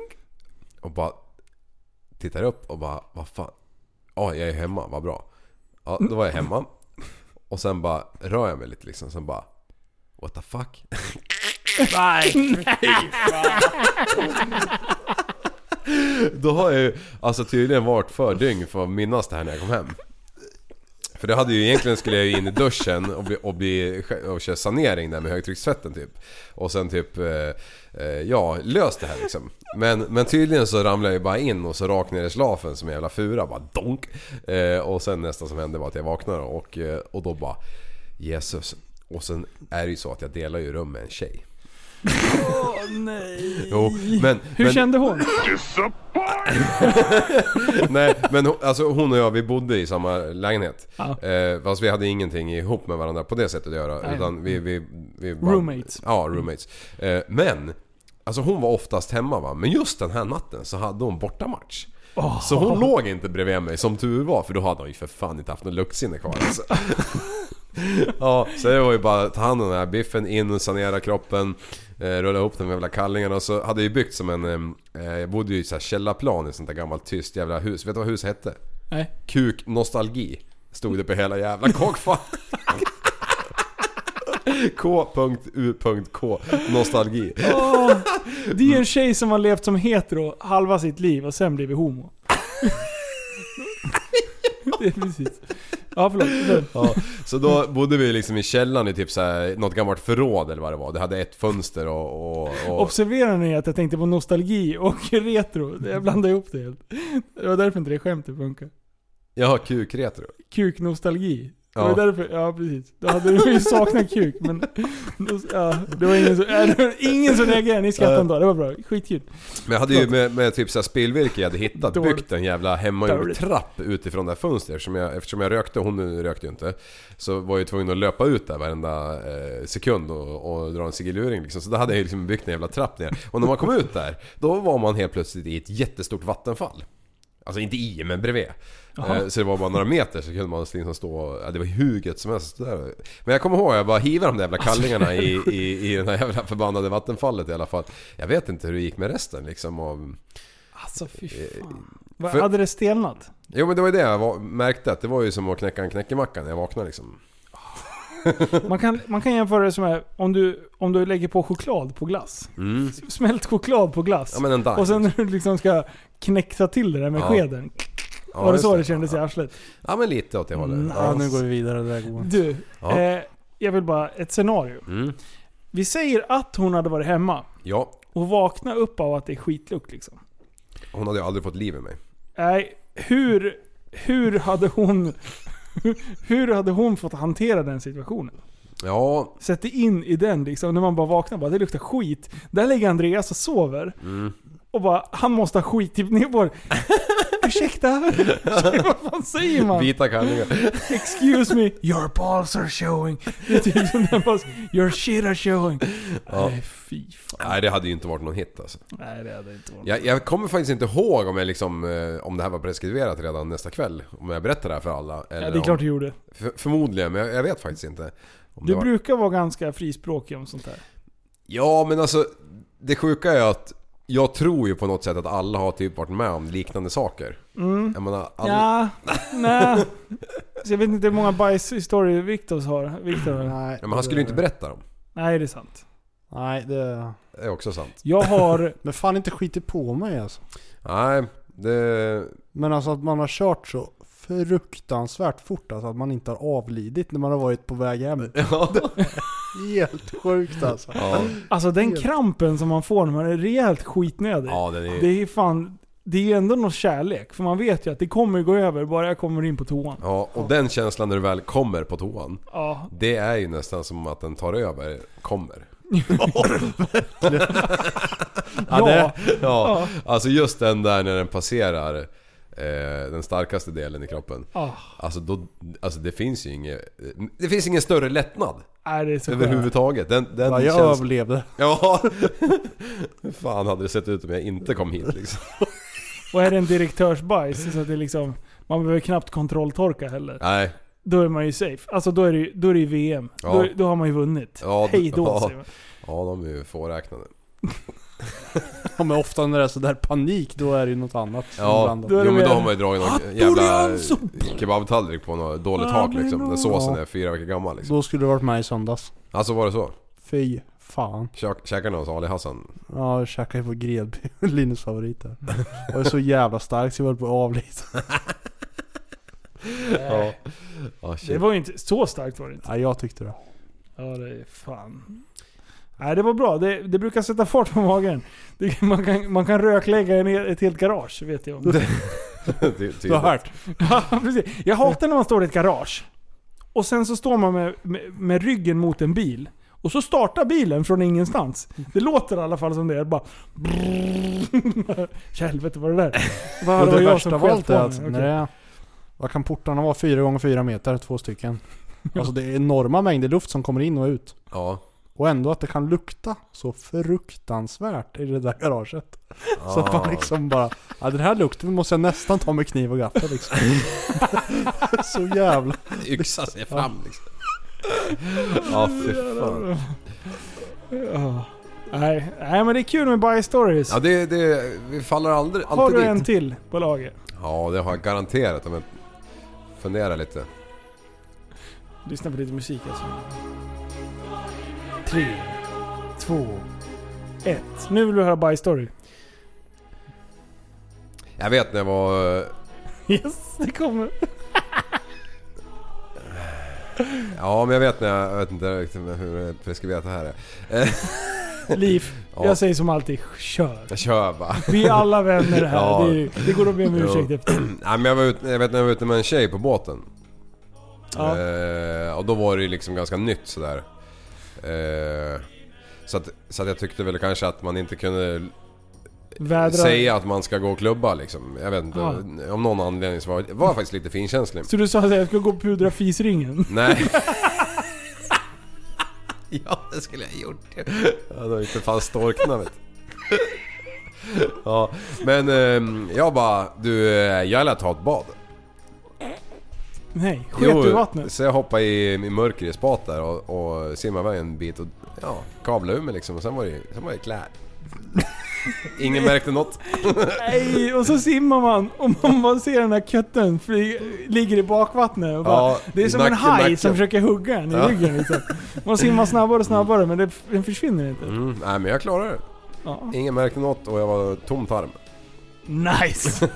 Och bara tittar upp och bara, vad fan? Ja, jag är hemma, vad bra. Ja, då var jag hemma. Och sen bara rör jag mig lite liksom, sen bara What the fuck? Nej. Då har jag ju alltså tydligen varit för dyng för att minnas det här när jag kom hem. För det hade ju egentligen skulle jag ju in i duschen och, bli, och, bli, och köra sanering där med högtryckstvätten typ. Och sen typ, eh, eh ja, löst det här liksom. Men, men tydligen så ramlade jag ju bara in och så rakt ner i slafen som en jävla fura, bara donk. Eh, och sen nästa som hände var att jag vaknade och, eh, och då bara Jesus. Och sen är det ju så att jag delar ju rum med en tjej. Åh nej. Jo, men... Hur men, kände hon? [laughs] Nej men hon- alltså hon och jag vi bodde i samma lägenhet. Ja. Eh, fast vi hade ingenting ihop med varandra på det sättet att göra. Nej. Utan vi, vi, vi bara, Roommates. Ja, roommates. Eh, men, alltså hon var oftast hemma va. Men just den här natten så hade hon bortamatch. Åh. Så hon låg inte bredvid mig som tur var för då hade hon ju för fan inte haft något luktsinne kvar alltså. [laughs] Ja, så det var ju bara att ta hand om den här biffen, in och sanera kroppen. Eh, rulla ihop de jävla kallingarna och så hade jag ju byggt som en... Eh, jag bodde ju i så här källarplan i sånt där gammalt tyst jävla hus. Vet du vad huset hette? Nej. Kuk nostalgi. Stod det på hela jävla [laughs] kåkfan. K.U.K. Nostalgi. Åh, det är en tjej som har levt som hetero halva sitt liv och sen blivit homo. [laughs] det är precis. Ja, förlåt. Ja, så då bodde vi liksom i källaren i typ så här, något gammalt förråd eller vad det var. Det hade ett fönster och... och, och Observerar ni att jag tänkte på nostalgi och [laughs] retro? Jag blandade ihop det helt. Det var därför inte det skämtet funkar. Jaha, kukretro. Kuknostalgi. Det Ja. var därför, ja precis. Då hade du ju saknat kuk men... Ja, det var ingen som, ja, det var ingen som reagerade, ni skrattade ändå. Det var bra, skitkul. Men jag hade ju med, med typ så spillvirke jag hade hittat byggt en jävla hemmagjord trapp utifrån det här fönstret. Eftersom jag, eftersom jag rökte, hon rökte ju inte. Så var jag ju tvungen att löpa ut där varenda eh, sekund och, och dra en cigarruring liksom. Så då hade jag ju liksom byggt en jävla trapp ner. Och när man kom ut där, då var man helt plötsligt i ett jättestort vattenfall. Alltså inte i, men bredvid. Jaha. Eh, Så det var bara några meter så kunde man liksom stå och, ja, Det var hur gött som helst. Där. Men jag kommer ihåg, jag bara hivade de där jävla kallingarna i, i, i den här jävla förbannade vattenfallet i alla fall. Jag vet inte hur det gick med resten liksom. Och, Alltså fy fan. Vad, för- hade det stelnat? jo men det var ju det jag var, märkte, att det var ju som att knäcka en knäckemacka när jag vaknade liksom. [laughs] Man kan, man kan jämföra det som här, om du, om du lägger på choklad på glass. Mm. Smält choklad på glass. Ja men en dag. och sen när du liksom ska knäcka till det där med Ja. skeden. Ja, var det just så det kändes i ja. arslet? Ja men lite åt det hållet. Mm, Ja, nu går vi vidare. Det där går inte. Du, Ja. eh, jag vill bara, ett scenario. Mm. Vi säger att hon hade varit hemma Ja, och vaknat upp av att det är skitlukt liksom. hon hade ju aldrig fått liv i mig. Nej, hur, hur hade hon... Hur hade hon fått hantera den situationen? Ja, Sätt dig in i den liksom, när man bara vaknar bara, det luktar skit. Där ligger Andreas och sover. mm. Och bara, han måste ha skit typ ner på [laughs] Ursäkta? [laughs] Vad fan säger man? vita kallingar. Excuse me, your balls are showing. Det är typ som den bara, your shit are showing. Ja. Nej fy fan. Nej det hade ju inte varit någon hit alltså. Nej det hade inte varit. Jag, jag kommer faktiskt inte ihåg om jag liksom, eh, om det här var preskriberat redan nästa kväll. Om jag berättar det här för alla. Eller Ja, det är klart du gjorde. för, Förmodligen, men jag, jag vet faktiskt inte. Du var- brukar vara ganska frispråkig om sånt här. Ja men alltså, det sjuka är att jag tror ju på något sätt att alla har typ varit med om liknande saker. Mm. Jag menar, alla, Ja, nej. Så jag vet inte hur många bajshistorier Viktor har. Viktor har. Nej. ja, men han skulle ju inte berätta dem. Nej, det är sant. Nej, det... Det är också sant. Jag har... [laughs] Men fan inte skitit på mig alltså. Nej, det... Men alltså att man har kört så fruktansvärt fort alltså att man inte har avlidit när man har varit på väg hem. Ja. [laughs] Helt sjukt alltså. Ja, Alltså den Helt. krampen som man får när man är rejält skitnödig. ja den är... Det är fan... Det är ju ändå någon kärlek. För man vet ju att det kommer gå över bara jag kommer in på toan. Ja, och den känslan när du väl kommer på toan. Ja. Det är ju nästan som att den tar över, kommer. [laughs] Ja, det, Ja, alltså just den där när den passerar eh, den starkaste delen i kroppen. Ah. Alltså, då, alltså det finns ju inget... Det finns ingen större lättnad Nej, det är så överhuvudtaget. Den, den ja, jag känns... överlevde. [laughs] Ja! Hur fan hade det sett ut om jag inte kom hit liksom? [laughs] Och är det en direktörsbajs så att det liksom... Man behöver knappt kontrolltorka heller. Nej. Då är man ju safe. Alltså då är det då är det ju VM. Ja. Då, då har man ju vunnit. Ja, Hej då ja. säger man. Ja, de är ju fåräknade. [laughs] Ja, men ofta när det är sådär panik då är det ju något annat Ja, jo men då har man ju dragit någon jävla kebabtallrik på något dåligt tak liksom. Där såsen är fyra veckor gammal liksom. Då skulle du varit med i söndags. Alltså var det så? Fy fan. Käk- Käkade ni hos Ali Hassan? Ja, jag käkade på Gredby, [laughs] Linus favorit där. Var så jävla stark så jag var på att avlida. [laughs] Ja. Ja Det var ju inte... Så starkt var det inte. Ja, jag tyckte det. Ja, det är fan... Nej, det var bra. Det, det brukar sätta fart på magen. Det, man, kan, man kan röklägga en, ett helt garage, vet jag [laughs] Du har hört? Ja, precis. Jag hatar när man står i ett garage. Och sen så står man med, med, med ryggen mot en bil. Och så startar bilen från ingenstans. Det låter i alla fall som det. är. Bara... [laughs] Helvete vad är det där? Vad Och det var det jag värsta av allt är att. Vad kan portarna vara? 4 gånger 4 meter, två stycken. [laughs] Alltså det är enorma mängder luft som kommer in och ut. Ja. Och ändå att det kan lukta så fruktansvärt i det där garaget. Så att man liksom bara, ja den här lukten måste jag nästan ta med kniv och gaffel liksom. [laughs] så jävla... Yxa sig fram liksom. Ja fy fan. Ja. Nej, nej, men det är kul med Buy Stories. Ja det, det, vi faller aldrig, Har alltid du en dit. till på lager? Ja det har jag garanterat om jag funderar lite. Lyssna på lite musik alltså. Tre, två, ett. Nu vill vi höra Buy Story. Jag vet när jag var... Yes, det kommer. [laughs] Ja men jag vet när jag, jag vet inte hur preskriberat det här är. [laughs] Liv, Ja. jag säger som alltid, kör. Kör bara. Vi är alla vänner här. [laughs] Ja. Det, det går att be om ursäkt efter. [clears throat] Nej men jag, var ute, jag vet när jag var ute med en tjej på båten. Ja. Eh, och då var det liksom ganska nytt sådär. Eh, så, att, så att jag tyckte väl kanske att man inte kunde Vädra. säga att man ska gå och klubba liksom. Jag vet inte. Ja. Om någon anledning så var jag var jag faktiskt lite finkänslig. Så du sa att jag ska gå och pudra fisringen? Nej. [laughs] ja det skulle jag ha gjort. Ja, det var inte fan storkna vet. Ja, men eh, jag bara, du, eh, jag vill ta ett bad. Nej, sket du i vattnet? så jag hoppade i, i mörker i spat där och, och simmade iväg en bit och ja, kablade ur mig liksom och sen var det, sen var jag klar. [laughs] Ingen märkte något. Nej, och så simmar man och man bara ser den här kötten fly, ligger i bakvattnet och bara, Ja, Det är som en nacken, haj nacken. som försöker hugga en i Ja. ryggen liksom. Man simmar snabbare och snabbare men det, den försvinner inte. Mm, nej men jag klarade det. Ja. Ingen märkte något och jag var tom tarm. Nice! [laughs]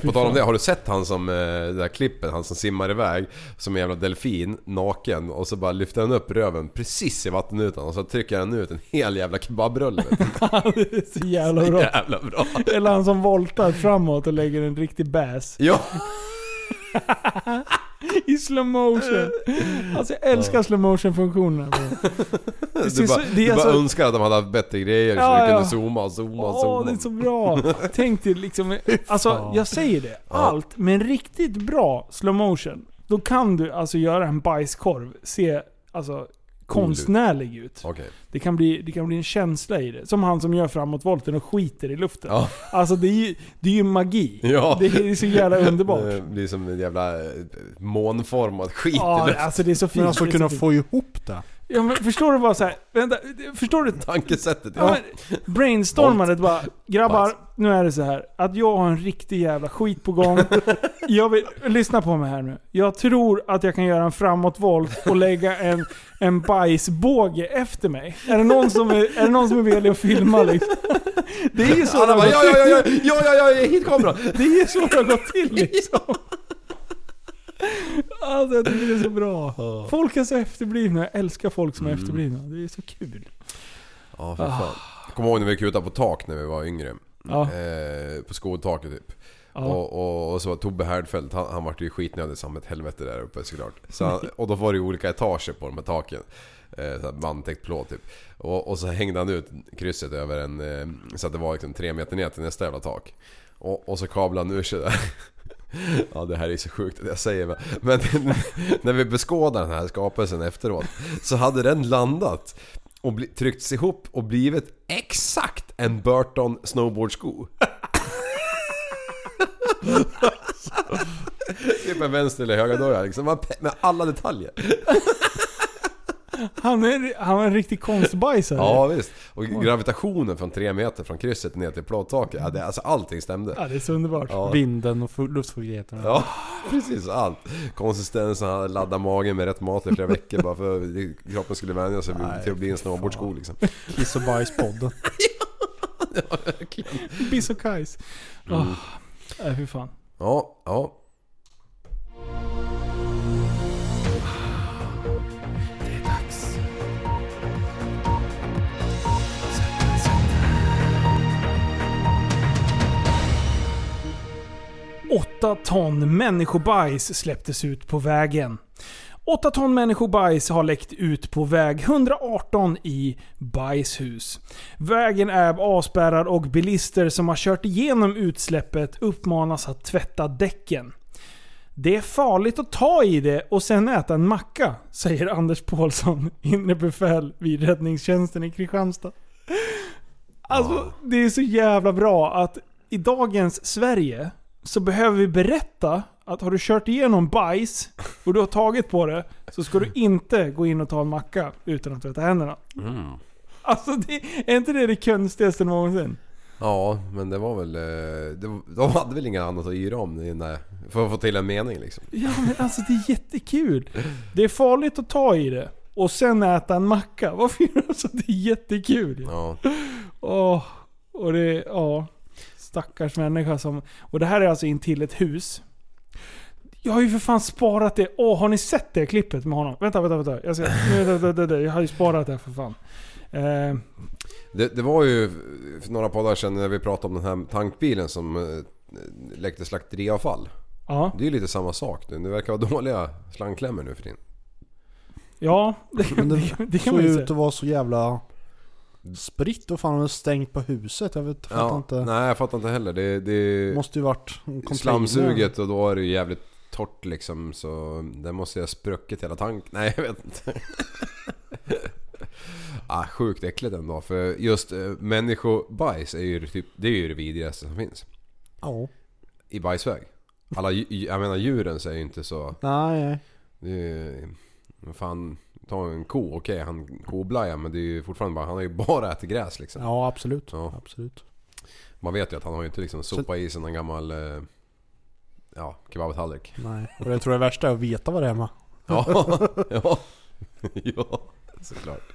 fy På tal om det, har du sett han som, eh, det där klippet, han som simmar iväg som en jävla delfin, naken och så bara lyfter han upp röven precis i vattenytan och så trycker han ut en hel jävla kebabrulle. [laughs] det är så jävla bra. Jävla bra. Eller han som voltar framåt och lägger en riktig bass Ja! [laughs] i slow motion. Alltså jag älskar slow motion. [laughs] Det ser Du så- bara, är du bara alltså- önskar att de hade haft bättre grejer så Ja, du kunde ja. zooma och zooma och Åh, zooma. det är så bra! Tänk dig liksom, [laughs] alltså jag säger det. Allt med en riktigt bra slow motion. Då kan du alltså göra en bajskorv se alltså konstnärlig ut. Okej. Det kan, bli, det kan bli en känsla i det. Som han som gör framåtvolten och skiter i luften. Ja. Alltså det är ju, det är ju magi. Ja. Det är så jävla underbart. [laughs] Det blir som en jävla eh, månformad skit i Ja, luften. alltså det är så fint. Men alltså kunna fint. få ihop det. Ja, men förstår du bara så här, vänta, förstår du? Tankesättet. Ja, Ja. brainstormandet bara, grabbar, nu är det så här att jag har en riktig jävla skit på gång. [laughs] Jag vill, lyssna på mig här nu. Jag tror att jag kan göra en framåtvolt och lägga en, en bajsbåge efter mig. Är det någon som är, är, det någon som är villig att filma liksom? Det är ju så Alla det har ja, gått ja, till. ja, ja, ja, ja, hit kameran! Det är ju så det har gått till liksom. [laughs] Alltså jag tycker det är så bra. Folk är så efterblivna. Jag älskar folk som är efterblivna. Det är så kul. Ja, för fan. Kommer ihåg när vi kutade på tak när vi var yngre. Ja. Eh, på skoltaket typ. Ja. Och, och, och så var Tobbe Härdfeldt, han, han vart ju skitnödig som ett helvete där uppe såklart. Så han, [laughs] och då var det ju olika etager på de här taken. Eh, bandtäckt plåt typ. Och, och så hängde han ut krysset över en... Eh, så att det var liksom tre meter ner till nästa jävla tak. Och, och så kablade han ur sig där. [laughs] [laughs] Ja det här är så sjukt att jag säger men, men [laughs] när vi beskådar den här skapelsen efteråt så hade den landat och bli, tryckts ihop och blivit exakt en Burton snowboardsko. [laughs] Typ en vänster eller höger dörr liksom, med alla detaljer. Han är, han är en riktig konstbajsare. Ja visst. Och gravitationen från tre meter från krysset ner till plåttaket, ja, det, alltså allting stämde. Ja, det är så underbart. Ja. Vinden och fu- luftfuktigheten. Ja, [laughs] precis. Allt. Konsistensen, han laddade magen med rätt mat i flera veckor bara för att kroppen skulle vänja sig Nej, till att bli en snowboardsko liksom. Kiss och bajspodden. [laughs] Biss och Kajs. Mm. Åh, Nej fy fan. Ja, ja. 8 ton människobajs släpptes ut på vägen. 8 ton människobajs har läckt ut på väg 118 i Bajshus. Vägen är avspärrad och bilister som har kört igenom utsläppet uppmanas att tvätta däcken. Det är farligt att ta i det och sen äta en macka, säger Anders Pålsson, inre befäl vid räddningstjänsten i Kristianstad. Alltså, det är så jävla bra att i dagens Sverige så behöver vi berätta att har du kört igenom bajs och du har tagit på det så ska du inte gå in och ta en macka utan att tvätta händerna. Mm. Alltså, det, är inte det det konstigaste någonsin? Ja, men det var väl... eh, Det, de hade väl inget annat att yra om där- för att få till en mening liksom. Ja men alltså det är jättekul. Det är farligt att ta i det och sen äta en macka. Varför? Alltså det är jättekul. Ja. Åh, och det, ja. Stackars människa som... Och det här är alltså in till ett hus. Jag har ju för fan sparat det. Åh, har ni sett det klippet med honom? Vänta, vänta, vänta. Jag, ska, [laughs] vänta, vänta, jag har ju sparat det för fan. Eh, Det, det var ju för några poddar sedan när vi pratade om den här tankbilen som eh, läckte slakteriavfall. ja, Det är ju lite samma sak nu. Det verkar vara dåliga slangklämmor nu för tiden. ja det, Men det, det, [laughs] det kan man ju ut att vara så jävla spritt och fan har stängt på huset. Jag vet fattar Ja, inte. nej jag fattar inte heller. Det, det Måste ju varit slamsuget och då är det jävligt torrt liksom så det måste ha spruckit hela tank. Nej jag vet inte. [laughs] ah, sjukt äckligt ändå för just eh, människobajs är ju typ, det är ju det vidrigaste som finns. Ja. I bajsväg. Alla, jag menar djuren säger ju inte så. Nej. Det är vad fan, ta en ko, okej han koblajar men det är ju fortfarande bara, han har ju [laughs] bara ätit gräs liksom. Ja, absolut. Ja. absolut. Man vet ju att han har ju inte liksom sopat i sig någon gammal, eh, ja, kebabtallrik. Nej. Och jag tror det värsta är att veta vad det är med. [laughs] Ja, ja, [laughs] ja, såklart.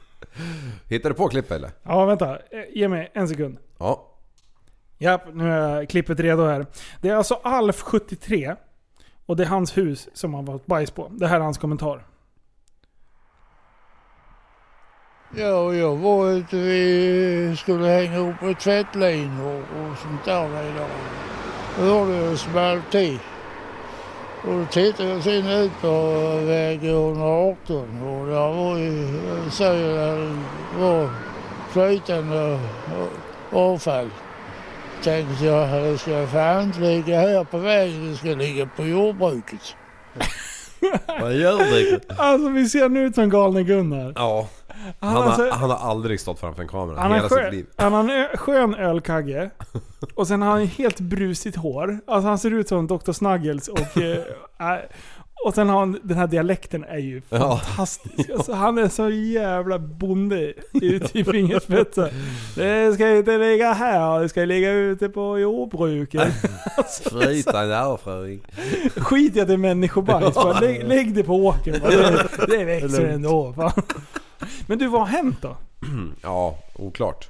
Hittar du på klipp eller? Ja, vänta. Eh, Ge mig en sekund. Ja. Japp, nu är klippet redo här. Det är alltså Alf 73. Och det är hans hus som han fått bajs på. Det här är hans kommentar. Ja, jag var ute, vi skulle hänga upp ett tvättlinor och sånt där idag. Då hörde jag small till. Och då tittade jag sen ut på väg 118 och där var ju, jag säger det var flytande avfall. Tänkte jag, det ska fan inte ligga här på vägen, det ska ligga på jordbruket. [laughs] Vad gör du? Alltså vi ser nu ut som galne Gunnar. Ja. Han, Han, alltså, har, han har aldrig stått framför en kamera han, hela skön, sitt liv. han har en skön ölkagge. Och sen har han helt brusigt hår. Alltså han ser ut som Dr. Snuggles och... [laughs] eh, Och sen har han, den här dialekten är ju Ja. fantastisk. [laughs] Alltså, han är så jävla bonde i fingerspetsen. Det ska inte ligga här, det ska ligga ute på jordbruket. [laughs] Flytande avföring. Skit i att det är människobajs. Bara lägg, lägg det på åkern. Det, det växer ändå. Fan. Men du, vad har hänt då? [clears throat] Ja, oklart.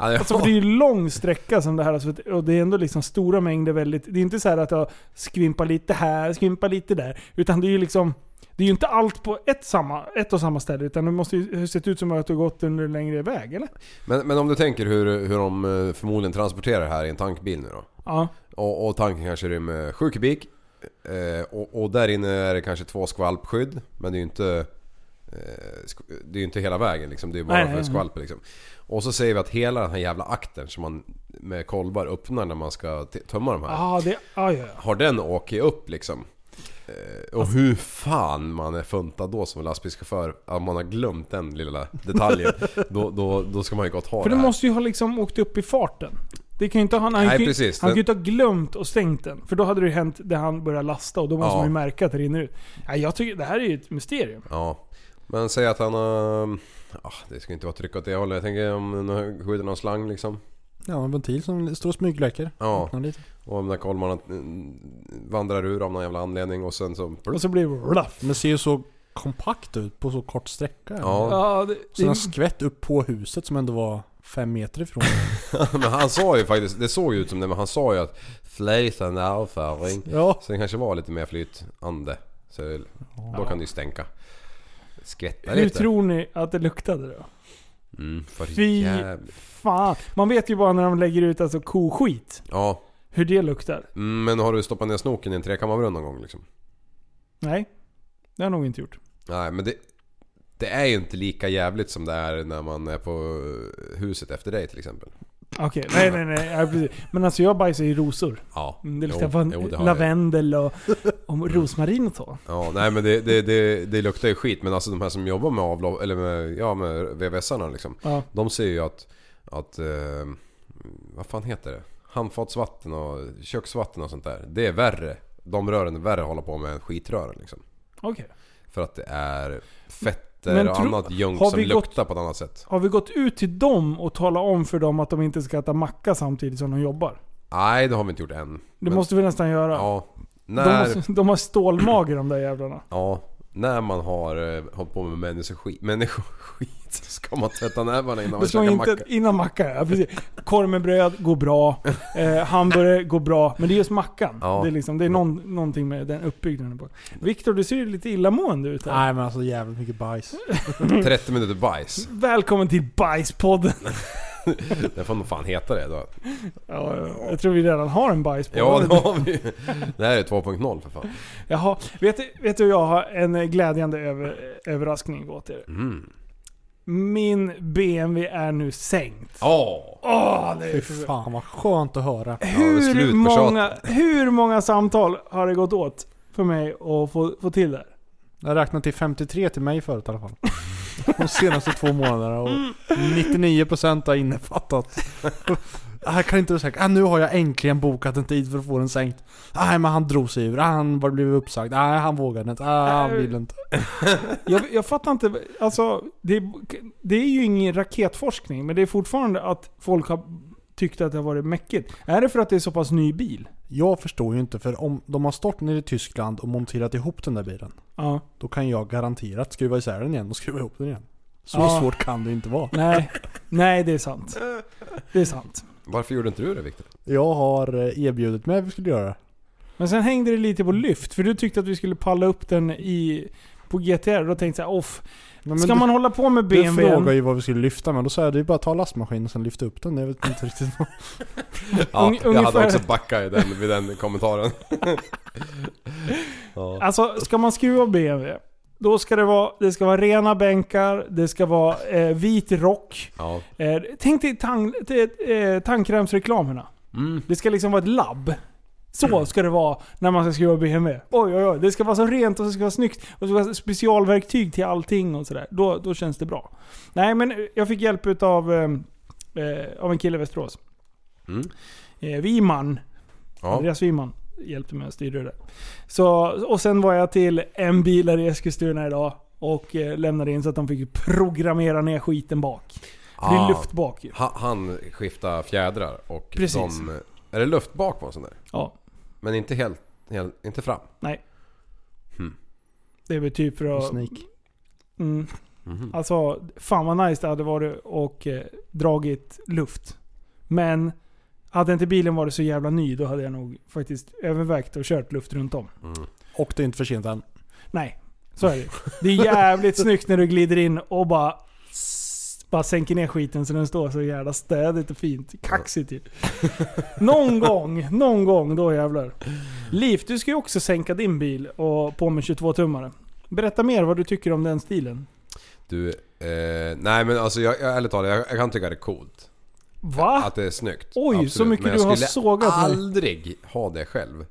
Alltså, det är ju lång sträcka som det här alltså, och det är ändå liksom stora mängder väldigt... Det är inte så här att jag skvimpar lite här, skvimpar lite där. Utan det är ju liksom... Det är ju inte allt på ett, samma, ett och samma ställe utan det måste ju sett ut som att du har gått under en längre väg, eller? Men, men om du tänker hur, hur de eh, förmodligen transporterar det här i en tankbil nu då. Ja. Och, och tanken kanske rymmer 7 kubik. Eh, och, och där inne är det kanske två skvalpskydd. Men det är ju inte... Eh, det är ju inte hela vägen liksom. Det är bara Nej, för nej, skvalp liksom. Och så säger vi att hela den här jävla akten som man med kolvar öppnar när man ska tömma de här. Ja, det... Ja, ja. Har den åkt upp liksom? Eh, Och hur fan man är funtad då som lastbilschaufför, om man har glömt den lilla detaljen. [laughs] då, då, då ska man ju gott ha För det det här. måste ju ha liksom åkt upp i farten. Det kan ju inte, han, han, Nej, kan, ju- han kan ju inte ha glömt och stängt den. För då hade det hänt där han börjar lasta och då måste Ja. man ju märka att det rinner ut. Ja, jag tycker det här är ju ett mysterium. Ja. Men säg att han har... Ja, det ska inte vara tryck åt det hållet. Jag tänker om han skjuter någon slang liksom. Ja, en ventil som står och smygläcker. Ja. Och om den här kolmarna mm, vandrar ur av någon jävla anledning och sen så... Och så blir det ruff. Men det ser ju så kompakt ut på så kort sträcka. Ja. Ja, det, Så den skvätt upp på huset som ändå var fem meter ifrån. [laughs] men han sa ju faktiskt, det såg ju ut som det men han sa ju att flytande avföring. Ja. Så det kanske var lite mer flytande. Så då kan det ju stänka. Skvätta hur lite. tror ni att det luktade då? Mm, för Fy jävligt. fan. Man vet ju bara när de lägger ut alltså koskit. Ja. Hur det luktar. Mm, Men har du stoppat ner snoken i en trekammarbrunn någon gång liksom? Nej. Det har jag nog inte gjort. Nej men det... Det är ju inte lika jävligt som det är när man är på huset efter dig till exempel. Okej, nej nej nej. Ja, precis. Men alltså jag bajsar i rosor. Ja. Mm, Det Jo, luktar van- jo, det har jag. lavendel och, och rosmarin och så. Ja, nej men det, det, det, det luktar ju skit men alltså de här som jobbar med avlopp, eller med, ja med VVS-arna liksom. Ja. De ser ju att, att eh, vad fan heter det? Handfatsvatten och köksvatten och sånt där. Det är värre. De rören är värre att hålla på med än skitrören liksom. Okej. För att det är fetter Men och tro- annat junk har som vi gått- luktar på ett annat sätt. Har vi gått ut till dem och talat om för dem att de inte ska äta macka samtidigt som de jobbar? Nej det har vi inte gjort än. Det Men- måste vi nästan göra. Ja. de, När, måste, de har stålmage de där jävlarna. ja, när man har eh, hållit på med människoskit, människoskit så [laughs] ska man tvätta nävarna innan man käkar inte, macka. innan macka, ja precis. Korv med bröd går bra. [laughs] Eh, hamburgare går bra. Men det är just mackan. Ja. Det är, liksom, det är någon, någonting med den uppbyggnaden på. Viktor, du ser ju lite illamående ut här. Nej men alltså jävligt mycket bajs. [laughs] 30 minuter bajs. Välkommen till Bajspodden. Det får nog fan heta det då. Ja, jag tror vi redan har en bajspodd. Ja det har vi Det här är 2.0 för fan. Jaha, vet, du- vet du jag har en glädjande över, överraskning åt er. Mm. Min BMW är nu sänkt. Åh! Åh, det är Fy fan vad skönt att höra. det är hur, slut på många, hur många samtal har det gått åt för mig att få, få till det? Jag räknade till 53 till mig förut i alla fall. De senaste två månaderna och 99% har innefattat. Jag kan inte vara säker. Ah, nu har jag äntligen bokat en tid för att få den sänkt. Nej men han drog sig ur. Ah, han blivit uppsagd. Nej han vågade inte. Ah, han ville inte. [laughs] Jag, jag fattar inte, alltså det, det är ju ingen raketforskning, men det är fortfarande att folk har tyckt att det har varit mäckigt. Är det för att det är så pass ny bil? Jag förstår ju inte för om de har stått nere i Tyskland och monterat ihop den där bilen. Ja. Då kan jag garanterat skruva isär den igen och skruva ihop den igen. Så Ja. svårt kan det inte vara. Nej, nej det är sant. Det är sant. Varför gjorde inte du det Viktor? Jag har eh, erbjudit mig att vi skulle göra det. Men sen hängde det lite på lyft, för du tyckte att vi skulle palla upp den i, på GTR. Då tänkte jag off. Men, Ska man hålla på med Du BMW? frågade ju vad vi skulle lyfta men då sa jag det är bara att ta lastmaskin och sen lyfta upp den. Jag vet inte riktigt vad. [laughs] Ja, Ung- jag hade ungefär- också backat i den, vid den kommentaren. [laughs] ja. Alltså, ska man skruva BMW, då ska det vara, det ska vara rena bänkar, det ska vara eh, vit rock. ja. Eh, tänk dig tang, eh, eh, tandkrämsreklamerna. Mm. Det ska liksom vara ett labb. Så ska det vara när man ska skruva BMW. Oj oj oj, det ska vara så rent och det ska vara snyggt. Och det ska vara specialverktyg till allting och sådär. Då, då känns det bra. Nej men jag fick hjälp utav eh, eh, av en kille i Västerås. Mm. Eh, Wiman. Ja. Andreas Wiman. Hjälpte mig att styra det. Så, och sen var jag till en bilare i Eskilstuna idag och eh, lämnade in så att de fick programmera ner skiten bak. För det är Ah. luft bak ju. Ha, han skiftar fjädrar och Precis. de... Är det luft bak på en sån där? Ja. Men inte helt... helt inte fram? Nej. Hmm. Det är väl typ för att... Sneak. Mm. Mhm. Alltså, fan vad nice det hade varit och eh, dragit luft. Men hade inte bilen varit så jävla ny, då hade jag nog faktiskt övervägt och kört luft runt om. Mm. Och det är inte för sent än. Nej, så är det. Det är jävligt snyggt när du glider in och bara bara sänker ner skiten så den står så jävla städigt och fint. Kaxigt typ. [laughs] Någon gång, någon gång, då jävlar. Liv, du ska ju också sänka din bil och på med 22-tummare. Berätta mer vad du tycker om den stilen. Du, eh, nej men alltså jag, jag, ärligt talat, jag, jag kan tycka det är coolt. Va? Att det är snyggt. Oj, så mycket men jag du har skulle sågat mig. aldrig ha det själv.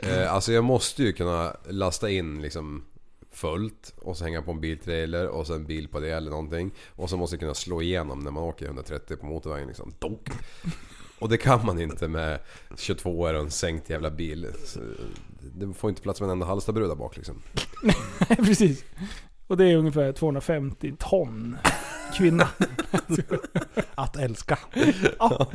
Eh, alltså jag måste ju kunna lasta in liksom fullt och så hänga på en biltrailer och så en bil på det eller någonting. Och så måste jag kunna slå igenom när man åker 130 på motorvägen liksom. Donk. Och det kan man inte med 22 och en sänkt jävla bil. Så Det får inte plats med en enda Hallstabrud där bak liksom. Nej, [laughs] precis. Och det är ungefär 250 ton kvinna. [laughs] Att älska. Ja.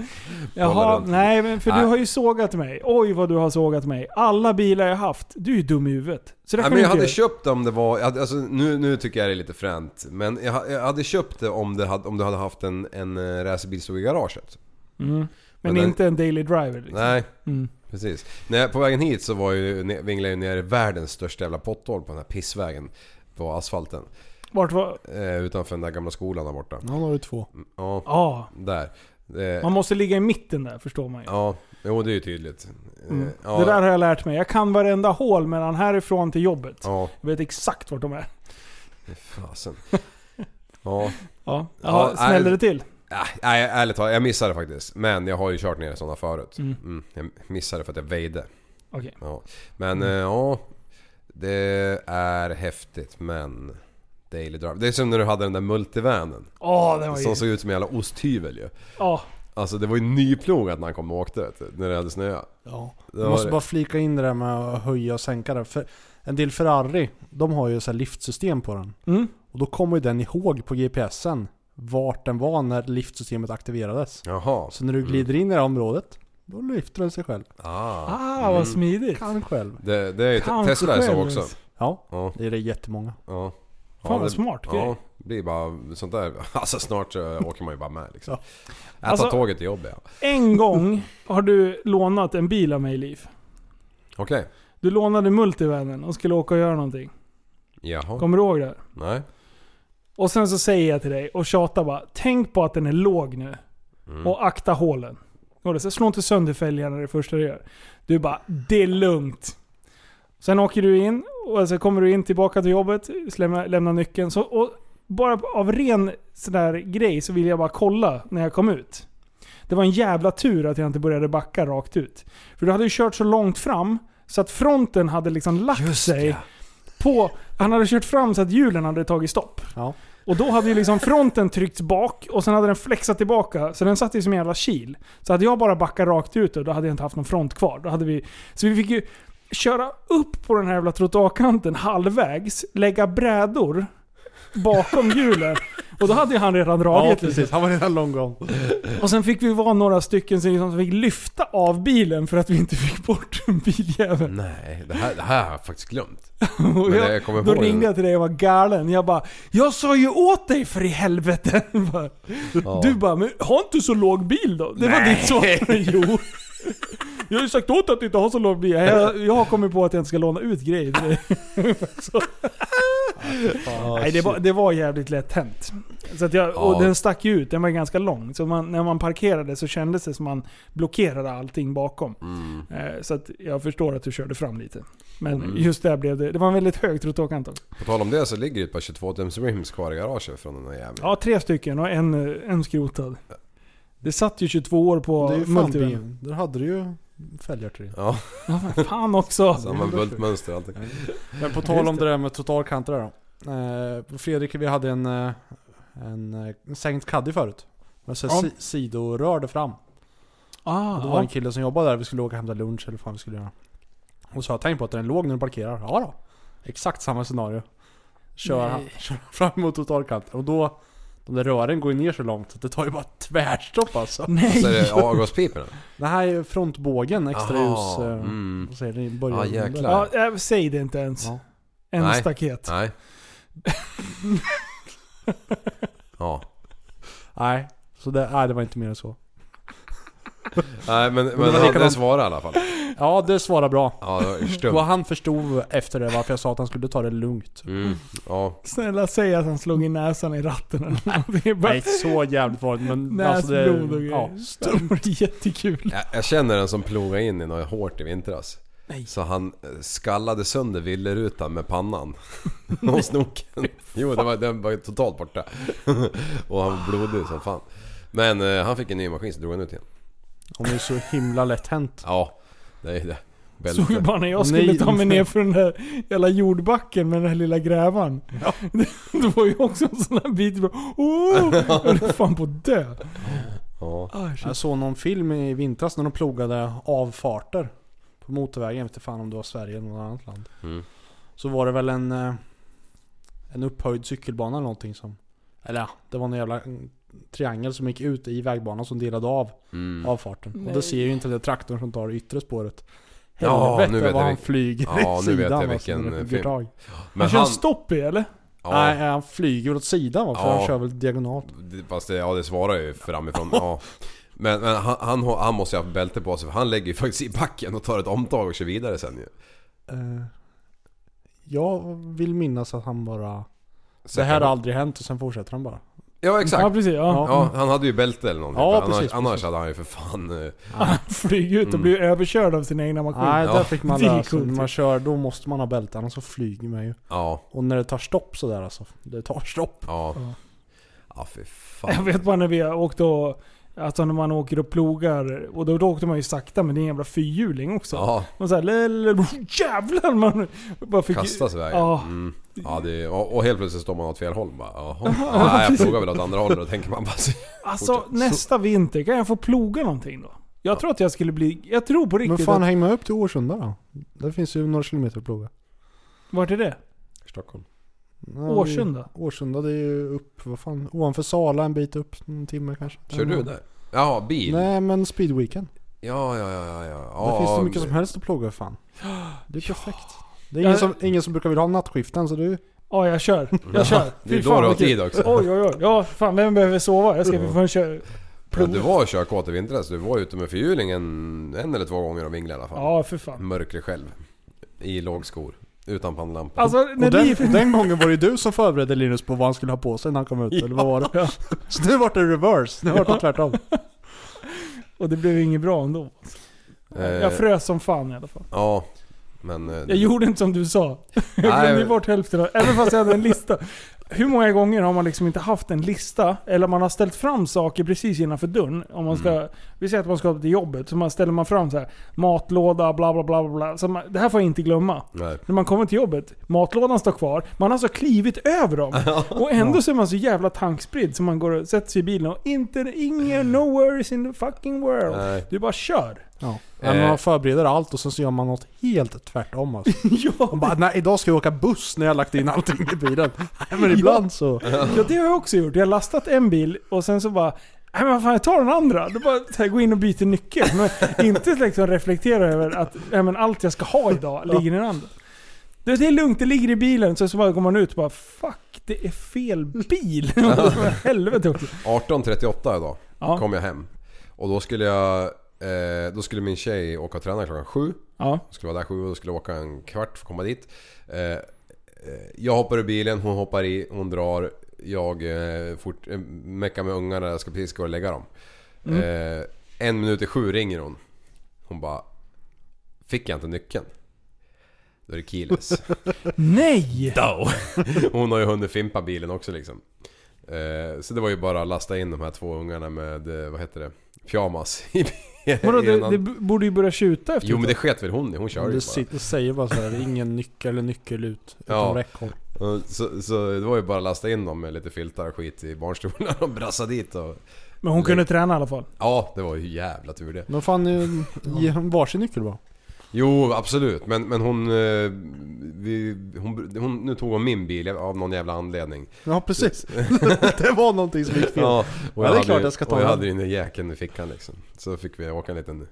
Jaha, nej men för du Nej. har ju sågat mig. Oj vad du har sågat mig. Alla bilar jag haft, du är ju dum i huvudet. Så det Nej, men du jag hade göra. köpt det om det var, alltså, nu, nu tycker jag det är lite fränt. Men jag, jag hade köpt det om, det hade, om du hade haft en, en eh, racerbil stod i garaget. Mm. Men, Men den- inte en daily driver liksom. Nej, Mm. precis. När jag, på vägen hit så var ju, vinglade jag ner i världens största jävla potthål på den här pissvägen. På asfalten. Vart var... Eh, utanför den där gamla skolan där borta. Ja, då har du två. Ja, Ja, där. Det, man måste ligga i mitten där förstår man ju. Ja, jo det är ju tydligt. Eh, Mm. Ja, Det där har jag lärt mig. Jag kan varenda hål mellan härifrån till jobbet. Ja, Jag vet exakt vart de är. fasen. [laughs] Ja. Ja, Ja, Jaha, smällde det till? Ja, Nej, ärligt talat, jag missade faktiskt. Men jag har ju kört ner sådana förut. Mm. Mm. Jag missade för att jag väjde. Okej. Ja. Men eh, ja, det är häftigt men... Daily drive. Det är som när du hade den där multivanen. Åh, den var Som ju... såg ut som en jävla osthyvel ju. Ja. Alltså det var ju nyplogat när han kom och åkte när det hade snöat. Ja. Jag måste det. bara flika in det där med att höja och sänka det. För en del Ferrari, de har ju så liftsystem på den. Mm. Och då kommer ju den ihåg på GPSen vart den var när liftsystemet aktiverades. Jaha. Så när du glider in i det här området, då lyfter den sig själv. Ah. Ah, vad smidigt. Kan själv. Det, det är ju, Kanske Tesla är så också. Ja, Ja, det är det jättemånga. ja. Fan ja, vad det- smart Ja, grej. det blir bara sånt där. [laughs] Alltså snart så åker man ju bara med liksom. Ja. Jag tar Alltså- tåget till jobbet ja. En gång har du lånat en bil av mig Liv. Okej. Du lånade multivanen och skulle åka och göra någonting. Jaha. Kommer du ihåg det? Nej. Och sen så säger jag till dig och tjatar bara. Tänk på att den är låg nu. Mm. Och akta hålen. Och så slå inte sönder fälgarna det första du gör. Du bara, det är lugnt. Sen åker du in och så kommer du in tillbaka till jobbet, lämnar, lämnar nyckeln. Så, och bara av ren sådär grej så vill jag bara kolla när jag kom ut. Det var en jävla tur att jag inte började backa rakt ut. För du hade ju kört så långt fram så att fronten hade liksom lagt sig på... Han hade kört fram så att hjulen hade tagit stopp. Ja. Och då hade ju liksom fronten tryckts bak och sen hade den flexat tillbaka. Så den satt ju som en jävla kil. Så hade jag bara backat rakt ut då hade jag inte haft någon front kvar. Då hade vi, så vi fick ju köra upp på den här jävla trottoarkanten halvvägs, lägga brädor bakom hjulen. Och då hade ju han redan Ja dragit. liksom. precis, han var redan lång gång. Och sen fick vi vara några stycken som liksom fick lyfta av bilen för att vi inte fick bort biljäveln. Nej, det här, det här har jag faktiskt glömt. [laughs] Men jag, jag kommer då ringde jag till dig och var galen. Jag bara Jag sa ju åt dig för i helvete! [laughs] Ja. Du bara, men ha inte så låg bil då. Det var Nej. ditt svar. [laughs] Jo. Jag har ju sagt åt att inte ha så låg bil. Jag, jag har kommit på att jag inte ska låna ut grejer till [laughs] dig. så. Nej, det var, det var jävligt lätt hänt. Så att jag, och den stack ju ut, den var ganska lång. Så man, när man parkerade så kändes det som man blockerade allting bakom. Mm. Eh, Så att jag förstår att du körde fram lite. Men Mm. just där blev det, det var en väldigt hög trottoarkant också. På tal om det så ligger det ett par 22-tums rims kvar i garaget från den där jäveln. Ja, tre stycken och en, eh, en skrotad. Det satt ju 22 år på bil. Där hade du ju fälgar till. Ja, Ja, men fan också. samma bultmönster och allting. Men på tal om det där med trottoarkanter där då. Eh, Fredrik, vi hade en, eh, en, eh, en sänkt caddy förut. Med så Ja. si- sidorör där fram. Ah, Och det var en ja. kille som jobbade där, vi skulle åka och hämta lunch eller vad fan vi skulle göra. Och så har jag tänkt på att den låg när du parkerar. Ja då. Exakt samma scenario. Kör, Nej. [laughs] kör fram mot trottoarkanten. Och då, de där rören går ju ner så långt att det tar ju bara tvärstopp alltså. [laughs] Nej! Så är det avgaspiporna? Det här är frontbågen, extra Aha, ljus. eh, mm. Vad säger det? i början Ja, där. jäklar. Ja, äh, säg det inte ens. Ja. En Nej. staket. Nej. [laughs] Ja. Nej, så det, nej, det var inte mer än så. Nej men, det men han, det svarade i alla fall. Ja, det svarar bra. Ja, det var Och stumt. han förstod efter det varför jag sa att han skulle ta det lugnt. Mm, ja. Snälla säg att han slog in näsan i ratten eller någonting. Det är bara Nej, så jävligt var det men alltså det, Näsblod och grejer. ja, var jättekul. Jag, jag känner en som plogade in i något hårt i vintras. Så han eh, skallade sönder villerutan med pannan. [laughs] och snoken. Jo, det var, den var totalt borta. [laughs] och han var blodig som fan. Men eh, han fick en ny maskin så drog han ut igen. Om det är så himla lätt hänt. Ja, det är det. Såg du bara när jag skulle Nej. ta mig ner för den där jävla jordbacken med den här lilla grävan. [laughs] Det var ju också en sån här bit. Oh, jag höll fan på att dö. Ja. Ah. Jag såg någon film i vintras när de plogade avfarter på motorvägen. Jag vet inte fan om det var Sverige eller något annat land. Mm. Så var det väl en, eh, en upphöjd cykelbana eller någonting som... Eller ja, det var en jävla triangel som gick ut i vägbanan som delade av Mm. avfarten. Och det ser ju inte den traktorn som tar det yttre spåret. Ja, Helvete nu vet vad jag han flyger Ja, i nu vet sidan, jag alltså, vilken, det hugger film. tag. Men Han kör han... stopp i eller? Ja, Nej, han flyger åt sidan va? För Ja. han kör väl diagonalt. det- fast det, ja, det svarar ju framifrån. Ja. Men, men han, han, har- han måste ju ha bälte på sig för han lägger ju faktiskt i backen och tar ett omtag och kör vidare sen ju. Eh, jag vill minnas att han bara... Det Säkert. här har aldrig hänt och sen fortsätter han bara. Ja exakt. Ja precis, ja. Ja, han hade ju bälte eller någonting. Ja, För annars, precis, annars hade han ju för fan... eh, Han flyger ut och blir överkörd av sina egna maskiner. Nej, Ja. där fick [laughs] man Det är lära sig. coolt. När man kör, då måste man ha bälte, annars så flyger man ju. Ja, Och när det tar stopp sådär alltså. Det tar stopp. ja. Ja. Ja fy fan. Jag vet bara när vi åkte och... Alltså när man åker och plogar. Och då, då åkte man ju sakta med din jävla fyrhjuling också. Ja, Man såhär, jävlar man bara fick... kastas iväg. Ja. Mm. Ja, det, och, och helt plötsligt står man åt fel håll bara. Jaha. Ja, Nej, jag plogar väl åt andra hållet och då tänker man bara så- Alltså Fortsätt. nästa vinter, kan jag få ploga någonting då? Jag tror att jag skulle bli... Jag tror på Men riktigt fan att... häng med upp till Årsunda då. Det finns ju några kilometer att ploga. Vart är det? Stockholm. Ja, Årsunda? det är- Årsunda det är ju upp, vad fan, ovanför Sala en bit upp, en timme kanske. Kör du där? Ja, bil? Nej men speedweekend. Ja, ja, ja, ja. ja. Där ja finns det mycket men- som helst att ploga fan. Det är perfekt. Det är ingen, som, ingen som brukar vilja ha nattskiften så du... Ja, jag kör. [laughs] Jag kör. Det är Fy då fan, du har tid också. Oj, oj, oj. Ja, fan vem behöver sova? Jag ska för fan köra... Men du var körkåt i vintras. Du var ute med fyrhjulingen en eller två gånger och vinglade i alla fall. Ja, för fan. Mörkret själv. I lågskor. Utan pannlampa. Alltså Och den, och den gången var det du som förberedde Linus på vad han skulle ha på sig när han kom ut, eller vad var det? [laughs] Så nu vart det reverse, nu vart det tvärtom. [laughs] Och det blev inget bra ändå. Eh, Jag frös som fan i alla fall. Ja. Men... eh, Jag gjorde inte som du sa. [laughs] Jag glömde bort hälften av, Även fast jag hade en lista. Hur många gånger har man liksom inte haft en lista, eller man har ställt fram saker precis innanför dörren. Om man ska, Mm. Vi säger att man ska till jobbet, så man ställer man fram så här matlåda, bla bla bla bla. Så man, det här får jag inte glömma. Nej. När man kommer till jobbet, matlådan står kvar, man har alltså klivit över dem. [laughs] Och ändå så är man så jävla tankspridd så man går och sätter sig i bilen och inte, ingen, no worries in the fucking world. Nej. Du bara kör. Ja. Eh. Men man förbereder allt och sen så gör man något helt tvärtom alltså. [laughs] ja, Man bara, nej idag ska jag åka buss när jag har lagt in allting i bilen. [laughs] Nej men ibland så... Ja det har jag också gjort. Jag har lastat en bil och sen så bara Nej men vad fan jag tar den andra. Då bara så här, gå in och byter nyckel. Men [laughs] inte liksom reflektera över att nej, men allt jag ska ha idag ligger i den andra. Det, det är lugnt, det ligger i bilen. Så, så bara går man ut och bara Fuck, det är fel bil. Helvete också. 18.38 idag Ja. kom jag hem. Och då skulle jag... Eh, då skulle min tjej åka och träna klockan sju. Ja. Jag skulle vara där sju och skulle åka en kvart för att komma dit. Eh, eh, jag hoppar ur bilen, hon hoppar i, hon drar. Jag eh, fort, eh, meckar med ungarna, jag ska precis gå och lägga dem. Eh, en minut i sju ringer hon. Hon bara... Fick jag inte nyckeln? Då är det keyless. [laughs] Nej! [laughs] Då. Hon har ju hunnit fimpa bilen också liksom. Eh, så det var ju bara att lasta in de här två ungarna med, eh, vad heter det? Pyjamas i Vadå, det, det borde ju börja tjuta efter Jo men det sket väl hon hon kör ju Det, bara. sitter, det säger bara så här, ingen nyckel eller nyckel ut. Utan Ja. räckhåll. Så, så det var ju bara att lasta in dem med lite filtar och skit i barnstolarna och brassa dit och... Men hon kunde träna i alla fall. Ja, det var ju jävla tur det. Men fan, eh, ge varsin nyckel bara. Jo, absolut. Men, men hon, eh, vi, hon, hon... Nu tog hon min bil av någon jävla anledning. Ja precis. [laughs] det var någonting som gick fel. Ja, och Ja, jag det är hade, klart jag ska ta Och jag hade den i jäkeln i fickan liksom. Så fick vi åka en liten...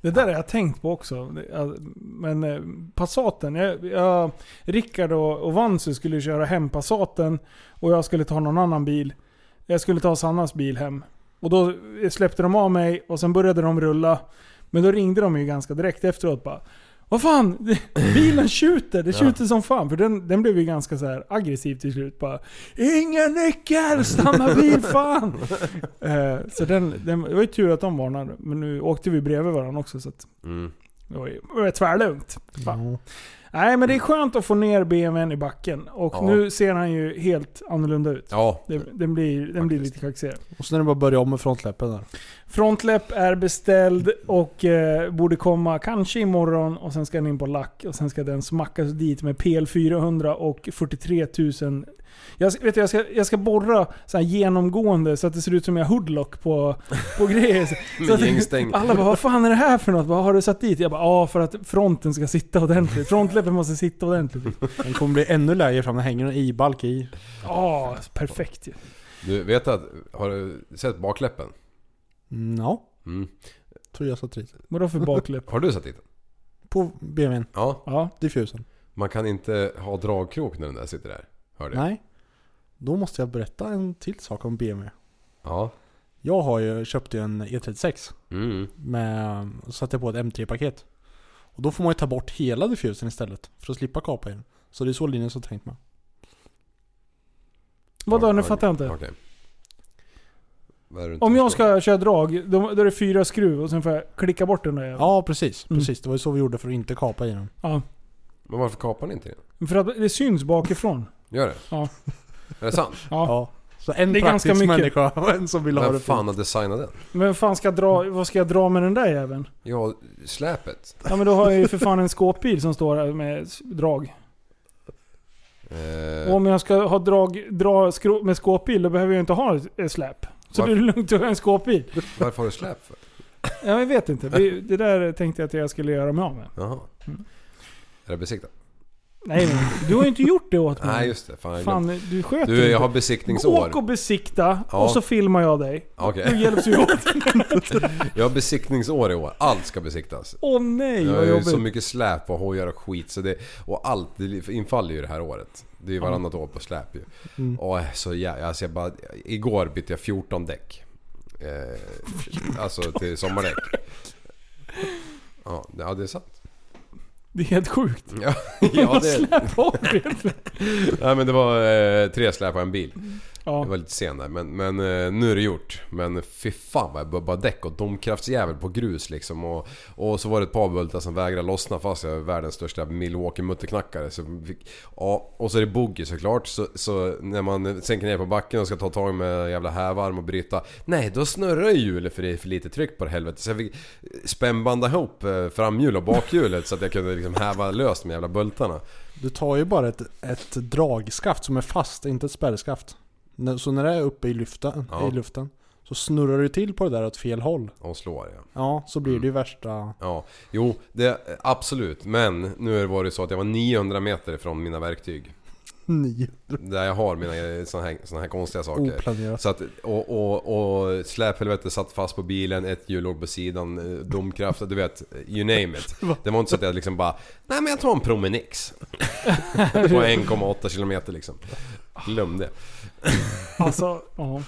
Det där har jag tänkt på också. Ja, Men eh, Passaten. Jag, jag, Rickard och, och Vansu skulle köra hem Passaten. Och jag skulle ta någon annan bil. Jag skulle ta Sannas bil hem. Och då släppte de av mig och sen började de rulla. Men då ringde de ju ganska direkt efteråt bara. Vad fan, bilen tjuter, det tjuter som fan. För den, den blev ju ganska så här aggressiv till slut. Bara, Ingen nyckel, stanna bil fan! [laughs] eh, så den, den, det var ju tur att de varnade. Men nu åkte vi bredvid varandra också så att Mm. det var ju det var tvärlugnt. Fan. Ja. Nej men det är skönt att få ner BMWn i backen. Och Ja. nu ser han ju helt annorlunda ut. Ja, Det, den blir, den blir lite kaxigare. Och sen är det bara börja om med frontläppen där. Frontläpp är beställd och eh, borde komma kanske imorgon och sen ska den in på lack och sen ska den smackas dit med PL400 och 43 000 jag, ska- vet du, jag, ska, jag ska borra så här genomgående så att det ser ut som jag hoodlock på, på [laughs] grejer. Så med att, alla bara 'Vad fan är det här för något? Vad har du satt dit?' Jag bara 'Ja, för att fronten ska sitta ordentligt. Frontläppen måste sitta ordentligt' Den kommer bli ännu lägre fram, det hänger en i-balk i. Ja, perfekt ju. Du vet att, har du sett bakläppen? Ja, Mm. tror jag satt dit. Vadå för bakläpp? [laughs] Har du satt dit den? På BMWn, Ja. Ja, diffusen. Man kan inte ha dragkrok när den där sitter där. Hörde jag. Nej. Då måste jag berätta en till sak om BMW. Ja. Jag har ju köpt ju en E36 Mm. med, så satte på ett M3-paket. Och då får man ju ta bort hela diffusen istället för att slippa kapa i den. Så det är så Linus har tänkt med. vadå? Nu fattar jag inte. Okej. Vad är det du inte Om jag förstår? ska köra drag, då, då är det fyra skruv och sen får jag klicka bort den där jäveln. Ja precis, Mm. precis. Det var ju så vi gjorde för att inte kapa i den. Ja. Men varför kapar ni inte den? För att det syns bakifrån. Gör det? Ja. [laughs] Är det sant? Ja. Ja. Så en Det är ganska praktisk mycket. människa och [laughs] en som vill ha Vem det fan fint. har designat den? Men vad fan ska jag dra, vad ska jag dra med den där jäveln? Ja, släpet. Ja men då har jag ju för fan en skåpbil som står här med drag. Eh, Och om jag ska ha drag, dra med skåpbil då behöver jag inte ha ett- släp. Så Varför? det är lugnt att ha en skåpbil. varför har du släp för? Ja, jag vet inte. Det, det där tänkte jag att jag skulle göra mig av med. Jaha. Mm. Är det besiktat? Nej men, du har ju inte gjort det åt mig. Nej just det, fan. Fan, du sköter Du, jag har besiktningsår. Åk och besikta Ja. och så filmar jag dig. Okej. Då hjälps vi åt. Jag har besiktningsår i år. Allt ska besiktas. Åh nej Jag vad har ju jobbigt. så mycket släp och hojar och skit så det, och allt det infaller ju det här året. Det är ju varannat år på släp ju. Mm. Och äh, så ja, alltså jag bara, igår bytte jag 14 däck. Eh, alltså till sommardäck. [laughs] Ja, ja, det är sant. Det är helt sjukt. Ja, [laughs] ja det, Släpp av det. nej, men det var eh, tre släp och en bil. Ja. Det var lite sen där men, men eh, nu är det gjort. Men fy fan vad jag bubbar däck och domkraftsjävel på grus liksom. Och, och så var det ett par bultar som vägrade lossna fast jag är världens största Milwaukee mutterknackare. Så fick, ja, och så är det bogey såklart. Så, så när man sänker ner på backen och ska ta tag med jävla hävarm och bryta. Nej, då snurrar ju hjulet för det är för lite tryck på det helvete. Så jag fick spännbanda ihop eh, framhjul och bakhjulet så att jag kunde liksom häva löst med jävla bultarna. Du tar ju bara ett, ett dragskaft som är fast, inte ett spärrskaft. Så när det är uppe i luften, Ja. i luften så snurrar du till på det där åt fel håll. Och slår ja. Ja, så blir det ju värsta... Ja, jo, det, absolut. Men nu var det så att jag var 900 meter ifrån mina verktyg. [laughs] Nio. Där jag har mina såna här, såna här konstiga saker. Oplanerat. Så att, och, och, och släphelvetet satt fast på bilen, ett hjul låg på sidan, eh, domkraft, du vet, you name it. [laughs] Det var inte så att jag liksom bara, nej men jag tar en Promenix. [laughs] på 1,8 kilometer liksom. Glömde. Alltså, ja.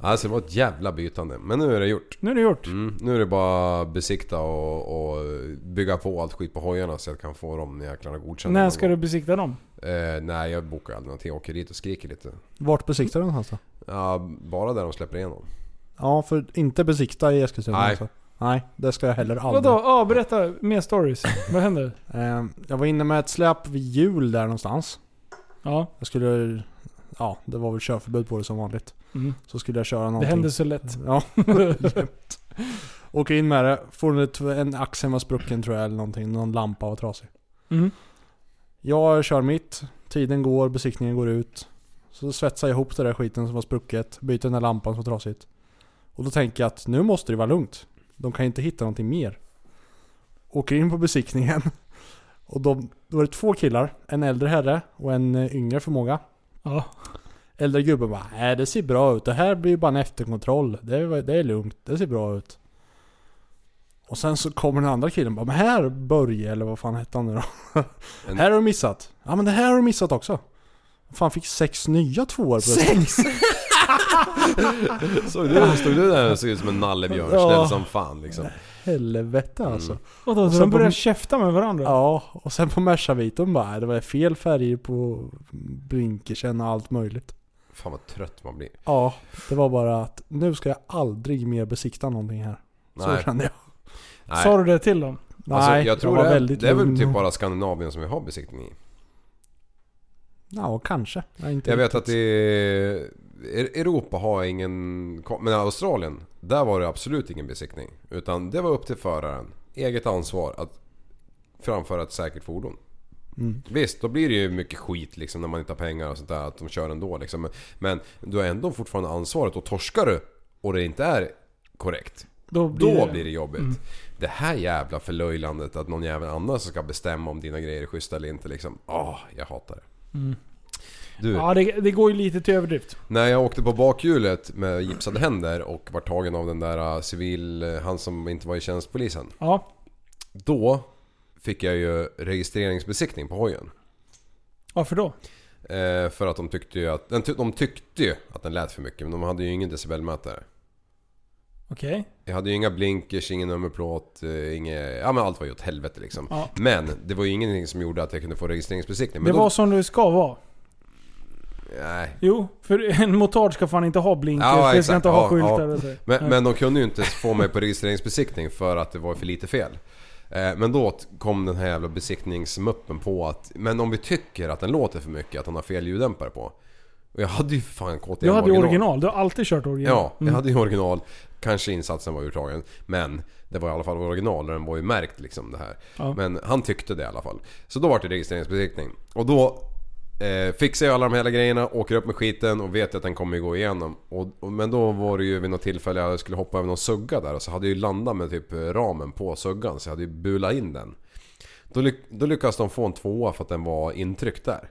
Alltså det var ett jävla bytande. Men nu är det gjort. Nu är det gjort. Mm, nu är det bara besikta och, och bygga på allt skit på hojarna så jag kan få dem jäklarna godkända. När ska du besikta dem? Eh, nej, jag bokar aldrig någonting. Jag åker dit och skriker lite. Vart besiktar du någonstans då? Ja, bara där de släpper igenom. Ja, för inte besikta i Eskilstuna Nej. alltså. Nej, det ska jag heller aldrig. Vadå? Ja, berätta mer stories. Vad händer? [laughs] Eh, jag var inne med ett släp vid jul där någonstans. Ja. Jag skulle... Ja, det var väl körförbud på det som vanligt. Mm. Så skulle jag köra Det någonting. händer så lätt. Ja. [laughs] Åker in med det. Får en axel var sprucken tror jag eller någonting. Någon lampa var trasig. Mm. Jag kör mitt. Tiden går, besiktningen går ut. Så svetsar jag ihop det där skiten som var sprucket. Byter den där lampan som var trasigt. Och då tänker jag att nu måste det vara lugnt. De kan inte hitta någonting mer. åker in på besiktningen. Och de, då är det två killar, en äldre herre och en eh, yngre förmåga. Ja. Äldre gubben bara Nej det ser bra ut, det här blir ju bara en efterkontroll. Det är, det är lugnt, det ser bra ut. Och sen så kommer den andra killen bara Men här Börje, eller vad fan hette han nu då? [laughs] En- här har du missat. Ja men det här har du missat också. Fan fick sex nya tvåor på Sex! [laughs] Såg du, stod du där och såg ut som en nallebjörn? Ja. Snäll som fan liksom. Helvete alltså. Och då, Och så sen de på- käfta med varandra? Ja, och sen på Mercaviton bara "Nej, det var fel färger på blinkersen och allt möjligt. Fan vad trött man blir. Ja, det var bara att nu ska jag aldrig mer besikta någonting här. Så Nej. kände jag. Nej. Sa du det till dem? Alltså, Nej, jag tror var det är, väldigt det är väl typ bara Skandinavien som vi har besiktning i. Ja, kanske. Jag, är inte Jag vet att i E- Europa har ingen... Men Australien, där var det absolut ingen besiktning. Utan det var upp till föraren. Eget ansvar att framföra ett säkert fordon. Mm. Visst, då blir det ju mycket skit liksom när man inte har pengar och sånt där. Att de kör ändå liksom. Men- du har ändå fortfarande ansvaret och torskar du och det inte är korrekt. Då blir Då det- blir det jobbigt. Mm. Det här jävla förlöjlandet att någon jävel annan ska bestämma om dina grejer är schyssta eller inte liksom. Åh, jag hatar det. Mm. Du, Ja, det, det går ju lite till överdrift. när jag åkte på bakhjulet med gipsade händer och var tagen av den där uh, civil... uh, Han som inte var i tjänstpolisen. Ja. Då fick jag ju registreringsbesiktning på hojen. Varför då? Eh, för att de tyckte ju att... De tyckte ju att den lät för mycket men de hade ju ingen decibelmätare. Okej. Jag hade ju inga blinkers, ingen nummerplåt, inget... Ja men allt var ju åt helvete liksom. Ja. Men det var ju ingenting som gjorde att jag kunde få registreringsbesiktning. Men Det då, var som det ska vara. Nej. Jo, för [laughs] en motard ska fan inte ha blinkers, Ja, det ska inte ha Ja, skyltar ja. Men, men de kunde ju inte få mig på registreringsbesiktning för att det var för lite fel. Eh, Men då kom den här jävla besiktningsmuppen på att Men om vi tycker att den låter för mycket, att han har fel ljuddämpare på. Och jag hade ju fan KTM Du hade ju original, du har alltid kört original. Ja, jag Mm. hade ju original. Kanske insatsen var urtagen. Men det var i alla fall original och den var ju märkt liksom det här. Ja. Men han tyckte det i alla fall. Så då var det registreringsbesiktning. Och då eh, fixar jag alla de här grejerna, åker upp med skiten och vet att den kommer ju gå igenom. Och, och, men då var det ju vid något tillfälle jag skulle hoppa över någon sugga där och så hade jag ju landat med typ ramen på suggan så jag hade ju bulat in den. Då, lyck, då lyckades de få en tvåa för att den var intryckt där.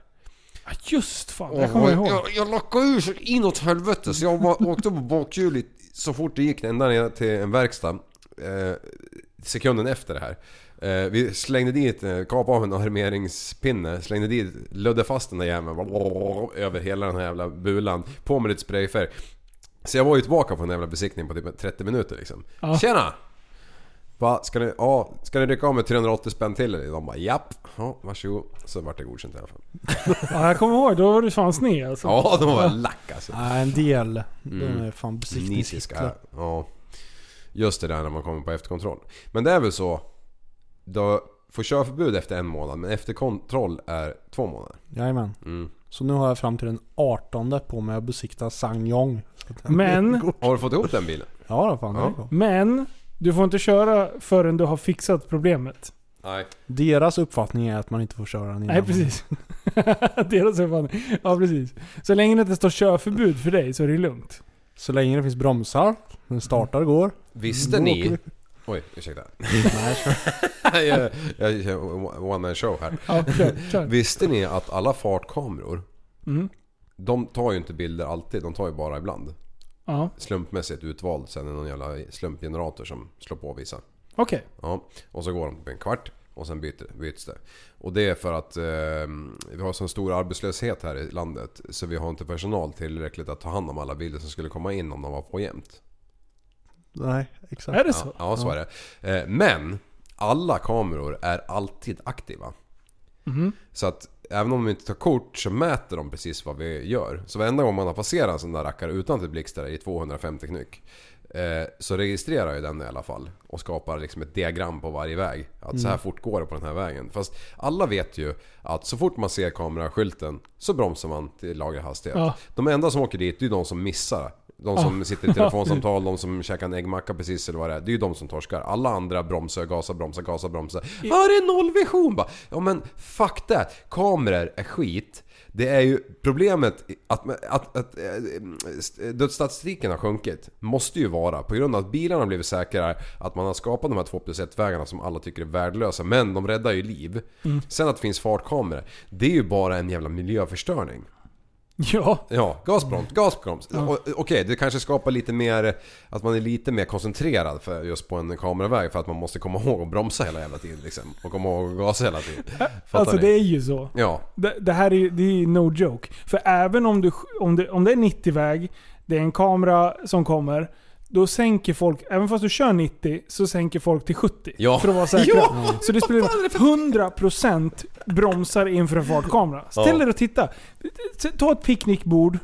Ja, just fan, det kommer jag ihåg. Jag, jag lackade ur så inåt helvete så jag bara åkte på bakhjulet så fort det gick ända ner till en verkstad. Eh, sekunden efter det här. Eh, vi slängde dit, eh, kapade av en armeringspinne, slängde dit, lödde fast den där jäveln [laughs] över hela den här jävla bulan. På med lite sprayfärg. Så jag var ju tillbaka på en jävla besiktning på typ 30 minuter liksom. Ja. Tjena! Va, ska ni, ja, ska ni rycka av med 380 spänn till eller? De bara japp. Ja, varsågod. Så vart det godkänt i alla fall. [laughs] Ja, jag kommer ihåg, då var du fan sned alltså. Ja, de var lack alltså. Nej, en del. De Mm. är fan Nitiska. besiktningskittlar. Ja. Just det där när man kommer på efterkontroll. Men det är väl så. Du får körförbud efter en månad men efterkontroll är två månader. Jajamän. Mm. Så nu har jag fram till den 18 på mig att besikta Sangyong. Men-. Har du fått ihop den bilen? Ja då fan, Ja. Men, du får inte köra förrän du har fixat problemet. Nej. Deras uppfattning är att man inte får köra den innan. Nej precis. [laughs] Deras uppfattning. Ja precis. Så länge det inte står körförbud för dig så är det lugnt. Så länge det finns bromsar, den startar och går. Visste ni... Oj, ursäkta. [laughs] Jag, jag kör one man show här. Ja, kör, kör. [laughs] Visste ni att alla fartkameror, Mm. de tar ju inte bilder alltid, de tar ju bara ibland. Ja, Slumpmässigt utvald, sen är det någon jävla slumpgenerator som slår på visar. okej. Ja, och så går de på en kvart och sen byter, byts det. Och det är för att eh, vi har så stor arbetslöshet här i landet så vi har inte personal tillräckligt att ta hand om alla bilder som skulle komma in om de var på jämt. Nej, exakt. Är det så? Ja, ja så är det. Eh, men alla kameror är alltid aktiva. Mhm. Så att även om de inte tar kort så mäter de precis vad vi gör. Så varenda gång man har passerat en sån där rackare utan att det blixtrar i 250 knyck. Eh, så registrerar ju den i alla fall. Och skapar liksom ett diagram på varje väg. Att så här Mm. fort går det på den här vägen. Fast alla vet ju att så fort man ser kameraskylten så bromsar man till lagerhastighet. Ja. De enda som åker dit det är de som missar. De som sitter i telefonsamtal, [laughs] de som käkar en äggmacka precis eller vad det är. Det är ju de som torskar. Alla andra bromsar, gasar, bromsar, gasar, bromsar. Ja, det är nollvision bara. Ja men fuck that. Kameror är skit. Det är ju problemet att, att, att, eh, dödsstatistiken har sjunkit. Måste ju vara på grund av att bilarna har blivit säkrare. Att man har skapat de här 2 plus 1 vägarna som alla tycker är värdelösa. Men de räddar ju liv. Sen att det finns fartkameror. Det är ju bara en jävla miljöförstöring. [laughs] Ja. Ja, gasbroms, gasbroms. O- Okej, det kanske skapar lite mer... Att man är lite mer koncentrerad för just på en kameraväg för att man måste komma ihåg att bromsa hela jävla tiden liksom. Och komma ihåg att gasa hela tiden. [laughs] Fattar Alltså ni? det är ju så. Ja. Det, det här är ju det är ju no joke. För även om, du, om, det, om det är 90-väg, det är en kamera som kommer, då sänker folk, även fast du kör 90, så sänker folk till 70. Ja. För att vara säkra. Ja! Så det spelar 100% bromsar inför en fartkamera. Ställ er och titta. Ta ett picknickbord,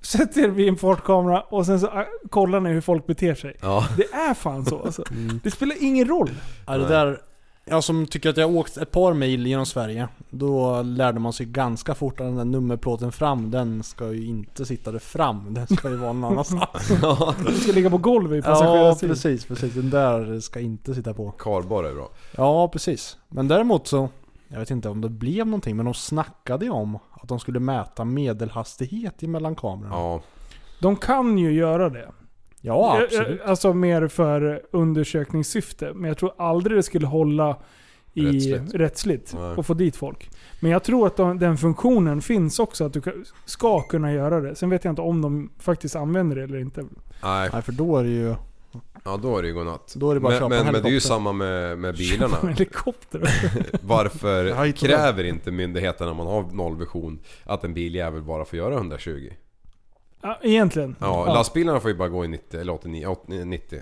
sätt er vid en fartkamera och sen så ah, kollar ni hur folk beter sig. Ja. Det är fan så alltså. Det spelar ingen roll. Ja, det där, jag som tycker att jag har åkt ett par mil genom Sverige, då lärde man sig ganska fort att den där nummerplåten fram, den ska ju inte sitta där fram. Den ska ju vara någon annanstans. [laughs] Det ska ligga på golvet i ja, passagerarsidan. precis, precis. Den där ska inte sitta på. Karbar är bra. Ja, precis. Men däremot så, jag vet inte om det blev någonting, men de snackade ju om att de skulle mäta medelhastighet mellan kamerorna. Ja. De kan ju göra det. Ja, Eh, absolut. eh, Alltså mer för undersökningssyfte. Men jag tror aldrig det skulle hålla i Rättsligt. rättsligt, Nej. och få dit folk. Men jag tror att de, den funktionen finns också, att du ka- ska kunna göra det. Sen vet jag inte om de faktiskt använder det eller inte. Nej, Nej, för då är det ju... ja då är det ju godnatt. Då är det bara att men, köpa men, men det är ju samma med, med bilarna. Med helikopter. [laughs] Varför kräver inte myndigheterna när man har nollvision att en biljävel bara får göra 120? ja, egentligen. Ja, lastbilarna får ju bara gå i 90 eller 89, 80, 90.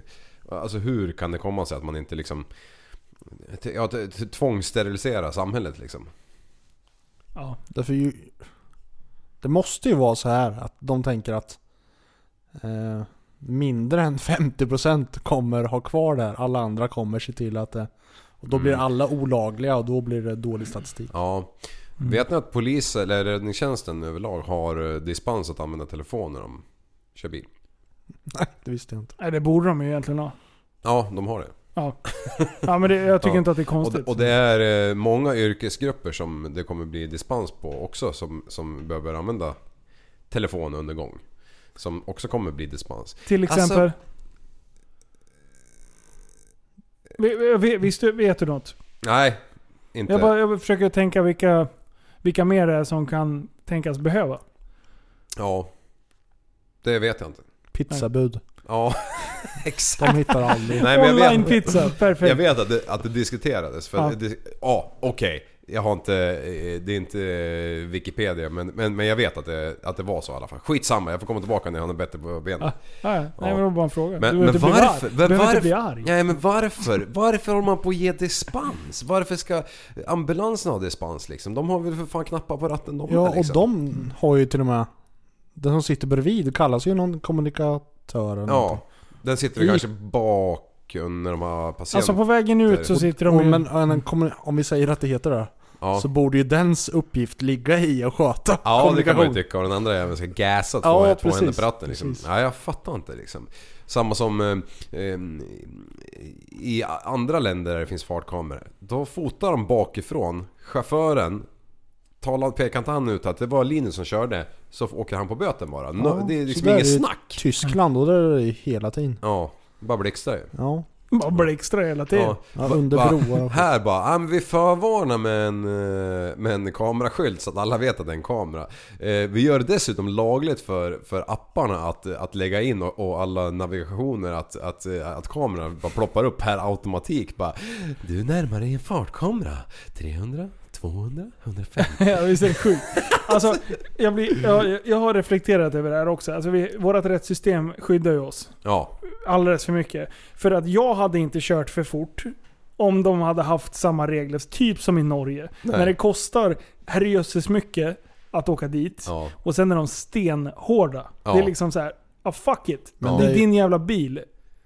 Alltså hur kan det komma sig att man inte liksom... Ja, tvångssterilisera samhället liksom. Ja. Därför ju... Det måste ju vara så här att de tänker att eh, mindre än 50% kommer ha kvar det här. Alla andra kommer se till att det... Och då blir Mm. alla olagliga och då blir det dålig statistik. Ja. Vet ni att polis eller räddningstjänsten överlag har eh, dispens att använda telefon när de kör bil? Nej, det visste jag inte. Nej, det borde de ju egentligen ha. Ja, de har det. Ja, ja men det, jag tycker Ja. inte att det är Och konstigt. det, och det är eh, många yrkesgrupper som det kommer bli dispens på också som, som behöver använda telefon under gång. Som också kommer bli dispens. Till Alltså- exempel... Vi- vi- vi- Visst du, vet du något? Nej, inte... Jag, bara, jag försöker tänka vilka, vilka mer det är som kan tänkas behöva. Ja. Det vet jag inte. Pizzabud. Ja, [laughs] exakt. De hittar aldrig. Nej, men jag vet- Online-pizza, perfekt. Jag vet att det, att det diskuterades. För Ja. ja, ja okej. Jag har inte... eh, Det är inte eh, Wikipedia men, men, men jag vet att det, att det var så i alla fall. Skitsamma, jag får komma tillbaka när han är bättre på benen. Ja, ja, nej men det var bara en fråga. Men, du men inte bli varför? arg. Du varför inte bli arg. Nej men varför? Varför håller man på att ge dispens? Varför ska ambulansen ha dispens liksom? De har väl för fan knappar på ratten de Ja, med, och liksom. de har ju till och med... Den som sitter bredvid kallas ju någon kommunikatör eller Ja, någonting. den sitter väl I- kanske bak när de har patient. Alltså på vägen ut så sitter de Och, ju... men en, om vi säger att det heter det. Ja. Så borde ju dens uppgift ligga i att sköta Ja det kan man ju tycka och den andra jäveln ska gasa två, Ja, två händer på ratten liksom. precis. Ja, jag fattar inte liksom. Samma som eh, eh, i andra länder där det finns fartkameror. Då fotar de bakifrån. Chauffören talar, pekar inte han ut att det var Linus som körde så åker han på böten bara. Ja, det är liksom inget är snack. Tyskland och där är det hela tiden. Ja, bara blixtrar ju. Ja. Bara blixtrar hela tiden. Ja, Ja, under va- broar. Här bara, ja, men vi förvarnar med en, eh, med en kameraskylt så att alla vet att det är en kamera. Eh, Vi gör det dessutom lagligt för, för apparna att, att lägga in och, och alla navigationer att, att, eh, att kameran bara ploppar upp per automatik bara Du närmar dig en fartkamera 300, 200, 150 [laughs] Ja visst är det sjukt. Alltså, jag, blir, jag, jag har reflekterat över det här också. Alltså vi, vårt rättssystem skyddar ju oss Ja, alldeles för mycket. För att jag hade inte kört för fort om de hade haft samma regler, typ som i Norge. Nej. När det kostar herrejösses mycket att åka dit. ja, Och sen är de stenhårda. Ja. Det är liksom så här, ah, fuck it. Men det är- din jävla bil.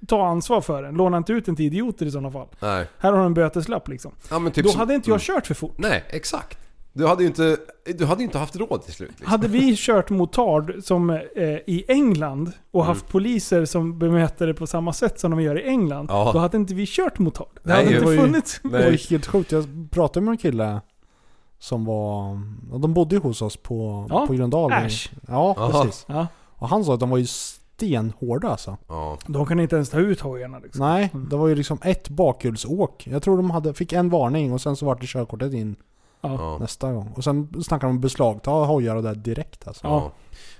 Ta ansvar för den. Låna inte ut den till idioter i sådana fall. nej. Här har du en böteslapp liksom. Ja, men typ Då som- hade inte jag mm. kört för fort. Nej, exakt. Du hade ju inte, du hade ju inte haft råd till slut. Liksom. Hade vi kört motard som eh, i England och haft Mm. poliser som bemöter det på samma sätt som de gör i England, Ja. då hade inte vi kört motard. Det Nej, hade det inte ju- funnits. Det var ju helt sjukt. Jag pratade med en kille som var... ja, De bodde ju hos oss på, Ja, på Gröndal. Ash. Ja, Aha. precis. Ja, Och han sa att de var ju stenhårda alltså. Ja. de kan inte ens ta ut hojarna liksom. Nej, det var ju liksom ett bakhjulsåk. Jag tror de hade, fick en varning och sen så vart det körkortet in Ja. Nästa gång. Och sen snackade de om beslagta hojar och det direkt alltså. Ja.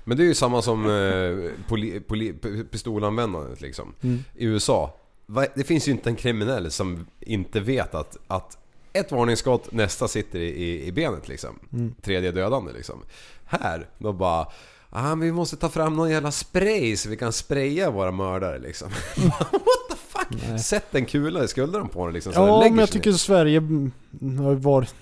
Men det är ju samma som eh, poli, poli, p- pistolanvändandet liksom. Mm. I USA, det finns ju inte en kriminell som inte vet att, att ett varningsskott, nästa sitter i, i, i benet liksom. Mm. Tredje dödande liksom. Här, då bara... Ah, vi måste ta fram någon jävla spray så vi kan spraya våra mördare liksom. [laughs] What the fuck? Sätt en kula i skulderna på den liksom så Ja, men jag tycker Sverige har varit...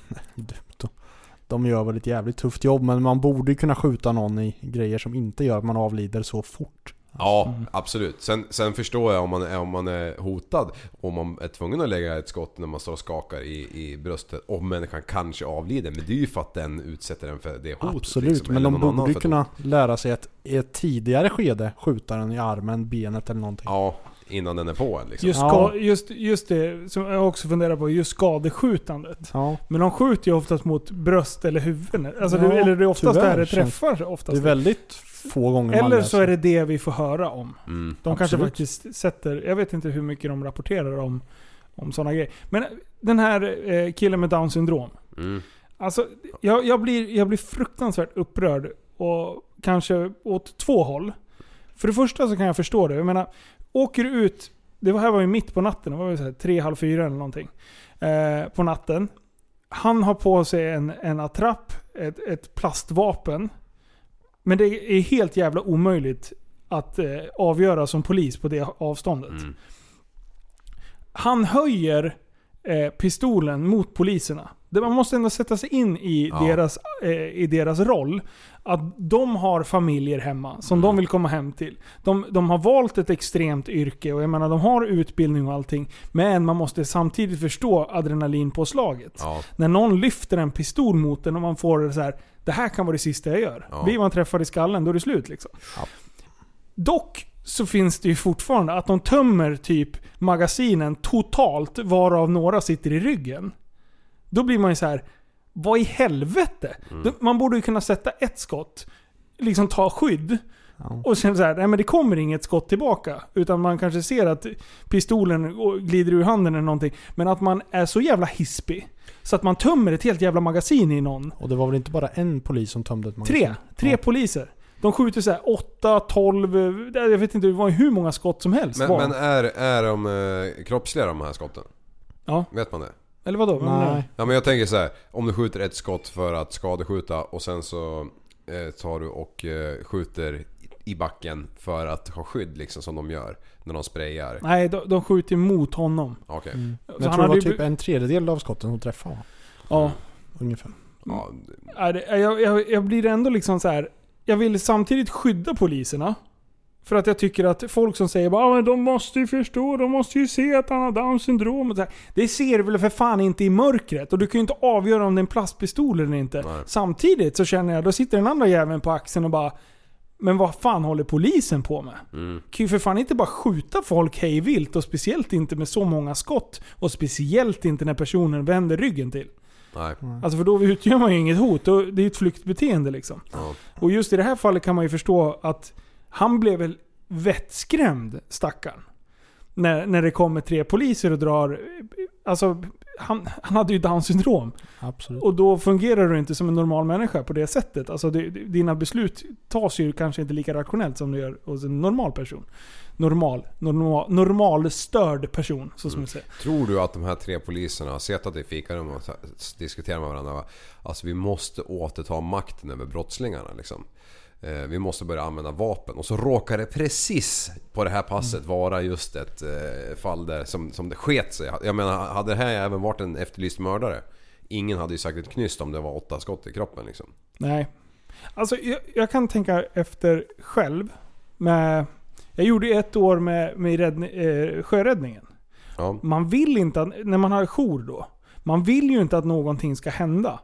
de- gör väl ett jävligt tufft jobb men man borde kunna skjuta någon i grejer som inte gör att man avlider så fort. Ja, absolut. Sen, sen förstår jag om man, är, om man är hotad och man är tvungen att lägga ett skott när man står och skakar i, i bröstet och människan kanske avlider. Men det är ju för att den utsätter den för det hotet. Absolut, liksom, men de borde ju kunna lära sig att i ett tidigare skede skjuta den i armen, benet eller någonting. Ja, innan den är på en liksom. Just, Ja. just, just det som jag också funderar på, just skadeskjutandet. Ja, Men de skjuter ju oftast mot bröst eller huvuden. Alltså Ja, det, eller det är oftast tyvärr där det träffar det oftast. är väldigt få gånger man Eller läser. så är det det vi får höra om. Mm. De kanske Absolut. faktiskt sätter, jag vet inte hur mycket de rapporterar om, om sådana grejer. Men den här eh, killen med down syndrom. Mm. Alltså, jag, jag, blir, jag blir fruktansvärt upprörd. Och kanske åt två håll. För det första så kan jag förstå det. Jag menar, åker du ut, det var här var ju mitt på natten, det var så här tre, halv fyra eller någonting. Eh, på natten. Han har på sig en, en attrapp, ett, ett plastvapen. Men det är helt jävla omöjligt att eh, avgöra som polis på det avståndet. Mm. Han höjer eh, pistolen mot poliserna. Man måste ändå sätta sig in i, Ja. deras, eh, i deras roll. Att de har familjer hemma som Mm. de vill komma hem till. De, de har valt ett extremt yrke och jag menar de har utbildning och allting. Men man måste samtidigt förstå adrenalinpåslaget. Ja. När någon lyfter en pistol mot den och man får det så här. Det här kan vara det sista jag gör. Ja. Blir man träffad i skallen, då är det slut liksom. Ja. Dock så finns det ju fortfarande att de tömmer typ magasinen totalt varav några sitter i ryggen. Då blir man ju så här. vad i helvete? Mm. Man borde ju kunna sätta ett skott, liksom ta skydd. Ja. Och sen så här, nej men det kommer inget skott tillbaka. Utan man kanske ser att pistolen glider ur handen eller någonting. Men att man är så jävla hispig. Så att man tömmer ett helt jävla magasin i någon. Och det var väl inte bara en polis som tömde ett magasin? Tre. Tre Ja. poliser. De skjuter så här 8, 12, eh, jag vet inte, det var hur många skott som helst. Men, men är, är de eh, kroppsliga de här skotten? Ja. Vet man det? Eller vadå? Du? Nej. Ja men jag tänker så här, om du skjuter ett skott för att skadeskjuta och sen så eh, tar du och eh, skjuter i backen för att ha skydd liksom som de gör när de sprayar. Nej, de, de skjuter mot honom. Okej. Mm. Så Men jag han tror det var typ en tredjedel av skotten som träffade va? Ja. Ungefär. Ja, det- Jag, jag, jag blir ändå liksom så här. Jag vill samtidigt skydda poliserna. För att jag tycker att folk som säger att de måste ju förstå, de måste ju se att han har down syndrom. Och så här. Det ser du väl för fan inte i mörkret? Och du kan ju inte avgöra om det är en plastpistol eller inte. Nej. Samtidigt så känner jag, då sitter den andra jäveln på axeln och bara Men vad fan håller polisen på med? mm. kan ju för fan inte bara skjuta folk hej vilt och speciellt inte med så många skott. Och speciellt inte när personen vänder ryggen till. Nej. Alltså för då utgör man ju inget hot. Det är ju ett flyktbeteende liksom. Ja. Och just i det här fallet kan man ju förstå att han blev väl vettskrämd, stackaren. När, när det kommer tre poliser och drar... Alltså, han, han hade ju down syndrom. Absolut. Och då fungerar du inte som en normal människa på det sättet. Alltså, det, dina beslut tas ju kanske inte lika rationellt som du gör hos en normal person. Normal, normal, normal störd person, så som vi säger. Tror du att de här tre poliserna har suttit i fikarum och diskuterat med varandra? va? Alltså vi måste återta makten över brottslingarna liksom. Eh, Vi måste börja använda vapen. Och så råkar det precis på det här passet Mm. vara just ett eh, fall där som, som det sket sig. Jag menar, hade det här även varit en efterlyst mördare? Ingen hade ju sagt ett knyst om det var åtta skott i kroppen liksom. Nej. Alltså jag, jag kan tänka efter själv. Med, jag gjorde ett år med, med räddni, eh, sjöräddningen. Ja. Man vill inte att, när man har jour då. Man vill ju inte att någonting ska hända.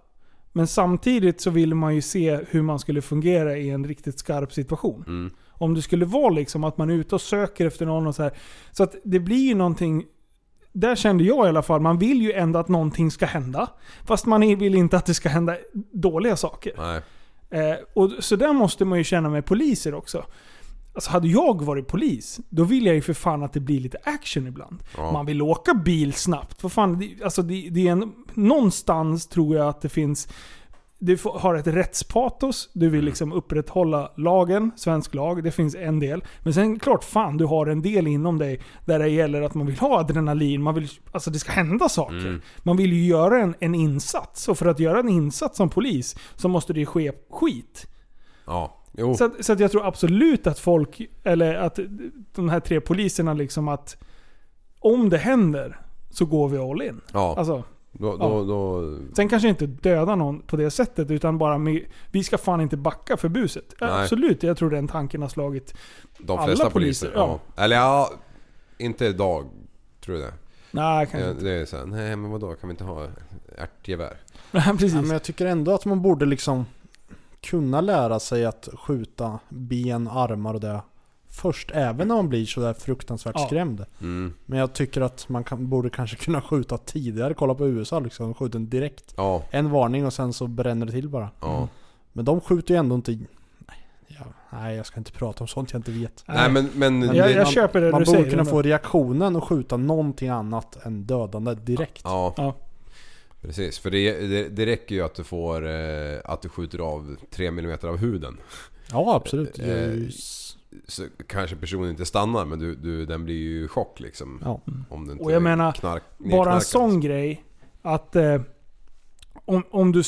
Men samtidigt så ville man ju se hur man skulle fungera i en riktigt skarp situation. Mm. Om det skulle vara liksom att man är ute och söker efter någon och så här. Så att det blir ju någonting... Där kände jag i alla fall, man vill ju ändå att någonting ska hända. Fast man vill inte att det ska hända dåliga saker. Eh, och så där måste man ju känna med poliser också. Alltså hade jag varit polis, då vill jag ju för fan att det blir lite action ibland. Ja. Man vill åka bil snabbt. Vad fan, det, alltså det, det är en, någonstans tror jag att det finns... Du får- har ett rättspatos, du Mm. vill liksom upprätthålla lagen, svensk lag, det finns en del. Men sen klart fan, du har en del inom dig där det gäller att man vill ha adrenalin, man vill, alltså det ska hända saker. Mm. Man vill ju göra en, en insats, och för att göra en insats som polis så måste det ske skit. Ja. Jo. Så, att, så att jag tror absolut att folk, eller att de här tre poliserna liksom att om det händer så går vi all in. Ja. Alltså, Då, ja. då, då, sen kanske inte döda någon på det sättet utan bara med, vi ska fan inte backa för buset. Nej. Absolut, jag tror den tanken har slagit de alla flesta poliser. poliser, ja. ja. Eller ja, inte idag. Tror du det? Nej, kanske Ja, inte. det är så här, nej men vadå, kan vi inte ha ärtgevär? [laughs] Precis. Ja, men jag tycker ändå att man borde liksom kunna lära sig att skjuta ben, armar och det först. Även när man blir sådär fruktansvärt Ja. skrämd. Mm. Men jag tycker att man kan, borde kanske kunna skjuta tidigare. Kolla på USA liksom. Skjuta den direkt. Ja, En varning och sen så bränner det till bara. ja. Men de skjuter ju ändå inte... Nej, ja, nej jag ska inte prata om sånt jag inte vet. Nej men, men Men jag, jag köper det Man du borde säger. kunna få reaktionen och skjuta någonting annat än dödande direkt. Ja, Ja. Precis. För det, det, det räcker ju att du får, eh, att du skjuter av 3 mm av huden. Ja absolut. Ju Eh, s- Så kanske personen inte stannar men du, du, den blir ju i chock liksom. Ja. Om du inte Och jag menar, knark, Bara en sån grej att eh, om, om, du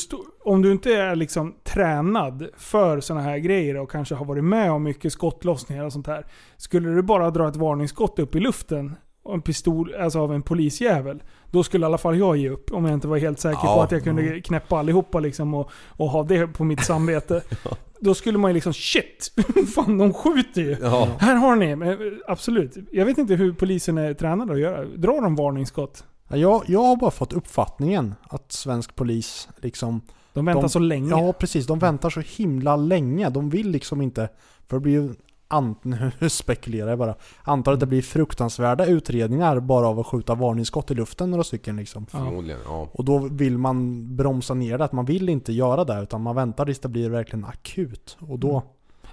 om du inte är liksom tränad för såna här grejer och kanske har varit med om mycket skottlossningar och sånt här. Skulle du bara dra ett varningsskott upp i luften en pistol, alltså av en polisjävel. Då skulle i alla fall jag ge upp. Om jag inte var helt säker på Ja. att jag kunde knäppa allihopa liksom och, och ha det på mitt samvete. [laughs] Då skulle man ju liksom shit! [laughs] Fan de skjuter ju! Ja. Här har ni! Men, absolut. Jag vet inte hur polisen är tränade att göra. Drar de varningsskott? Ja, Jag, jag har bara fått uppfattningen att svensk polis liksom... De väntar De- så länge. Ja precis, de väntar så himla länge. De vill liksom inte... För det blir ju... Ant, [laughs] nu spekulerar jag bara. Antar att det blir fruktansvärda utredningar bara av att skjuta varningsskott i luften några stycken liksom. Förmodligen, ja. Och då vill man bromsa ner det. Att man vill inte göra det. Utan man väntar tills det blir verkligen akut. Och då...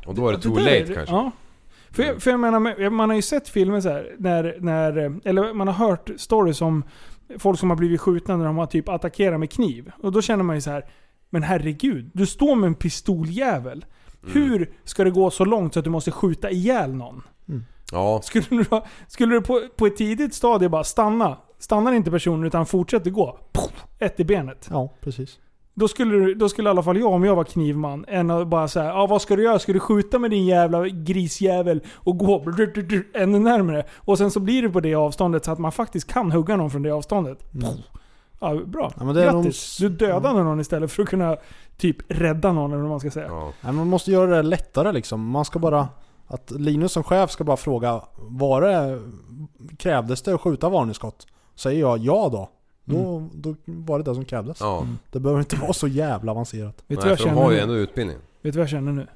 Och då är det too late är kanske. Ja. För, jag- för jag menar, men- man har ju sett filmer så här, när, när, eller man har hört stories om folk som har blivit skjutna när de har typ attackerat med kniv. Och då känner man ju så här, men herregud, du står med en pistoljävel. Mm. Hur ska det gå så långt så att du måste skjuta ihjäl någon? Ja, Skulle du, skulle du på, på ett tidigt stadie bara stanna, stannar inte personen utan fortsätter gå. Poff, Ett i benet. Ja, precis. Då skulle, då skulle i alla fall jag, om jag var knivman, än att bara säga ja vad ska du göra? Ska du skjuta med din jävla grisjävel och gå ännu närmare? Och sen så blir det på det avståndet så att man faktiskt kan hugga någon från det avståndet. Mm. Ja, bra. Ja, men det är Grattis! nog- Du dödade någon istället för att kunna typ rädda någon eller vad man ska säga. ja. Nej, man måste göra det lättare liksom. Man ska bara... Att Linus som chef ska bara fråga Var det... Krävdes det att skjuta varningsskott? Säger jag ja då. Då, då var det det som krävdes. ja. Det behöver inte vara så jävla avancerat. Vet Nej, jag för de har ju nu? ändå utbildning. Vet du vad jag känner nu?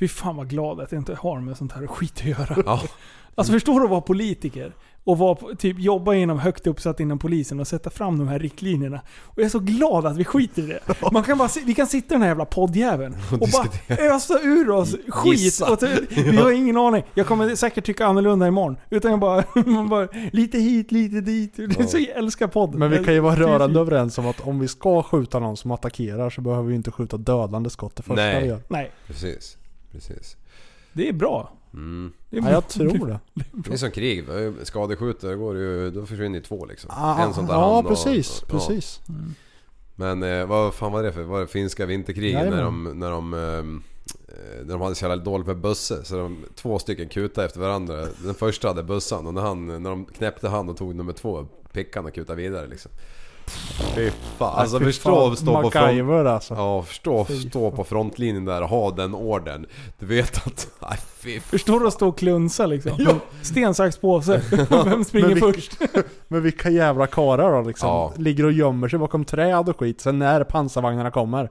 Fy fan vad glad att jag inte har med sånt här skit att göra. Ja. Alltså förstår du att vara politiker? Och vara, på- typ, jobba inom högt uppsatt inom polisen och sätta fram de här riktlinjerna. Och jag är så glad att vi skiter i det. Man kan bara, vi kan sitta i den här jävla poddjäveln och, bara diskutera. ösa ur oss skit. Gissa. Och vi [laughs] har ingen aning. Jag kommer säkert tycka annorlunda imorgon. Utan jag bara, [laughs] man bara lite hit, lite dit. Så, jag älskar podden. Men vi kan ju vara rörande överens om att om vi ska skjuta någon som attackerar så behöver vi inte skjuta dödande skott det första Nej. vi gör. Nej, Precis. Precis. det är bra. Mm. Det är Ja, bra. jag tror [laughs] det. Det är som krig. Skadeskjuter, går det ju, då försvinner ju två liksom. Ah, en som tar ja, hand och, precis. och, precis. Men eh, vad fan var det för? Var det finska vinterkriget när de, när de eh, när de hade så jävla dåligt med busse så de, två stycken kutade efter varandra. Den första hade bussan och när, han, när de knäppte han och tog nummer två pickade han och kutade vidare liksom. Fy fan. Alltså fy förstå fan. att stå på front... Alltså. Ja, förstå stå på frontlinjen där och ha den orden. Du vet att... Nej fy Förstår du att stå och klunsa liksom? Sten, sax, påse. [laughs] Vem springer Men vi- först? [laughs] Men vilka jävla karlar då liksom. Ja. Ligger och gömmer sig bakom träd och skit. Sen när pansarvagnarna kommer.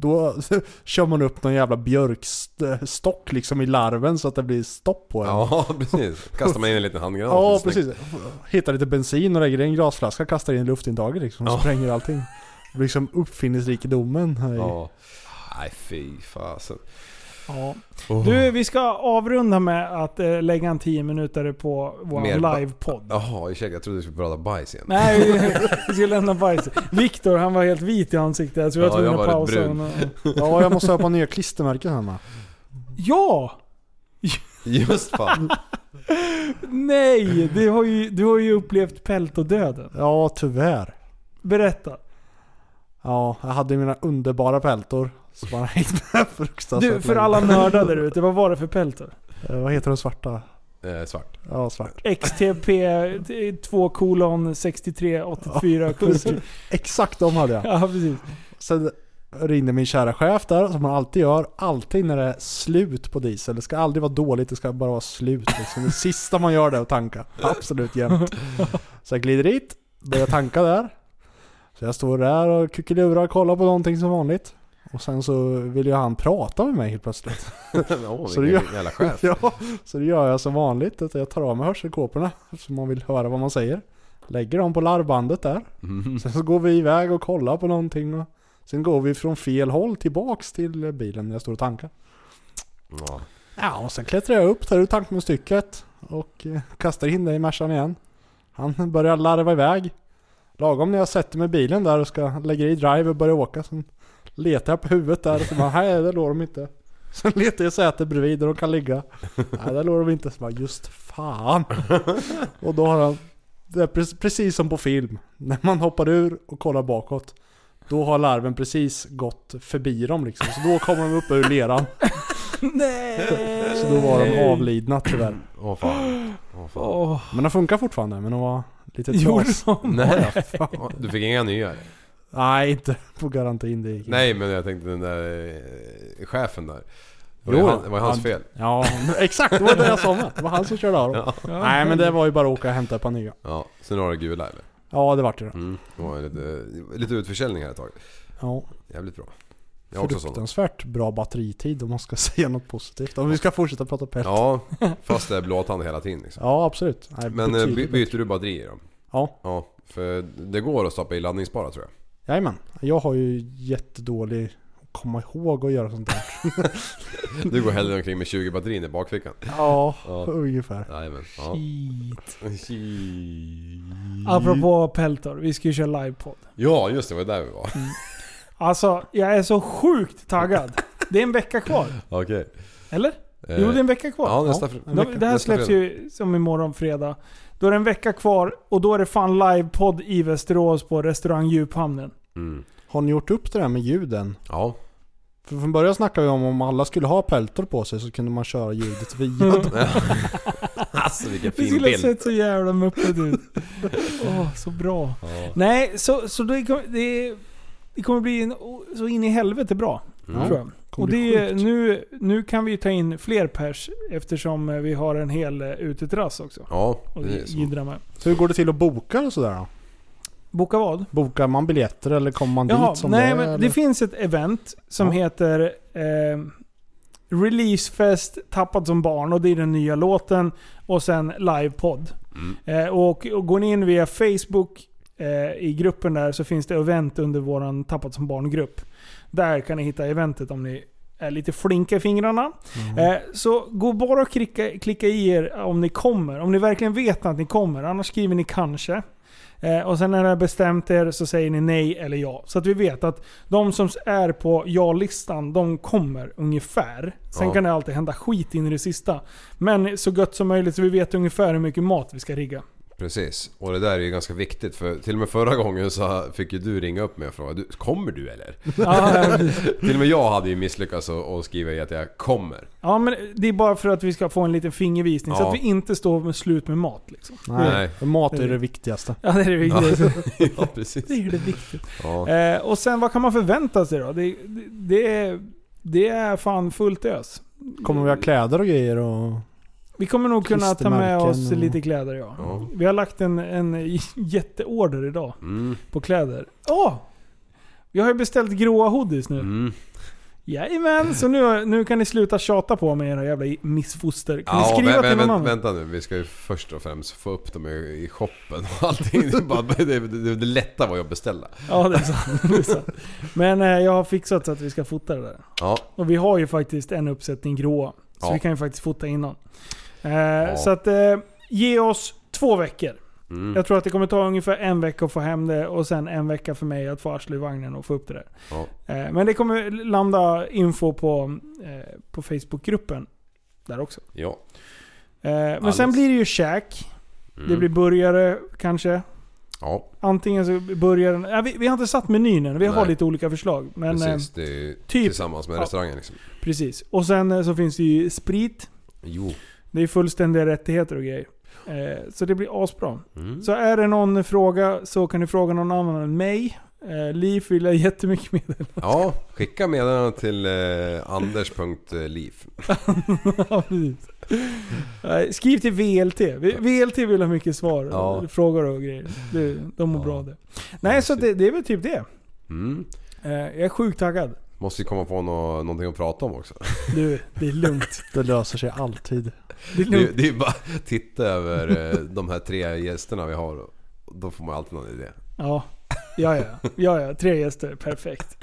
Då [laughs] kör man upp någon jävla björkstock liksom i larven så att det blir stopp på den. Ja, [laughs] precis. Kastar man in en liten handgranat. Ja, precis. Hittar lite bensin och lägger i en glasflaska, kastar in luftintaget liksom. Och Ja. spränger allting. Liksom uppfinningsrikedomen. här i- Ja. Nej fy fasen. Ja. Oh. Du, vi ska avrunda med att eh, lägga en 10 minuter på vår livepodd. Jaha, ursäkta jag trodde du skulle prata bajs igen. Nej, vi, [laughs] vi ska lämna bajs. Viktor, han var helt vit i ansiktet. Jag tror jag Ja, var tvungen jag att var pausa honom. Ja, jag måste ha på nya klistermärken hemma. Ja! Just fan. Nej! Du har ju, du har ju upplevt peltodöden. Ja, tyvärr. Berätta. Ja, jag hade mina underbara peltor. Som har hängt med fruktansvärt Du, för länge. alla nördar där ute, vad var det för peltor? Eh, Vad heter de svarta? Eh, svart. Ja, svart. XTP 2 kolon 63 84 kurser. Exakt de hade jag. Ja, precis. Sen ringde min kära chef där, som man alltid gör. Alltid när det är slut på diesel. Det ska aldrig vara dåligt, det ska bara vara slut. Liksom. Det sista man gör det är att tanka. Absolut jämt. Så jag glider dit, börjar tanka där. Så jag står där och kuckelurar och kollar på någonting som vanligt. Och sen så vill ju han prata med mig helt plötsligt. [laughs] Åh, [laughs] Så det gör- jävla chef. [laughs] ja, så det gör jag som vanligt. Att jag tar av mig hörselkåporna. Så man vill höra vad man säger. Lägger dem på larvbandet där. Mhm. Sen så går vi iväg och kollar på någonting. Och sen går vi från fel håll tillbaks till bilen när jag står och tankar. Ja. Ja, och sen klättrar jag upp, tar ut tankmunstycket och eh, kastar in det i Mercan igen. Han börjar larva iväg. Lagom när jag sätter mig i bilen där och ska lägga i drive och börja åka. Sen letar jag på huvudet där och så bara, nej där låg de inte. Sen letar jag sätet bredvid där de kan ligga. Nej där låg de inte. Så bara, just fan. Och då har han, det är pre- precis som på film. När man hoppar ur och kollar bakåt. Då har larven precis gått förbi dem liksom. Så då kommer de upp ur leran. Nej! Så då var de avlidna tyvärr. Åh fan. Åh fan. Åh, Men de funkar fortfarande, men de var lite gjorde tras. de? Nej, [laughs] du fick inga nya? Nej, inte [laughs] på garantin. Det gick inte. Nej men jag tänkte den där eh, chefen där. Det var, Jo, han, det var hans han- fel. Ja, [laughs] exakt. Det var det jag sa med. Det var han som körde av dem. Ja. Nej, men det var ju bara att åka och hämta ett par nya. ja. Sen har du gula eller? Ja, det vart det då. Mm. Det var lite, lite utförsäljning här ett tag. Ja, Jävligt bra. Jag fruktansvärt bra batteritid om man ska [laughs] säga något positivt. Om vi ska fortsätta prata pelt. Ja, fast det är blåtand hela tiden liksom. Ja, absolut. Nej, Men eh, byter du batteri i dem? Ja, Ja, för det går att stoppa i laddningsbara tror jag. Jajamän. Jag har ju jättedålig att komma ihåg att göra sånt där. [laughs] Du går hellre omkring med 20 batterier i bakfickan. Ja, Ja. ungefär. Jajamän. Ja. Shit. Shit. Apropå peltor, vi ska ju köra livepodd. Ja, just det. Var där vi var. Alltså, jag är så sjukt taggad. Det är en vecka kvar. Okej. Eller? Eh, Jo, det är en vecka kvar. Ja, nästa, Ja, vecka. Det här nästa släpps fredag. ju som imorgon fredag. Då är det en vecka kvar och då är det fan livepodd i Västerås på restaurang Djuphamnen. Mm. Har ni gjort upp det där med ljuden? Ja. För från början snackade vi om om alla skulle ha peltor på sig så kunde man köra ljudet via [laughs] dem. alltså vilken Det fin skulle ha bild. sett så jävla muppet ut. [laughs] Åh, så bra. Ja. Nej, så, så det, kommer- det, det kommer bli en, så in i helvete bra. Mm. Tror jag. Och det, nu, nu kan vi ta in fler pers eftersom eh, vi har en hel eh, uteterrass också. Ja, Och det är så. med. Hur går det till att boka och sådär då? Boka vad? Bokar man biljetter eller kommer man Jaha, dit som nej det är? men eller? det finns ett event som Ja. heter eh, Releasefest Tappad som barn och det är den nya låten. Och sen livepodd. Mm. Eh, och, och går ni in via Facebook eh, i gruppen där så finns det event under våran Tappad som barn-grupp. Där kan ni hitta eventet om ni är lite flinka i fingrarna. Mm. Eh, så gå bara och klicka, klicka i er om ni kommer. Om ni verkligen vet att ni kommer. Annars skriver ni kanske. Eh, och sen när ni har bestämt er så säger ni nej eller ja. Så att vi vet att de som är på ja-listan, de kommer ungefär. Sen Ja. kan det alltid hända skit in i det sista. Men så gott som möjligt så vi vet ungefär hur mycket mat vi ska rigga. Precis. Och det där är ju ganska viktigt för till och med förra gången så fick ju du ringa upp mig och fråga du, Kommer du eller? [laughs] Ja, till och med jag hade ju misslyckats och, och skriva i att jag kommer. ja, men det är bara för att vi ska få en liten fingervisning. Så Ja. att vi inte står med slut med mat liksom. Nej. Mat är det viktigaste. Ja, det är det viktigaste. [laughs] ja, precis. Det är det viktigt. Ja. Eh, och sen vad kan man förvänta sig då? Det, det, det, är, det är fan fullt ös. Kommer vi ha kläder och grejer och... Vi kommer nog kunna ta med oss och- lite kläder ja. Ja. Vi har lagt en, en [laughs] jätteorder idag Mm. på kläder. Åh! Vi har ju beställt gråa hoodies nu. Mm. Jajamän, så nu, nu kan ni sluta tjata på mig era jävla missfoster. Kan ni Ja, skriva vä- till någon vä- annan? vänta nu, vi ska ju först och främst få upp dem i, i shoppen och allting. Det, är bara, det, det, det, det lätta var ju att beställa. Ja, det är sant. Det är sant. Men eh, jag har fixat så att vi ska fota det där. Ja, Och vi har ju faktiskt en uppsättning gråa. Så Ja. vi kan ju faktiskt fota innan. Eh, Så att eh, ge oss två veckor. mm. Jag tror att det kommer ta ungefär en vecka att få hem det och sen en vecka för mig att få arslet i vagnen och få upp det där. ja. Eh, men det kommer landa info på, på Facebookgruppen där också. ja. Men Alldeles. sen blir det ju käk. Mm. Det blir burgare kanske. Ja, Antingen så burgaren... Ja, vi, vi har inte satt menyn än. Vi har Nej. lite olika förslag. Men, precis. Det är typ- tillsammans med ja. restaurangen liksom. precis. Och sen så finns det ju sprit. Jo. Det är fullständiga rättigheter och grejer. Eh, så det blir asbra. Mm. Så är det någon fråga så kan ni fråga någon annan än mig. Eh, Liv vill jag jättemycket med. Ja, skicka meddelanden till eh, anders.liv. [laughs] Ja, Skriv till VLT. VLT vill ha mycket svar. Ja. Frågor och grejer. Det, de mår Ja. bra det. Nej, så det, det är väl typ det. Mm. Eh, Jag är sjukt taggad. Måste ju komma på nå- någonting att prata om också. [laughs] Du, det är lugnt. Det löser sig alltid. Det är Det, lugnt. det är bara titta över eh, de här tre gästerna vi har. Då får man alltid någon idé. Ja. Ja, ja. ja, ja. Tre gäster. Perfekt.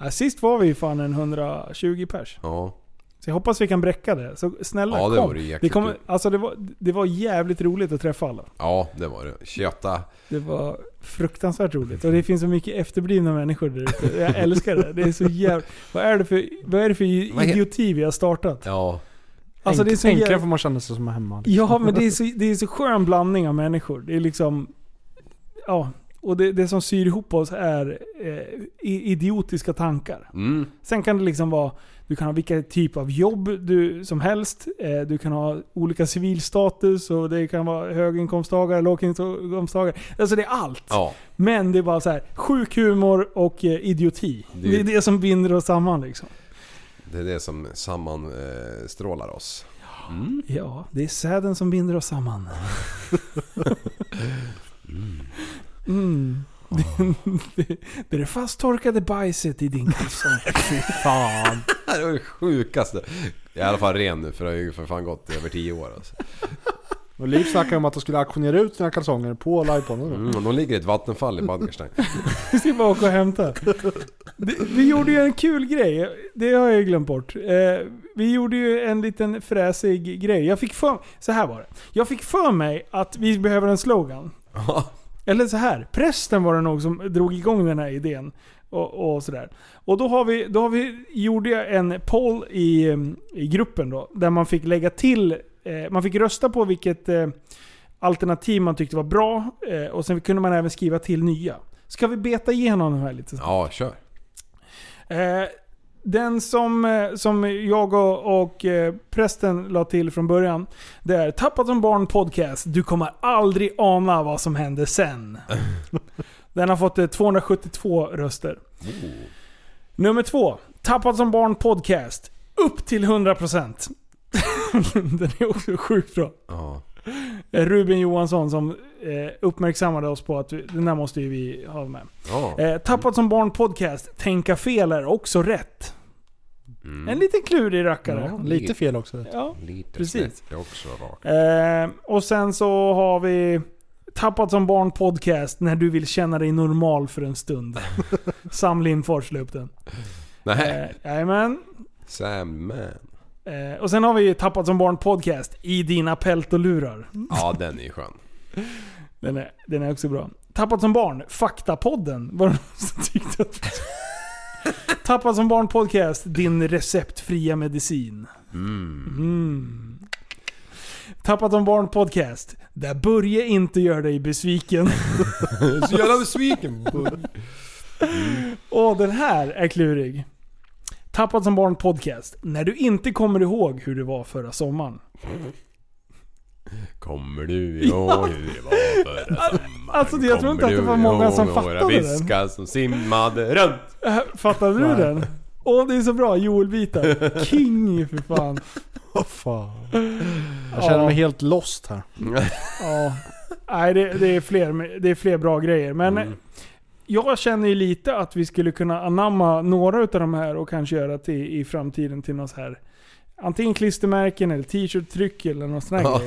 Ja, sist var vi fan en 120 pers. Ja, Så jag hoppas vi kan bräcka det. Så snälla ja det kom. vore Det, kommer, kul. alltså det, var, det var jävligt roligt att träffa alla. Ja, det var det. Köta. Det var fruktansvärt roligt. Och det finns så mycket efterblivna människor där ute. Jag älskar det. Det är så jävla... Vad är det för, vad är det för idioti vi har startat? Ja. Alltså det är så Enklare jävla... får man känna sig som hemma. Ja, men det är, så, det är så skön blandning av människor. Det är liksom... Ja. Och det, det som syr ihop oss är eh, idiotiska tankar. Mm. Sen kan det liksom vara... Du kan ha vilka typ av jobb du, som helst. Eh, du kan ha olika civilstatus och det kan vara höginkomsttagare, låginkomsttagare. Alltså det är allt. Ja. Men det är bara så här, sjuk humor och eh, idioti. Det- Det är det som binder oss samman liksom. Det är det som sammanstrålar oss. Mm. Ja, det är säden som binder oss samman. [laughs] Mm. [laughs] Det, det är det fasttorkade bajset i din kalsong. [laughs] Fy fan. [laughs] Det var det sjukaste. Jag är i alla fall ren nu för det har ju för fan gått över 10 år alltså. Och Liv snackade om att de skulle auktionera ut sina kalsonger på livepodden. Mm, de ligger i ett vattenfall i Badgerstein. Vi ska bara åka och hämta. Vi gjorde ju en kul grej. Det har jag ju glömt bort. Eh, vi gjorde ju en liten fräsig grej. Jag fick för, så här var det. Jag fick för mig att vi behöver en slogan. Eller så här. Prästen var det nog som drog igång den här idén. Och, och sådär. Och då har vi, då har vi, gjorde jag en poll i, i gruppen då. Där man fick lägga till, eh, man fick rösta på vilket eh, alternativ man tyckte var bra. Eh, och sen kunde man även skriva till nya. Ska vi beta igenom de här lite snabbt? ja, kör. Eh, den som, eh, som jag och, och eh, prästen la till från början. Det är Tappat som barn podcast. Du kommer aldrig ana vad som händer sen. [laughs] Den har fått eh, 272 röster. Nummer två. Tappat som barn podcast. Upp till 100%. [laughs] Den är också sjukt bra. Ja. Eh, Ruben Johansson som eh, uppmärksammade oss på att vi, den där måste ju vi ha med. Ja. Eh, Tappat som barn podcast. Tänka fel är också rätt. Mm. En liten klurig rackare. Ja, lite fel också. Ja. Lite precis. också rakt. Eh, och sen så har vi Tappat som barn podcast när du vill känna dig normal för en stund. [laughs] Sam Lindfors la upp den. Nej, Eh, Jajamän. Sam man. Eh, och sen har vi Tappat som barn podcast i dina peltolurar. Ja, den är ju skön. [laughs] Den är, den är också bra. Tappat som barn, Faktapodden. Var det någon som tyckte att... Tappat som barn podcast, din receptfria medicin. Mm. Mm. Tappat som barn podcast. Där Börje inte gör dig besviken. [laughs] Så jävla besviken. Och den här är klurig. Tappat som barn podcast. När du inte kommer ihåg hur det var förra sommaren. Kommer du ihåg hur det var förra sommaren? Alltså jag tror inte Kommer att det var många som fattade den. fiskar som simmade runt? Äh, Fattade du den? Åh det är så bra, Joel-bitar. King för fan. Fan. Jag känner mig helt lost här. Ja. Nej det, det, är fler, det är fler bra grejer. Men Mm. Jag känner ju lite att vi skulle kunna anamma några utav de här och kanske göra till, i framtiden till något här. Antingen klistermärken eller t-shirt-tryck eller något sånt här Ja.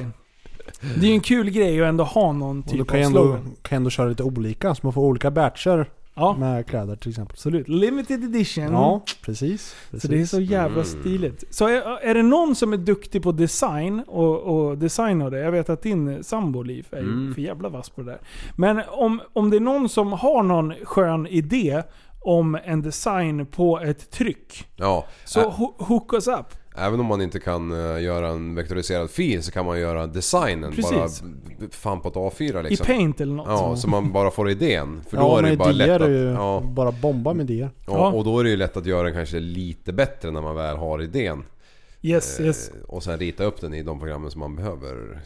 Det är ju en kul grej att ändå ha någon Och då typ kan av ändå, slogan. kan jag ändå köra lite olika, så man får olika batcher Ja. med kläder till exempel. Absolut. Limited edition. Ja, precis. Så det är så jävla stiligt. Så är, är det någon som är duktig på design och, och designa det. Jag vet att din sambo Liv är Mm. för jävla vass på det där. Men om, om det är någon som har någon skön idé om en design på ett tryck. Ja, Så hook us up. Även om man inte kan eh, göra en vektoriserad fil så kan man göra designen Precis. bara fan på ett A4 liksom. I paint eller något. Ja, så man bara får idén. För då ja, är det bara lätt att... ju Ja, bara bomba med idéer. ja, Ja. och då är det ju lätt att göra den kanske lite bättre när man väl har idén. Yes, Eh, yes. Och sen rita upp den i de programmen som man behöver.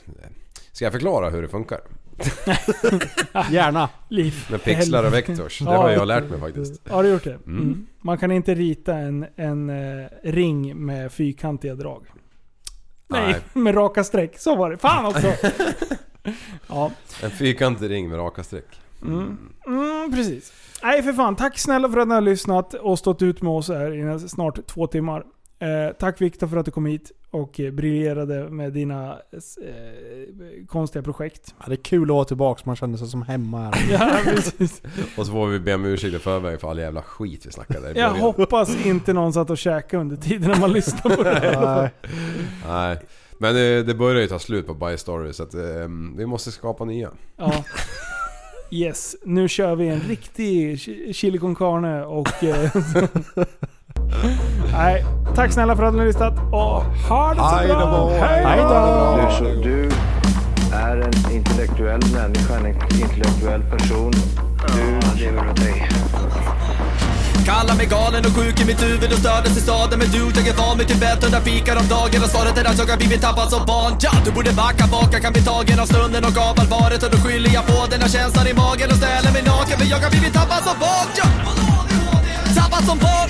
Ska jag förklara hur det funkar? [laughs] Gärna. Liv. Med pixlar och vektors. Det har jag lärt mig faktiskt. Har du gjort det? Mm. Man kan inte rita en, en eh, ring med fyrkantiga drag. Nej, Nej. [laughs] med raka streck. Så var det. Fan också! [laughs] ja. En fyrkantig ring med raka streck. Mm. Mm, precis. Nej för fan, tack snälla för att ni har lyssnat och stått ut med oss här i snart två timmar. Eh, tack Viktor för att du kom hit och eh, briljerade med dina eh, konstiga projekt. Ja, det är kul att vara tillbaka, man känner sig som hemma här. [laughs] Ja, precis. [laughs] Och så får vi be om ursäkt i förväg för all jävla skit vi snackade Jag hoppas inte någon satt och käkade under tiden när man lyssnar på det. Nej. Nej. Men det, det börjar ju ta slut på By Story så att eh, vi måste skapa nya. Ja. Yes, nu kör vi en riktig chi- chili con carne och... [laughs] [laughs] Nej, tack snälla för att ni har lyssnat och ha det så Hej då, bra! Hej då! Du, är en intellektuell människa, en intellektuell person. Du lever åt dig. Kallar mig galen och sjuk i mitt huvud och stördes i staden Men du, jag är van vid Tibet under fikar om dagen Och svaret är att jag har blivit tappad som barn ja, Du borde backa bak, jag kan bli tagen av stunden och av allvaret Och då skyller jag på den här känslan i magen och ställer mig naken För jag har blivit tappad som barn ja. Tappad som barn